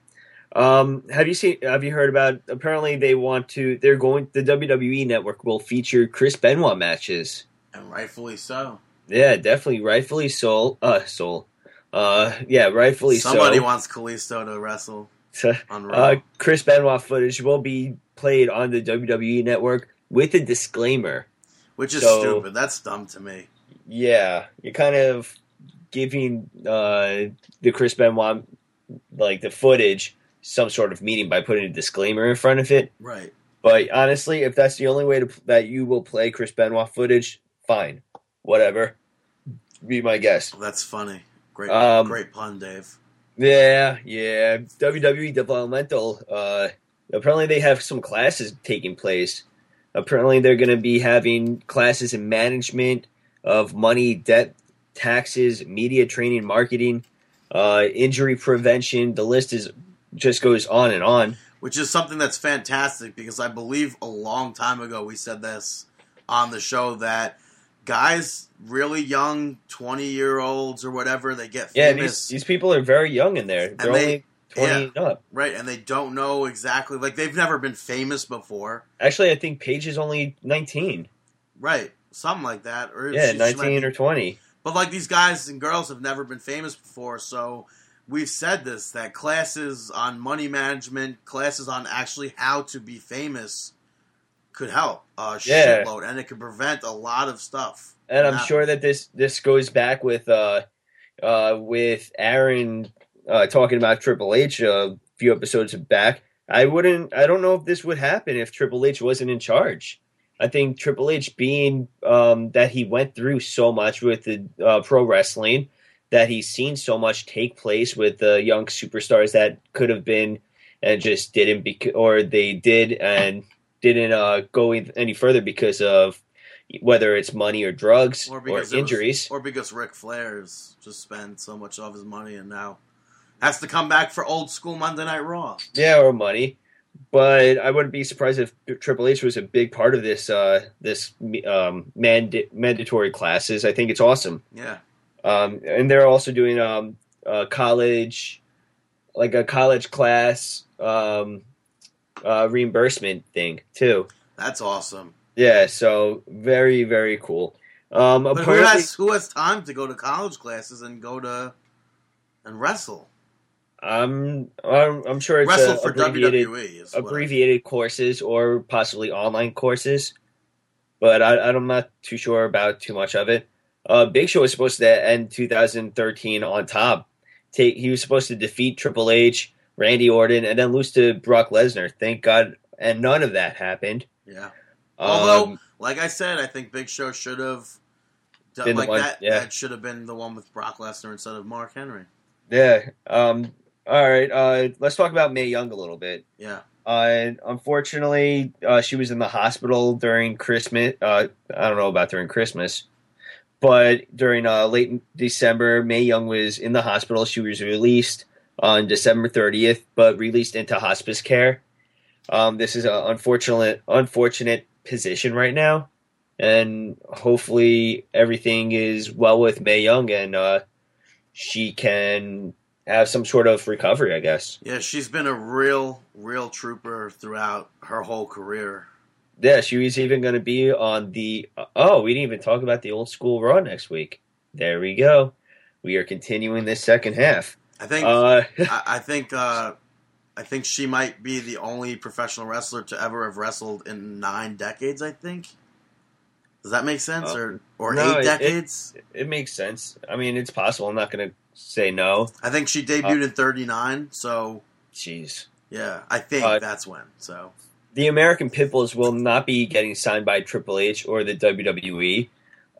S4: Um, have you seen? Have you heard about? Apparently, they want to. They're going. The WWE Network will feature Chris Benoit matches.
S5: And rightfully so.
S4: Yeah, definitely, rightfully so. Uh, soul. Uh, yeah, rightfully so.
S5: Somebody
S4: so.
S5: wants Kalisto to wrestle on Raw.
S4: uh, Chris Benoit footage will be played on the WWE Network with a disclaimer.
S5: which is
S4: so-
S5: stupid. That's dumb to me.
S4: Yeah, you're kind of giving uh, the Chris Benoit like the footage some sort of meaning by putting a disclaimer in front of it.
S5: Right.
S4: But honestly, if that's the only way to that you will play Chris Benoit footage, fine, whatever. Be my guess.
S5: That's funny. Great,
S4: Um,
S5: great pun, Dave.
S4: Yeah, yeah. WWE Developmental. Uh, apparently, they have some classes taking place. Apparently, they're going to be having classes in management of money, debt, taxes, media training, marketing, uh, injury prevention. The list is just goes on and on.
S5: which is something that's fantastic because I believe a long time ago we said this on the show that guys really young 20 year olds or whatever they get
S4: Yeah,
S5: famous
S4: these these people are very young in there. They're
S5: they-
S4: only twenty
S5: yeah.
S4: and up.
S5: right and they don't know exactly like they've never been famous before
S4: Actually, I think Paige is only nineteen.
S5: right something like that or
S4: Yeah,
S5: she- she
S4: nineteen
S5: be-
S4: or twenty.
S5: but like these guys and girls have never been famous before so we've said this that classes on money management classes on actually how to be famous could help a
S4: Yeah.
S5: shitload and it could prevent a lot of stuff
S4: And I'm sure that this this goes back with uh uh with Aaron uh talking about Triple H a few episodes back. I wouldn't I don't know if this would happen if Triple H wasn't in charge. I think Triple H being um that he went through so much with the uh, pro wrestling that he's seen so much take place with the young superstars that could have been and just didn't bec- or they did and didn't uh go any further because of whether it's money or drugs
S5: or
S4: or,
S5: because was-
S4: injuries.
S5: or because Ric Flair's just spent so much of his money and now has to come back for old school Monday Night Raw.
S4: yeah, or money. But I wouldn't be surprised if Triple H was a big part of this uh, this um, manda- mandatory classes. I think it's awesome.
S5: Yeah,
S4: Um, and they're also doing um, a college, like a college class um, uh, reimbursement thing too.
S5: that's awesome.
S4: Yeah, so very very cool. Um,
S5: But who has who has time to go to college classes and go to and wrestle?
S4: I'm I'm, I'm sure it's
S5: Wrestle
S4: a,
S5: for
S4: abbreviated
S5: WWE
S4: abbreviated courses or possibly online courses, but I, I'm not too sure about too much of it. Uh, Big Show was supposed to end 2013 on top. Take he was supposed to defeat Triple H, Randy Orton, and then lose to Brock Lesnar. Thank God, and none of that happened.
S5: Yeah. Although,
S4: Um,
S5: like I said, I think Big Show should have done like
S4: one-
S5: that.
S4: yeah.
S5: That should have been the one with Brock Lesnar instead of Mark Henry.
S4: yeah. Um. All right. Uh, let's talk about Mae Young a little bit.
S5: Yeah.
S4: Uh, unfortunately, uh, she was in the hospital during Christmas. Uh, I don't know about during Christmas, but during uh, late December, Mae Young was in the hospital. She was released on December 30th, but released into hospice care. Um, this is an unfortunate, unfortunate position right now, and hopefully everything is well with Mae Young and uh, she can have some sort of recovery. I guess.
S5: Yeah, she's been a real, real trooper throughout her whole career.
S4: Yeah, she was even going to be on the. Oh, we didn't even talk about the old school Raw next week. There we go. We are continuing this second half.
S5: I think.
S4: Uh,
S5: I, I think. Uh, I think she might be the only professional wrestler to ever have wrestled in nine decades. I think. Does that make sense?
S4: Uh,
S5: or or
S4: no,
S5: eight
S4: it-
S5: decades?
S4: it makes sense. I mean, it's possible. I'm not going to say no.
S5: I think she
S4: Uh,
S5: debuted in '39. So
S4: Jeez.
S5: yeah, I think
S4: Uh,
S5: that's when. So
S4: The American Pitbulls will not be getting signed by Triple H or the WWE.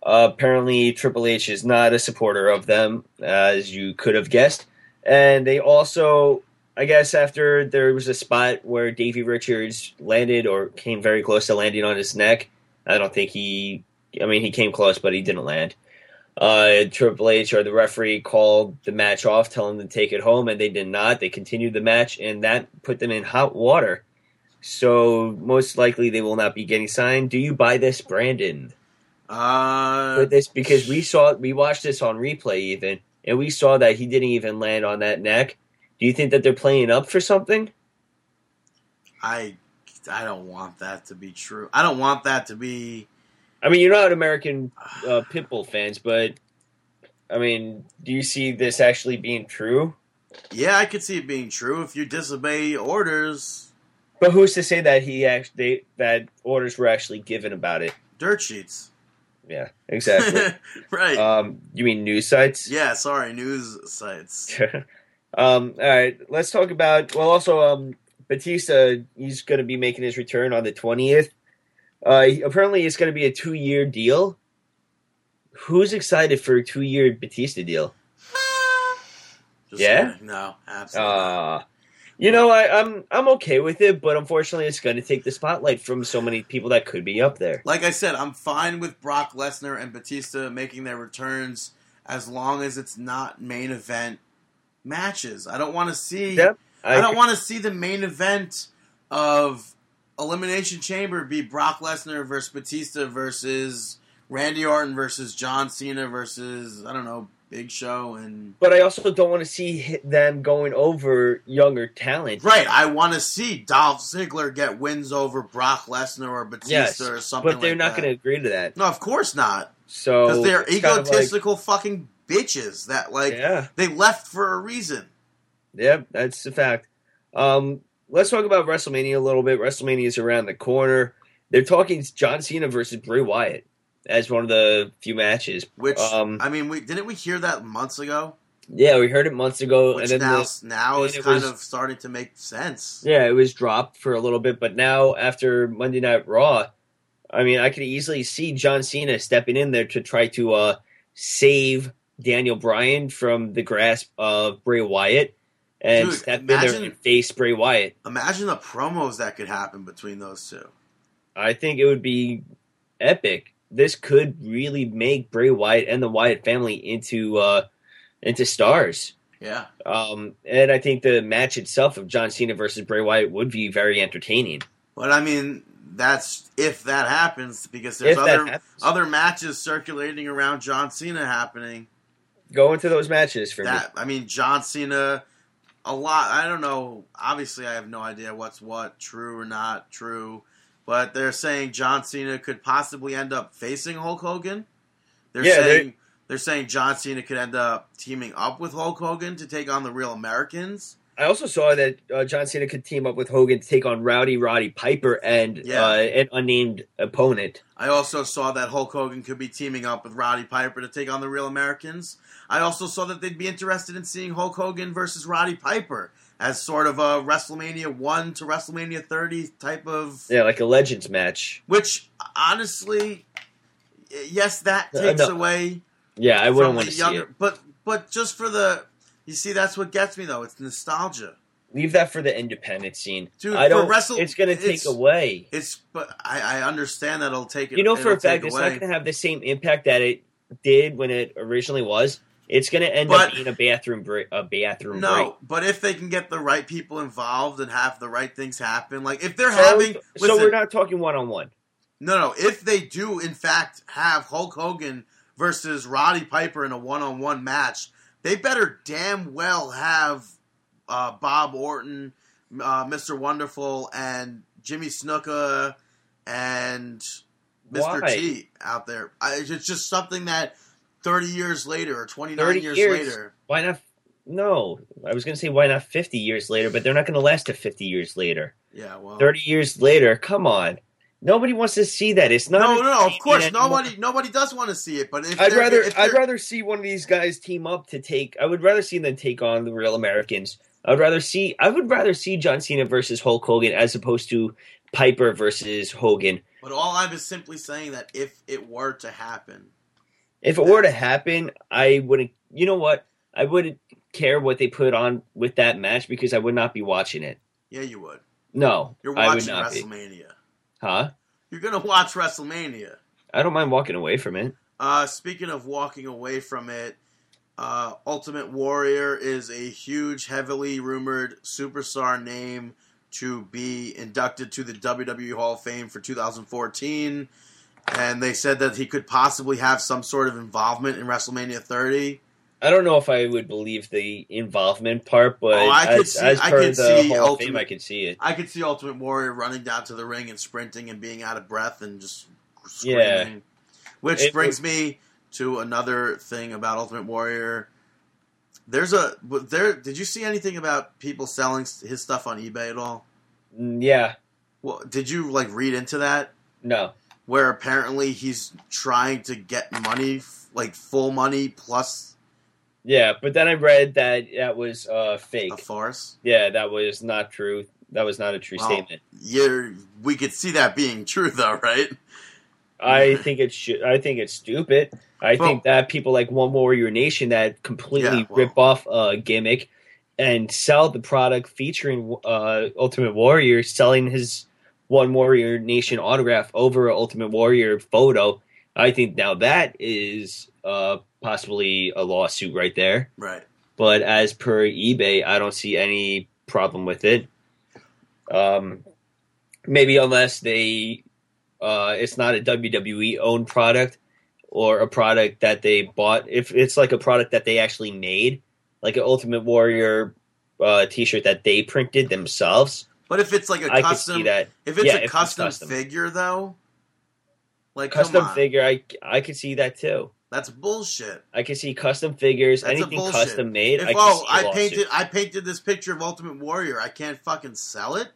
S4: Uh, apparently, Triple H is not a supporter of them, as you could have guessed. And they also, I guess, after there was a spot where Davey Richards landed or came very close to landing on his neck, I don't think he, I mean, he came close, but he didn't land. Uh, Triple H or the referee called the match off, telling them to take it home, and they did not. They continued the match, and that put them in hot water. So most likely they will not be getting signed. Do you buy this, Brandon?
S5: uh,
S4: For this because we saw we watched this on replay even, and we saw that he didn't even land on that neck. Do you think that they're playing up for something?
S5: I I don't want that to be true. I don't want that to be.
S4: I mean, you're not American uh, Pitbull fans, but I mean, do you see this actually being true?
S5: Yeah, I could see it being true if you disobey orders.
S4: But who's to say that he actually that orders were actually given about it?
S5: Dirt sheets.
S4: Yeah, exactly.
S5: right.
S4: um, you mean news sites?
S5: yeah, sorry, news sites.
S4: um, all right, let's talk about. Well, also, um, Batista. He's going to be making his return on the twentieth. Uh, apparently, it's going to be a two-year deal. Who's excited for a two-year Batista deal?
S5: Just
S4: Yeah?
S5: kidding. No, absolutely.
S4: Uh, you know, I, I'm I'm okay with it, but unfortunately, it's going to take the spotlight from so many people that could be up there.
S5: like I said, I'm fine with Brock Lesnar and Batista making their returns as long as it's not main event matches. I don't want to see.
S4: Yep,
S5: I, don't want to see the main event of Elimination Chamber be Brock Lesnar versus Batista versus Randy Orton versus John Cena versus I don't know Big Show and
S4: But I also don't want to see them going over younger talent.
S5: right. I want to see Dolph Ziggler get wins over Brock Lesnar or Batista
S4: Yes,
S5: or something.
S4: but they're
S5: like
S4: not going to agree to that.
S5: No, of course not.
S4: So
S5: Because they're
S4: of like-
S5: egotistical fucking bitches that like
S4: yeah,
S5: they left for a reason.
S4: Yep, that's a fact. Um, let's talk about WrestleMania a little bit. WrestleMania is around the corner. They're talking John Cena versus Bray Wyatt as one of the few matches.
S5: Which
S4: Um,
S5: I mean, we didn't we hear that months ago?
S4: Yeah, we heard it months ago,
S5: Which
S4: and then
S5: now
S4: the,
S5: now is kind
S4: was-
S5: of starting to make sense.
S4: yeah, it was dropped for a little bit. But now after Monday Night Raw, I mean, I could easily see John Cena stepping in there to try to uh, save Daniel Bryan from the grasp of Bray Wyatt and
S5: Dude,
S4: step in there and face Bray Wyatt.
S5: Imagine the promos that could happen between those two.
S4: I think it would be epic. This could really make Bray Wyatt and the Wyatt family into uh, into stars.
S5: Yeah.
S4: Um, and I think the match itself of John Cena versus Bray Wyatt would be very entertaining.
S5: But I mean, that's if that happens because there's
S4: If
S5: other other matches circulating around John Cena happening.
S4: Go into those matches for me.
S5: I mean, John Cena. A lot. I don't know. Obviously, I have no idea what's what, true or not true. But they're saying John Cena could possibly end up facing Hulk Hogan. They're
S4: Yeah,
S5: saying They're saying John Cena could end up teaming up with Hulk Hogan to take on the Real Americans.
S4: I also saw that uh, John Cena could team up with Hogan to take on Rowdy Roddy Piper and
S5: Yeah.
S4: uh, an unnamed opponent.
S5: I also saw that Hulk Hogan could be teaming up with Roddy Piper to take on the Real Americans. I also saw that they'd be interested in seeing Hulk Hogan versus Roddy Piper as sort of a WrestleMania 1 to WrestleMania 30 type of.
S4: Yeah, like a Legends match.
S5: Which, honestly, yes, that
S4: Uh,
S5: takes
S4: no.
S5: away
S4: Yeah, I wouldn't want to see
S5: younger.
S4: it.
S5: But, but just for the. You see, that's what gets me, though. It's nostalgia.
S4: Leave that for the independent scene.
S5: Dude,
S4: I don't.
S5: Wrestle-
S4: it's going to take
S5: it's-
S4: away.
S5: It's, but I, I understand that it'll take it.
S4: You know, for a fact, it's
S5: away.
S4: not going to have the same impact that it did when it originally was. It's going to end
S5: But-
S4: up being a bathroom break. A bathroom
S5: No, but if they can get the right people involved and have the right things happen, like if they're
S4: break.
S5: having,
S4: so,
S5: listen,
S4: so we're not talking one on one.
S5: no, no, if they do in fact have Hulk Hogan versus Roddy Piper in a one-on-one match, they better damn well have uh, Bob Orton, uh, Mr. Wonderful, and Jimmy Snuka and Mr.
S4: Why?
S5: T out there. I, it's just something that thirty years later or twenty-nine
S4: 30
S5: years,
S4: years.
S5: later.
S4: Why not? No, I was going to say why not 50 years later, but they're not going to last to 50 years later.
S5: Yeah, well,
S4: 30 years later, come on. Nobody wants to see that. It's not.
S5: no, no, no. Of course,
S4: anymore.
S5: nobody, nobody does want to see it. But if
S4: I'd rather I'd rather see one of these guys team up to take. I would rather see them take on the real Americans. I'd rather see. I would rather see John Cena versus Hulk Hogan as opposed to Piper versus Hogan.
S5: But all I'm is simply saying that if it were to happen,
S4: If it were to happen, I wouldn't. You know what? I wouldn't care what they put on with that match because I would not be watching it.
S5: yeah, you would.
S4: No,
S5: You're
S4: I would
S5: watching
S4: not be.
S5: WrestleMania.
S4: Huh?
S5: You're gonna watch WrestleMania.
S4: I don't mind walking away from it.
S5: Uh, speaking of walking away from it, uh, Ultimate Warrior is a huge, heavily rumored superstar name to be inducted to the WWE Hall of Fame for 2014. And they said that he could possibly have some sort of involvement in WrestleMania 30.
S4: I don't know if I would believe the involvement part, but
S5: Oh, I could
S4: as,
S5: see-
S4: as
S5: I could
S4: the
S5: see
S4: Hall
S5: Ultimate-
S4: Fame, I could see it.
S5: I could see Ultimate Warrior running down to the ring and sprinting and being out of breath and just
S4: Yeah.
S5: screaming. Which
S4: It
S5: brings me to another thing about Ultimate Warrior. There's a there. Did you see anything about people selling his stuff on eBay at all?
S4: Mm, Yeah,
S5: Well, did you like read into that?
S4: no.
S5: Where apparently he's trying to get money, like full money plus
S4: Yeah, but then I read that that was uh, fake.
S5: a farce.
S4: Yeah, that was not true. That was not a true
S5: Wow.
S4: statement.
S5: You're, we could see that being true, though, right?
S4: I think it's sh- I think it's stupid. I
S5: Well-
S4: think that people like One Warrior Nation that completely
S5: Yeah, well-
S4: rip off a gimmick and sell the product featuring uh, Ultimate Warrior, selling his One Warrior Nation autograph over a Ultimate Warrior photo. I think now that is uh, possibly a lawsuit right there.
S5: Right.
S4: but as per eBay, I don't see any problem with it. Um, maybe unless they, uh, it's not a WWE owned product or a product that they bought. If it's like a product that they actually made, like an Ultimate Warrior uh, T-shirt that they printed themselves,
S5: But if it's like a
S4: I
S5: custom, if it's
S4: Yeah,
S5: a
S4: if it's
S5: custom,
S4: custom.
S5: figure, though, like
S4: Custom figure, I I could see that too.
S5: that's bullshit.
S4: I can see custom figures,
S5: That's
S4: anything custom made.
S5: If
S4: I
S5: oh, I
S4: lawsuit.
S5: painted, I painted this picture of Ultimate Warrior. I can't fucking sell it.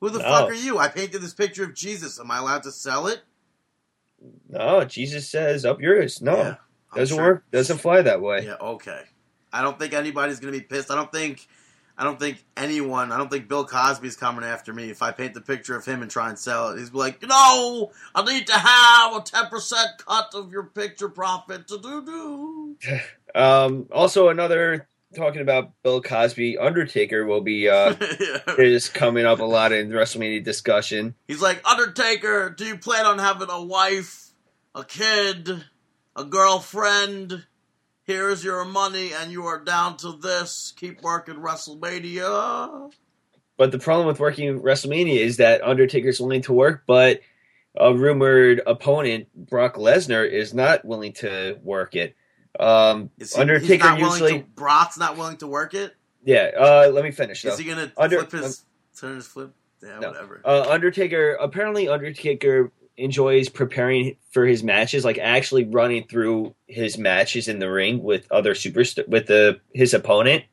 S5: Who the
S4: No.
S5: fuck are you? I painted this picture of Jesus. Am I allowed to sell it?
S4: No, Jesus says up yours. No,
S5: Yeah,
S4: doesn't
S5: sure.
S4: work. Doesn't fly that way.
S5: Yeah, okay. I don't think anybody's gonna be pissed. I don't think, I don't think anyone. I don't think Bill Cosby's coming after me if I paint the picture of him and try and sell it. He's like, no, I need to have a ten percent cut of your picture profit. To do do.
S4: Um, also, another talking about Bill Cosby, Undertaker will be uh, is coming up a lot in WrestleMania discussion.
S5: He's like, Undertaker, do you plan on having a wife, a kid, a girlfriend? Here's your money, and you are down to this. Keep working WrestleMania.
S4: But the problem with working WrestleMania is that Undertaker's willing to work, but a rumored opponent, Brock Lesnar, is not willing to work it. Um,
S5: he,
S4: Undertaker
S5: not
S4: usually,
S5: to, Brock's not willing to work it.
S4: yeah. Uh, let me finish though.
S5: Is he gonna
S4: Under-
S5: flip his turn his flip? Yeah,
S4: No.
S5: whatever.
S4: Uh, Undertaker apparently Undertaker enjoys preparing for his matches, like actually running through his matches in the ring with other superst with the his opponent.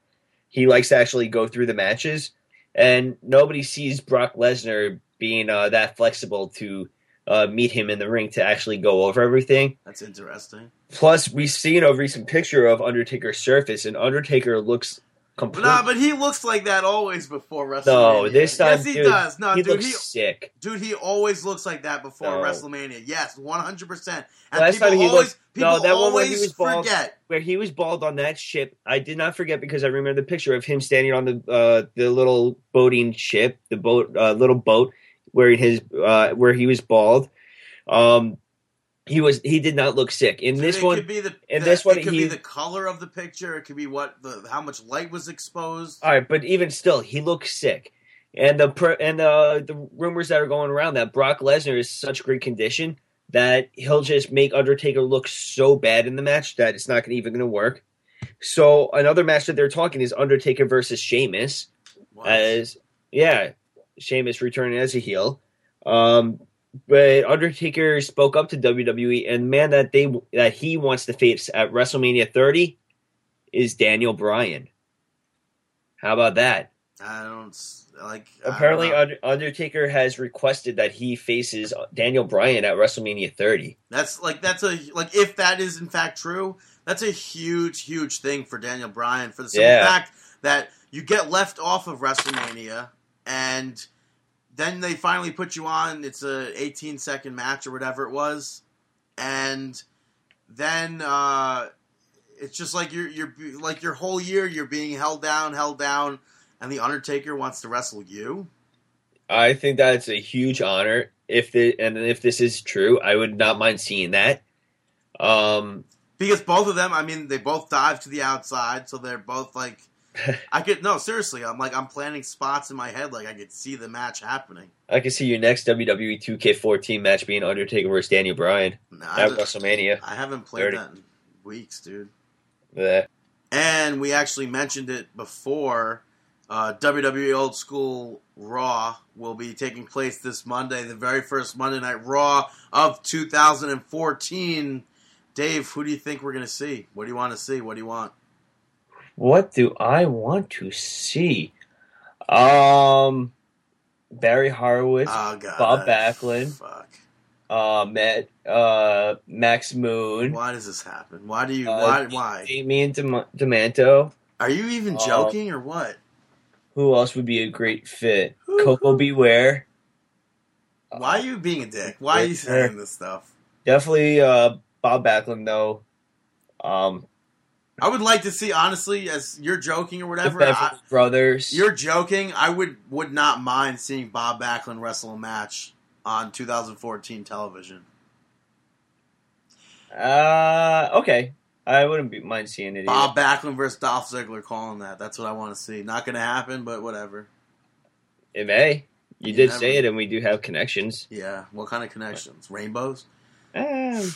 S4: He likes to actually go through the matches, and nobody sees Brock Lesnar being uh, that flexible to uh, meet him in the ring to actually go over everything.
S5: That's interesting.
S4: Plus, we've seen a recent picture of Undertaker's surface, and Undertaker looks
S5: But
S4: completely.
S5: nah, but he looks like that always before WrestleMania.
S4: no, this time,
S5: yes, he
S4: dude,
S5: does. No,
S4: he
S5: dude,
S4: looks
S5: he
S4: sick.
S5: dude, he always looks like that before
S4: No.
S5: WrestleMania. Yes, one hundred percent. And
S4: Last
S5: people
S4: time he
S5: always,
S4: looked- no, that one where he was bald.
S5: forget.
S4: where he was bald on that ship. I did not forget because I remember the picture of him standing on the uh, the little boating ship, the boat, uh, little boat, wearing his uh, where he was bald. Um, he was he did not look sick in this one.
S5: could be the,
S4: in
S5: the-
S4: this one,
S5: it could
S4: he-
S5: be the color of the picture. It could be what the how much light was exposed.
S4: All right, but even still, he looks sick. And the and the the rumors that are going around that Brock Lesnar is such great condition that he'll just make Undertaker look so bad in the match that it's not gonna, even going to work. So another match that they're talking is Undertaker versus Sheamus.
S5: What?
S4: as yeah, Sheamus returning as a heel. Um, but Undertaker spoke up to WWE, and man, that they that he wants to face at WrestleMania 30 is Daniel Bryan. How about that?
S5: I don't like. Don't
S4: Apparently. Under- Undertaker has requested that he faces Daniel Bryan at WrestleMania 30.
S5: That's like that's a like if that is in fact true, that's a huge, huge thing for Daniel Bryan for the simple
S4: Yeah.
S5: fact that you get left off of WrestleMania and then they finally put you on. It's a 18 second match or whatever it was, and then uh, it's just like you're you're like your whole year you're being held down, held down, and the Undertaker wants to wrestle you.
S4: I think that's a huge honor. If the and if this is true, I would not mind seeing that. Um,
S5: Because both of them, I mean, they both dive to the outside, so they're both like, I could no seriously. I'm like I'm planning spots in my head, like I could see the match happening.
S4: I could see your next WWE 2K14 match being Undertaker versus Daniel Bryan
S5: No,
S4: at
S5: I,
S4: WrestleMania.
S5: I haven't played
S4: 30.
S5: that in weeks, dude.
S4: Yeah.
S5: And we actually mentioned it before. Uh, WWE Old School Raw will be taking place this Monday, the very first Monday Night Raw of 2014. Dave, who do you think we're going to see? What do you want to see? What do you want?
S4: What do I want to see? Um, Barry Horowitz,
S5: Oh, God.
S4: Bob Backlund.
S5: Fuck.
S4: uh, Matt, uh, Max Moon,
S5: Why does this happen? Why do you?
S4: Uh,
S5: why? Why?
S4: Damian Dem- Demento.
S5: Are you even
S4: Um,
S5: joking or what?
S4: Who else would be a great fit? Koko B. Ware.
S5: Why are you being a dick? Why are you saying this stuff?
S4: Definitely uh, Bob Backlund though. Um,
S5: I would like to see, honestly, as you're joking or whatever. I,
S4: Brothers.
S5: you're joking. I would would not mind seeing Bob Backlund wrestle a match on 2014 television.
S4: uh, okay. I wouldn't be, mind seeing it. Either.
S5: Bob Backlund versus Dolph Ziggler, calling that. That's what I want to see. Not going to happen, but whatever.
S4: It may. You
S5: You
S4: did
S5: never-
S4: say it, and we do have connections.
S5: Yeah. What kind of connections? Rainbows.
S4: Eh,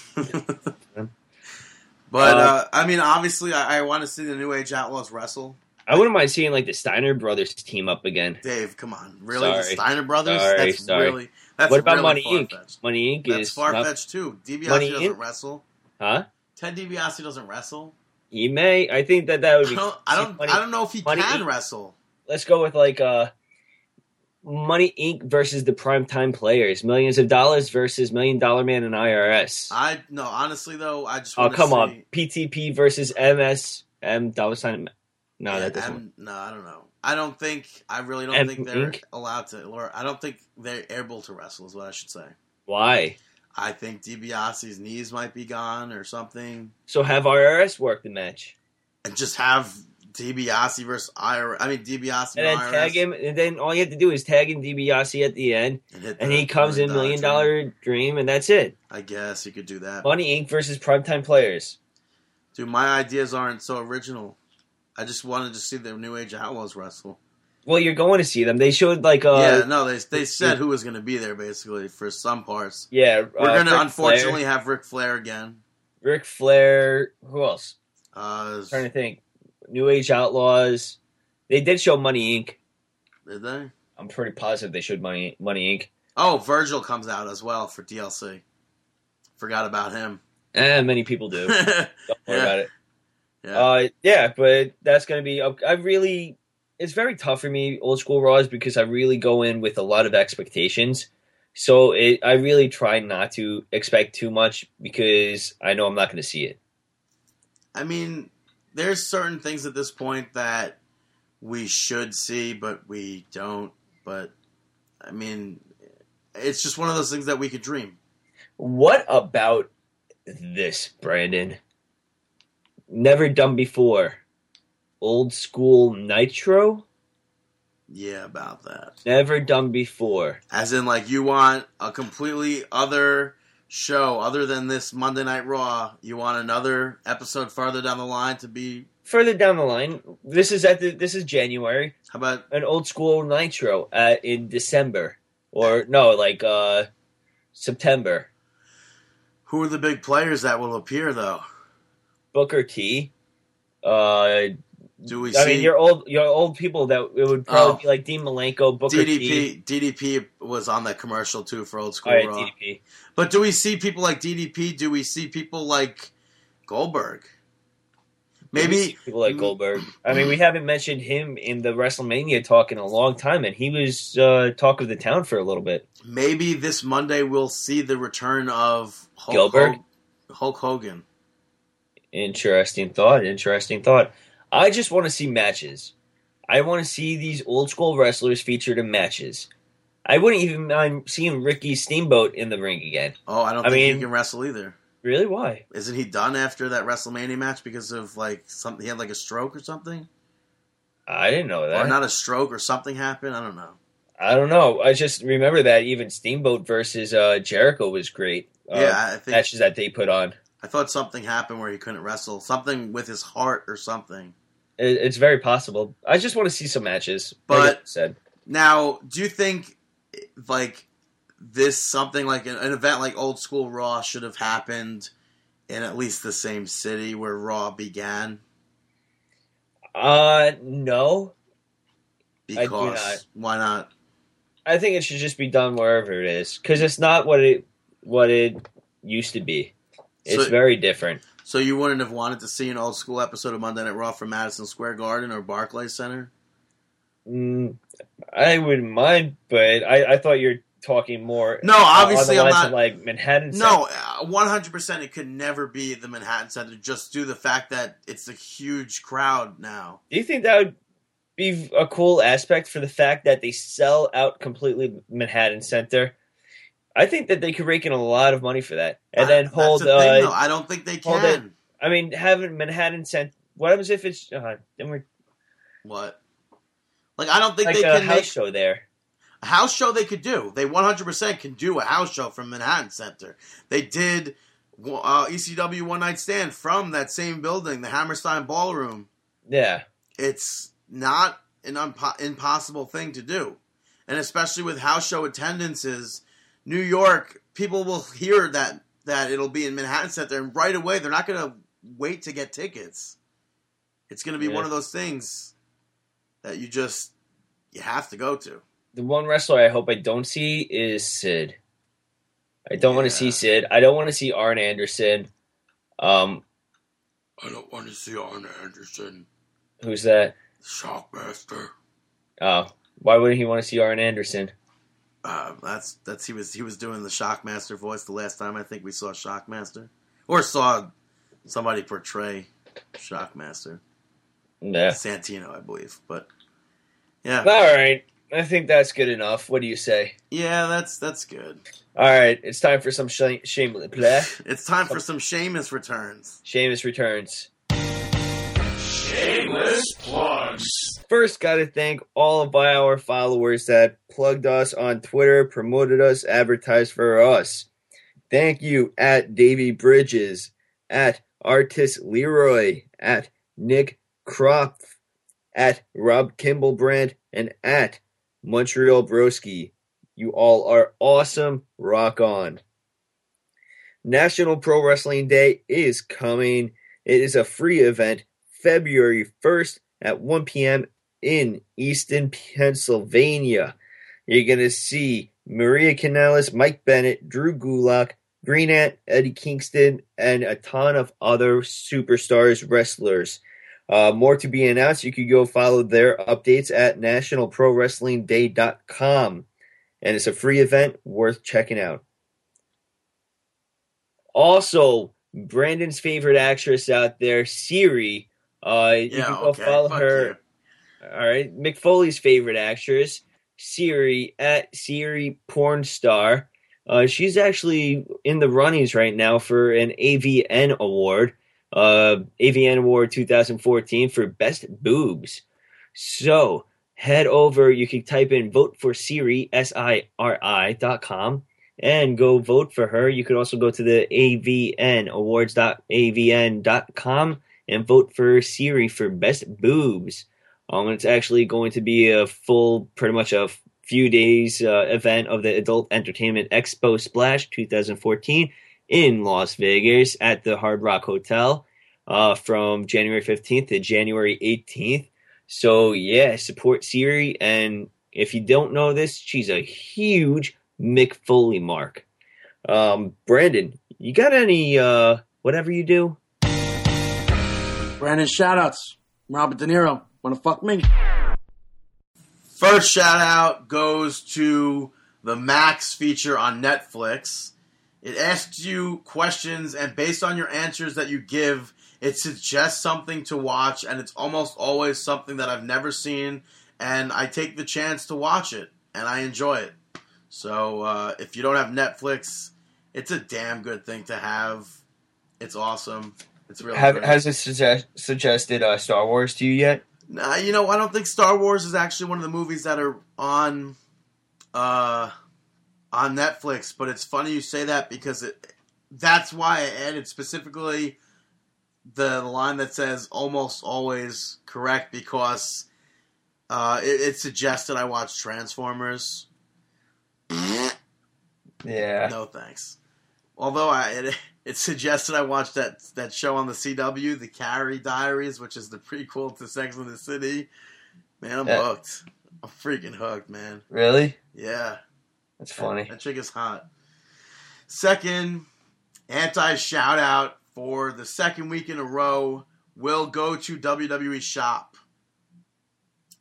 S5: But
S4: Uh,
S5: uh, I mean, obviously, I, I want to see the New Age Outlaws wrestle.
S4: I wouldn't mind seeing like the Steiner brothers team up again.
S5: Dave, come on, really? The Steiner brothers?
S4: Sorry,
S5: that's
S4: sorry.
S5: really that's
S4: what about
S5: really
S4: Money Inc? Money Inc
S5: That's
S4: is
S5: far fetched too. DiBiase
S4: Money
S5: doesn't
S4: Inc?
S5: wrestle.
S4: huh?
S5: Ted DiBiase doesn't wrestle.
S4: He may. I think that that would
S5: I
S4: be.
S5: don't. I don't.
S4: Money-
S5: I don't know if he
S4: Money
S5: can
S4: Inc.
S5: wrestle.
S4: Let's go with like uh, Money Inc. versus the primetime players, millions of dollars versus Million Dollar Man and IRS.
S5: I no. Honestly, though, I just.
S4: oh come
S5: see,
S4: on, PTP versus MSM dollar sign. No,
S5: Yeah,
S4: that doesn't.
S5: I'm- no, I don't know. I don't think. I really don't
S4: M
S5: think they're
S4: Inc?
S5: allowed to. Or I don't think they're able to wrestle. Is what I should say.
S4: Why?
S5: I think DiBiase's knees might be gone or something,
S4: So have IRS work the match,
S5: and just have DiBiase versus IRS. I mean DiBiase
S4: and then
S5: IRS
S4: tag him, and then all you have to do is tag in DiBiase at the end,
S5: and,
S4: and he comes in Million Dollar Dream, and that's it.
S5: I guess you could do that.
S4: Money Inc. versus primetime players.
S5: Dude, my ideas aren't so original. I just wanted to see the New Age Outlaws wrestle.
S4: Well, you're going to see them. They showed like uh,
S5: yeah, no, they they said who was going to be there basically for some parts.
S4: yeah.
S5: We're
S4: uh,
S5: going to unfortunately
S4: Flair,
S5: have Ric Flair again.
S4: Ric Flair. Who else?
S5: Uh,
S4: trying to think. New Age Outlaws. They did show Money Inc.
S5: did they?
S4: I'm pretty positive they showed Money Money Inc.
S5: Oh, Virgil comes out as well for DLC. Forgot about him.
S4: And many people do. Don't
S5: yeah.
S4: worry about it.
S5: Yeah.
S4: Uh, yeah, but that's gonna be. I really, it's very tough for me old school Raws because I really go in with a lot of expectations. So it, I really try not to expect too much because I know I'm not going to see it.
S5: I mean, there's certain things at this point that we should see, but we don't. But I mean, it's just one of those things that we could dream.
S4: What about this, Brandon? Never done before. Old school Nitro?
S5: Yeah, about that.
S4: Never done before.
S5: As in, like, you want a completely other show other than this Monday Night Raw. You want another episode farther down the line to be.
S4: Further down the line, this is at the, this is January.
S5: How about
S4: An old school Nitro uh, in December or no, like uh September.
S5: who are the big players that will appear, though?
S4: Booker T. Uh,
S5: Do we
S4: I
S5: see
S4: mean, your old your old people that it would probably
S5: Oh.
S4: be like Dean Malenko, Booker T.
S5: DDP? DDP was on that commercial too for Old School
S4: All right,
S5: Raw.
S4: DDP.
S5: But do we see people like DDP? Do we see people like Goldberg? Maybe
S4: people like Goldberg. I mean, we haven't mentioned him in the WrestleMania talk in a long time, and he was uh, talk of the town for a little bit.
S5: maybe this Monday we'll see the return of Hulk,
S4: Gilbert?
S5: Hog- Hulk Hogan.
S4: Interesting thought. Interesting thought. I just want to see matches. I want to see these old school wrestlers featured in matches. I wouldn't even mind seeing Ricky Steamboat in the ring again.
S5: Oh, I don't
S4: I
S5: think he can wrestle either.
S4: Really? Why?
S5: Isn't he done after that WrestleMania match because of like something? He had like a stroke or something,
S4: I didn't know that.
S5: or not a stroke or something happened. I don't know.
S4: I don't know. I just remember that even Steamboat versus uh, Jericho was great. Uh,
S5: yeah, I think
S4: matches that they put on.
S5: I thought something happened where he couldn't wrestle. Something with his heart or something.
S4: It, it's very possible. I just want to see some matches.
S5: But-
S4: like said,
S5: Now, do you think like this something like an, an event like Old School Raw should have happened in at least the same city where Raw began?
S4: uh, no.
S5: Because
S4: not.
S5: why not?
S4: I think it should just be done wherever it is because it's not what it what it used to be. It's
S5: So-
S4: very different.
S5: So you wouldn't have wanted to see an old school episode of Monday Night Raw from Madison Square Garden or Barclays Center?
S4: Mm, I wouldn't mind, but I, I thought you're talking more.
S5: No, obviously
S4: on the
S5: I'm not.
S4: like Manhattan.
S5: No, uh, one hundred percent. It could never be the Manhattan Center, just due to the fact that it's a huge crowd now.
S4: Do you think that would be a cool aspect for the fact that they sell out completely Manhattan Center? I think that they could rake in a lot of money for that, and
S5: I-
S4: then hold.
S5: the thing,
S4: uh.
S5: I don't think they
S4: hold
S5: can.
S4: I mean, having Manhattan Center. What happens if it's uh, then we're
S5: What? Like I don't think
S4: like
S5: they
S4: a
S5: can
S4: house
S5: make
S4: show there?
S5: a house show. They could do. They one hundred percent can do a house show from Manhattan Center. They did uh, ECW One Night Stand from that same building, the Hammerstein Ballroom.
S4: Yeah,
S5: it's not an unpo- impossible thing to do. And especially with house show attendances, New York, people will hear that that it'll be in Manhattan Center and right away they're not going to wait to get tickets. It's going to be
S4: Yeah.
S5: one of those things that you just you have to go to.
S4: the one wrestler I hope I don't see is Sid. I don't want to see Sid. I don't want to see Arn Anderson. Um,
S5: I don't want to see Arn Anderson,
S4: who's that?
S5: Shockmaster.
S4: Oh, why wouldn't he want to see Arn Anderson?
S5: Uh, that's that's he was he was doing the Shockmaster voice the last time I think we saw Shockmaster or saw somebody portray Shockmaster.
S4: Yeah.
S5: Santino, I believe. But yeah,
S4: All right. I think that's good enough. What do you say?
S5: yeah, that's that's good.
S4: All right, it's time for some sh- shameless play.
S5: It's time for some Sheamus returns.
S4: Sheamus returns.
S6: Shameless plugs.
S4: First, got to thank all of our followers that plugged us on Twitter, promoted us, advertised for us. Thank you at Davey Bridges, at Artist Leroy, at Nick Kropf, at Rob Kimball Brand, and at Montreal Broski. You all are awesome. Rock on. National Pro Wrestling Day is coming. It is a free event February 1st at 1 p.m. in Easton, Pennsylvania. You're going to see Maria Kanellis, Mike Bennett, Drew Gulak, Green Ant, Eddie Kingston, and a ton of other superstars wrestlers. Uh, more to be announced. You could go follow their updates at nationalprowrestlingday.com. And it's a free event worth checking out. Also, Brandon's favorite actress out there, Siri. Uh, you
S5: Yeah,
S4: can go
S5: okay.
S4: follow
S5: fuck
S4: her.
S5: you.
S4: All right, Mick Foley's favorite actress, Siri at Siri porn star. Uh, she's actually in the runnings right now for an AVN award, uh, AVN Award 2014 for best boobs. So head over. You can type in vote for Siri S I R I dot com and go vote for her. You could also go to the AVN Awards.avn dot com and vote for Siri for best boobs. Um, it's actually going to be a full, pretty much a few days uh, event of the Adult Entertainment Expo Splash 2014 in Las Vegas at the Hard Rock Hotel uh, from January 15th to January 18th. So yeah, support Siri, and if you don't know this, she's a huge Mick Foley mark. Um, Brandon, you got any uh, whatever you do?
S8: Brandon, shoutouts. Robert De Niro. Wanna fuck me?
S5: First shout out goes to the Max feature on Netflix. It asks you questions, and based on your answers that you give, it suggests something to watch, and it's almost always something that I've never seen, and I take the chance to watch it, and I enjoy it. So uh, if you don't have Netflix, it's a damn good thing to have. It's awesome. It's really
S4: Have, has it suggest, suggested uh, Star Wars to you yet?
S5: Nah, you know, I don't think Star Wars is actually one of the movies that are on uh on Netflix, but it's funny you say that because it that's why I added specifically the line that says almost always correct because uh, it, it suggested I watch Transformers.
S4: Yeah.
S5: No thanks. Although I it, it suggested I watch that that show on the CW, the Carrie Diaries, which is the prequel to Sex and the City. Man, I'm
S4: Yeah.
S5: hooked. I'm freaking hooked, man.
S4: Really?
S5: Yeah,
S4: That's funny.
S5: that chick is hot. Second, anti shout out for the second week in a row will go to WWE Shop.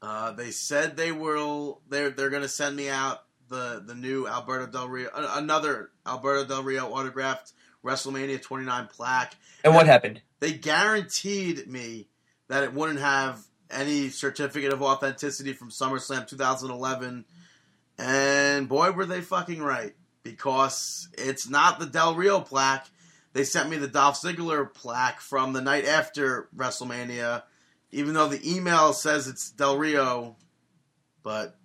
S5: Uh, they said they will. They're they're gonna send me out the the new Alberto Del Rio, another Alberto Del Rio autographed WrestleMania 29 plaque.
S4: And what happened?
S5: They guaranteed me that it wouldn't have any certificate of authenticity from SummerSlam 2011. And boy, were they fucking right. Because it's not the Del Rio plaque. They sent me the Dolph Ziggler plaque from the night after WrestleMania. Even though the email says it's Del Rio. But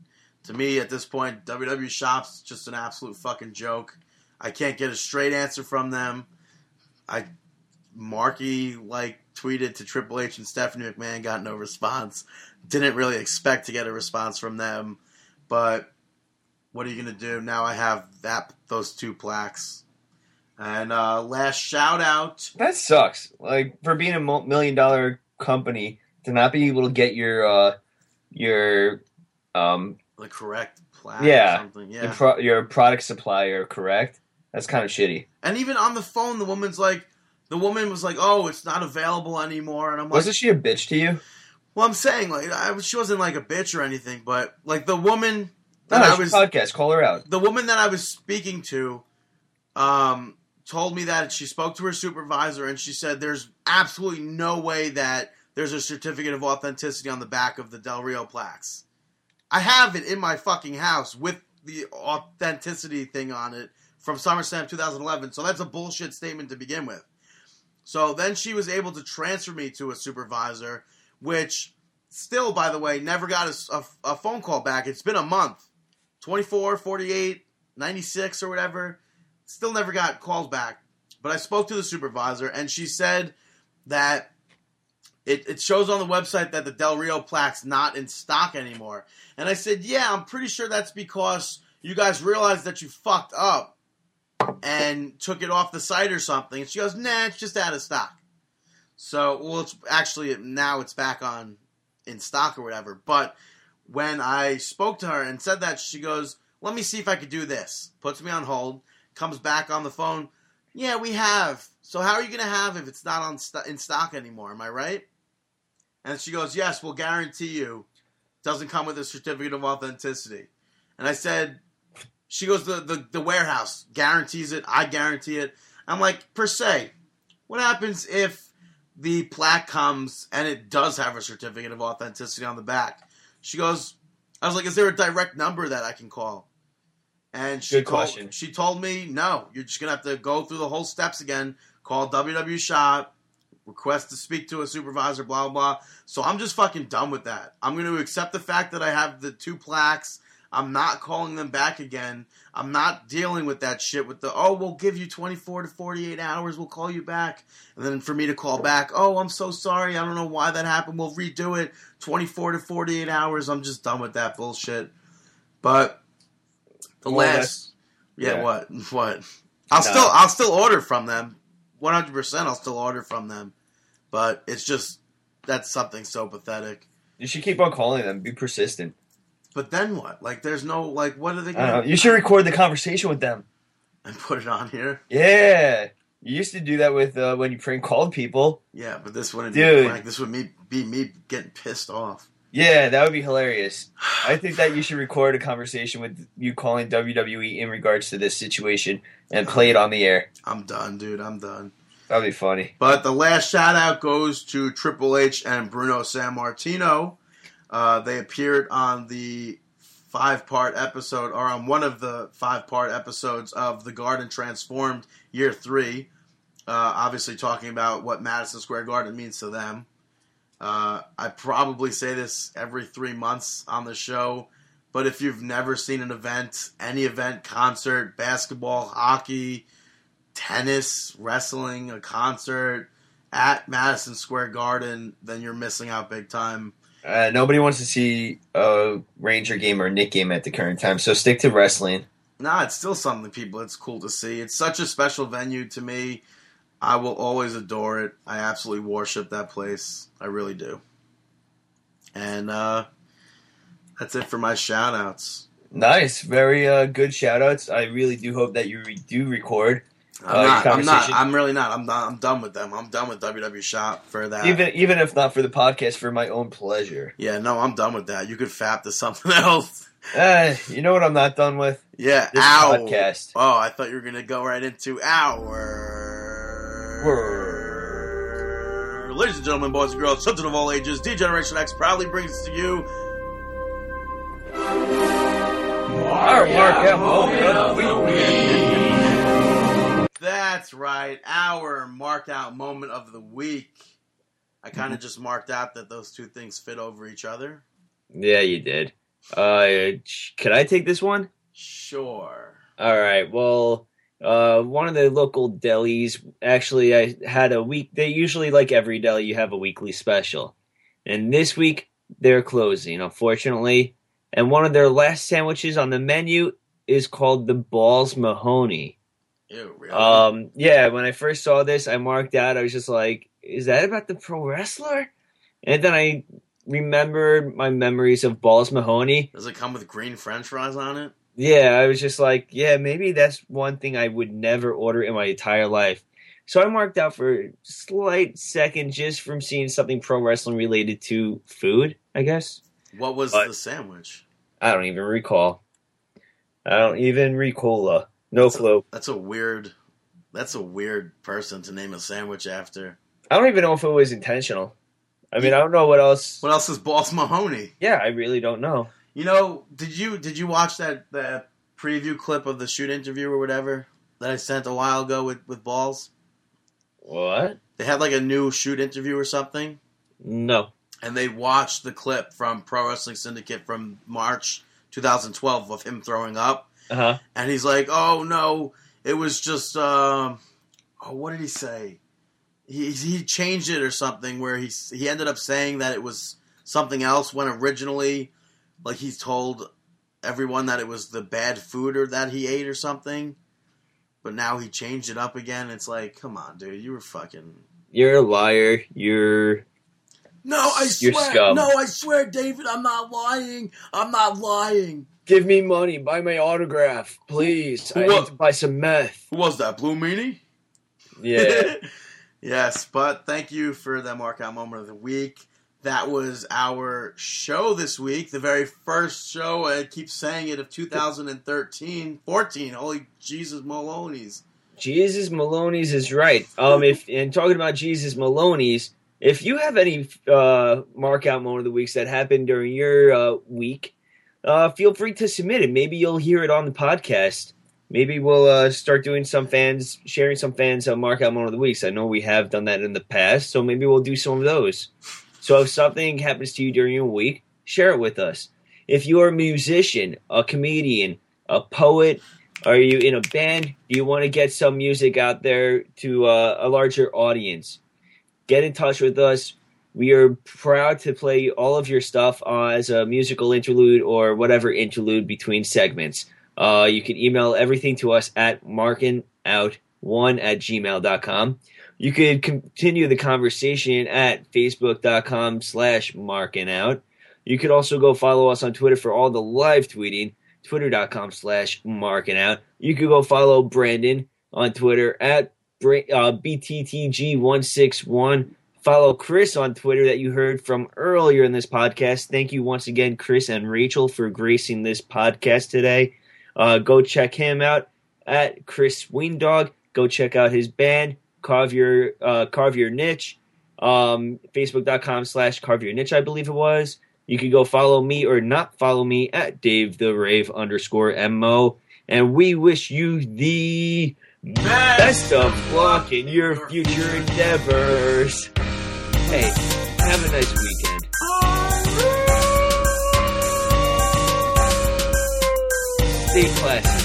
S5: to me, at this point, WWE Shop's just an absolute fucking joke. I can't get a straight answer from them. I Marky like tweeted to Triple H and Stephanie McMahon, got no response. Didn't really expect to get a response from them, but what are you gonna do? Now I have that those two plaques. And uh, last shout out,
S4: That sucks. Like for being a million dollar company to not be able to get your uh your um
S5: the correct plaque
S4: Yeah.
S5: or something.
S4: your,
S5: Yeah.
S4: pro- your product supplier correct. That's kind of shitty.
S5: and even on the phone, the woman's like, the woman was like, "Oh, it's not available anymore," and I'm like,
S4: Wasn't she a bitch to you?
S5: "Well, I'm saying like, I, she wasn't like a bitch or anything, but like the woman that
S4: no,
S5: I was."
S4: podcast. Call her out.
S5: the woman that I was speaking to um, told me that she spoke to her supervisor and she said there's absolutely no way that there's a certificate of authenticity on the back of the Del Rio plaques. I have it in my fucking house with the authenticity thing on it from SummerSlam 2011, so that's a bullshit statement to begin with. So then she was able to transfer me to a supervisor, which still, by the way, never got a, a- a phone call back. It's been a month. 24, 48, 96 or whatever. Still never got calls back. But I spoke to the supervisor and she said that it, it shows on the website that the Del Rio plaque's not in stock anymore. And I said, yeah, I'm pretty sure that's because you guys realized that you fucked up and took it off the site or something. And she goes, nah, it's just out of stock. So, well, it's actually now it's back on in stock or whatever. But when I spoke to her and said that, she goes, Let me see if I could do this. Puts me on hold. Comes back on the phone. Yeah, we have. So how are you going to have if it's not on st- in stock anymore? Am I right? And she goes, Yes, we'll guarantee you. Doesn't come with a certificate of authenticity. And I said, She goes, The, the, the warehouse guarantees it. I guarantee it. I'm like, Per se, what happens if the plaque comes and it does have a certificate of authenticity on the back? She goes, I was like, Is there a direct number that I can call? And she
S4: Good
S5: told,
S4: question.
S5: She told me, No, you're just going to have to go through the whole steps again. Call WW Shop, request to speak to a supervisor, blah, blah, blah. So I'm just fucking done with that. I'm going to accept the fact that I have the two plaques. I'm not calling them back again. I'm not dealing with that shit with the, oh, we'll give you 24 to 48 hours. We'll call you back. And then for me to call back, oh, I'm so sorry. I don't know why that happened. We'll redo it 24 to 48 hours. I'm just done with that bullshit. But the
S4: Well,
S5: last, yeah,
S4: yeah.
S5: what? What? I'll
S4: No.
S5: still, I'll still order from them. 100%. I'll still order from them. But it's just, that's something so pathetic.
S4: You should keep on calling them. Be persistent.
S5: But then what? Like, there's no like, what are they
S4: I don't know.
S5: going to
S4: You should record the conversation with them.
S5: and put it on here?
S4: Yeah. You used to do that with uh, when you prank called people.
S5: Yeah, but this wouldn't
S4: Dude.
S5: be like this would me be me getting pissed off.
S4: Yeah, that would be hilarious. I think that you should record a conversation with you calling WWE in regards to this situation and play it on the air.
S5: I'm done, dude. I'm done.
S4: That'd be funny.
S5: But the last shout out goes to Triple H and Bruno Sammartino. Uh, they appeared on the five part episode, or on one of the five part episodes of The Garden Transformed Year 3. Uh, obviously, talking about what Madison Square Garden means to them. Uh, I probably say this every three months on the show, but if you've never seen an event, any event, concert, basketball, hockey, tennis, wrestling, a concert at Madison Square Garden, then you're missing out big time.
S4: Uh, nobody wants to see a Ranger game or Knick game at the current time, so stick to wrestling.
S5: Nah, it's still something people it's cool to see. It's such a special venue to me. I will always adore it. I absolutely worship that place. I really do. And uh that's it for my shout outs.
S4: Nice, very uh, good shout outs. I really do hope that you re- do record.
S5: I'm
S4: Uh,
S5: not. I'm not. I'm really not. I'm not. I'm done with them. I'm done with WW Shop for that.
S4: even even if not for the podcast, for my own pleasure.
S5: yeah, no, I'm done with that. You could fap to something else.
S4: Uh, you know what I'm not done with?
S5: Yeah,
S4: This
S5: ow.
S4: podcast.
S5: Oh, I thought you were gonna go right into our. Ladies and gentlemen, boys and girls, children of all ages, D Generation X proudly brings to you.
S4: Our mark moment of the week.
S5: That's right, our mark out moment of the week. I kind
S4: Mm-hmm.
S5: of just marked out that those two things fit over each other.
S4: Yeah, you did. Uh, can I take this one?
S5: Sure.
S4: All right. Well, uh, one of the local delis actually, I had a week. They usually, like every deli, you have a weekly special, and this week they're closing, unfortunately. And one of their last sandwiches on the menu is called the Balls Mahoney.
S5: Ew, really?
S4: Um, yeah, when I first saw this, I marked out. I was just like, "Is that about the pro wrestler?" And then I remembered my memories of Balls Mahoney.
S5: Does it come with green French fries on it?
S4: Yeah, I was just like, yeah, maybe that's one thing I would never order in my entire life. So I marked out for a slight second just from seeing something pro wrestling related to food, I guess.
S5: What was
S4: But-
S5: the sandwich?
S4: I don't even recall. I don't even recall. No clue.
S5: That's a weird. That's a weird person to name a sandwich after.
S4: I don't even know if it was intentional. I mean, I don't know what else.
S5: What else is Balls Mahoney?
S4: Yeah, I really don't know.
S5: You know, did you did you watch that that preview clip of the shoot interview or whatever that I sent a while ago with with balls?
S4: What?
S5: They had like a new shoot interview or something,
S4: No.
S5: and they watched the clip from Pro Wrestling Syndicate from March 2012 of him throwing up,
S4: Uh huh.
S5: and he's like, "Oh no, it was just um, oh what did he say? He he changed it or something where he he ended up saying that it was something else when originally like he told everyone that it was the bad food or that he ate or something." But now he changed it up again. It's like, come on, dude, you were fucking
S4: You're a liar. You're.
S5: No, I swear. No, I swear, David, I'm not lying. I'm not lying.
S4: Give me money. Buy my autograph, please. I
S5: What?
S4: need to buy some meth.
S5: Who was that? Blue Meanie?
S4: Yeah.
S5: yes, but thank you for that mark out moment of the week. That was our show this week, the very first show. I keep saying it of 2013, 14. Holy Jesus, Maloney's.
S4: Jesus Maloney's is right. Um, if and talking about Jesus Maloney's, if you have any uh, mark out moment of the weeks that happened during your uh, week, uh, feel free to submit it. Maybe you'll hear it on the podcast. Maybe we'll uh, start doing some fans sharing some fans mark out moment of the weeks. I know we have done that in the past, so maybe we'll do some of those. So if something happens to you during your week, share it with us. If you're a musician, a comedian, a poet, are you in a band? Do you want to get some music out there to uh, a larger audience? Get in touch with us. We are proud to play all of your stuff uh, as a musical interlude or whatever interlude between segments. Uh, you can email everything to us at markingout1 at gmail.com. You could continue the conversation at facebook.com slash markingout. You could also go follow us on Twitter for all the live tweeting twitter.com slash marking out. You could go follow Brandon on Twitter at uh, BTTG161. Follow Chris on Twitter that you heard from earlier in this podcast. Thank you once again, Chris and Rachel, for gracing this podcast today. Uh, go check him out at Chris Weendog. Go check out his band, Carve Your, uh, Carve Your Niche. Um, Facebook.com slash Carve Your Niche, I believe it was. You can go follow me or not follow me at Dave the Rave underscore MO. And we wish you the best of luck in your future endeavors. Hey, have a nice weekend. Stay classy.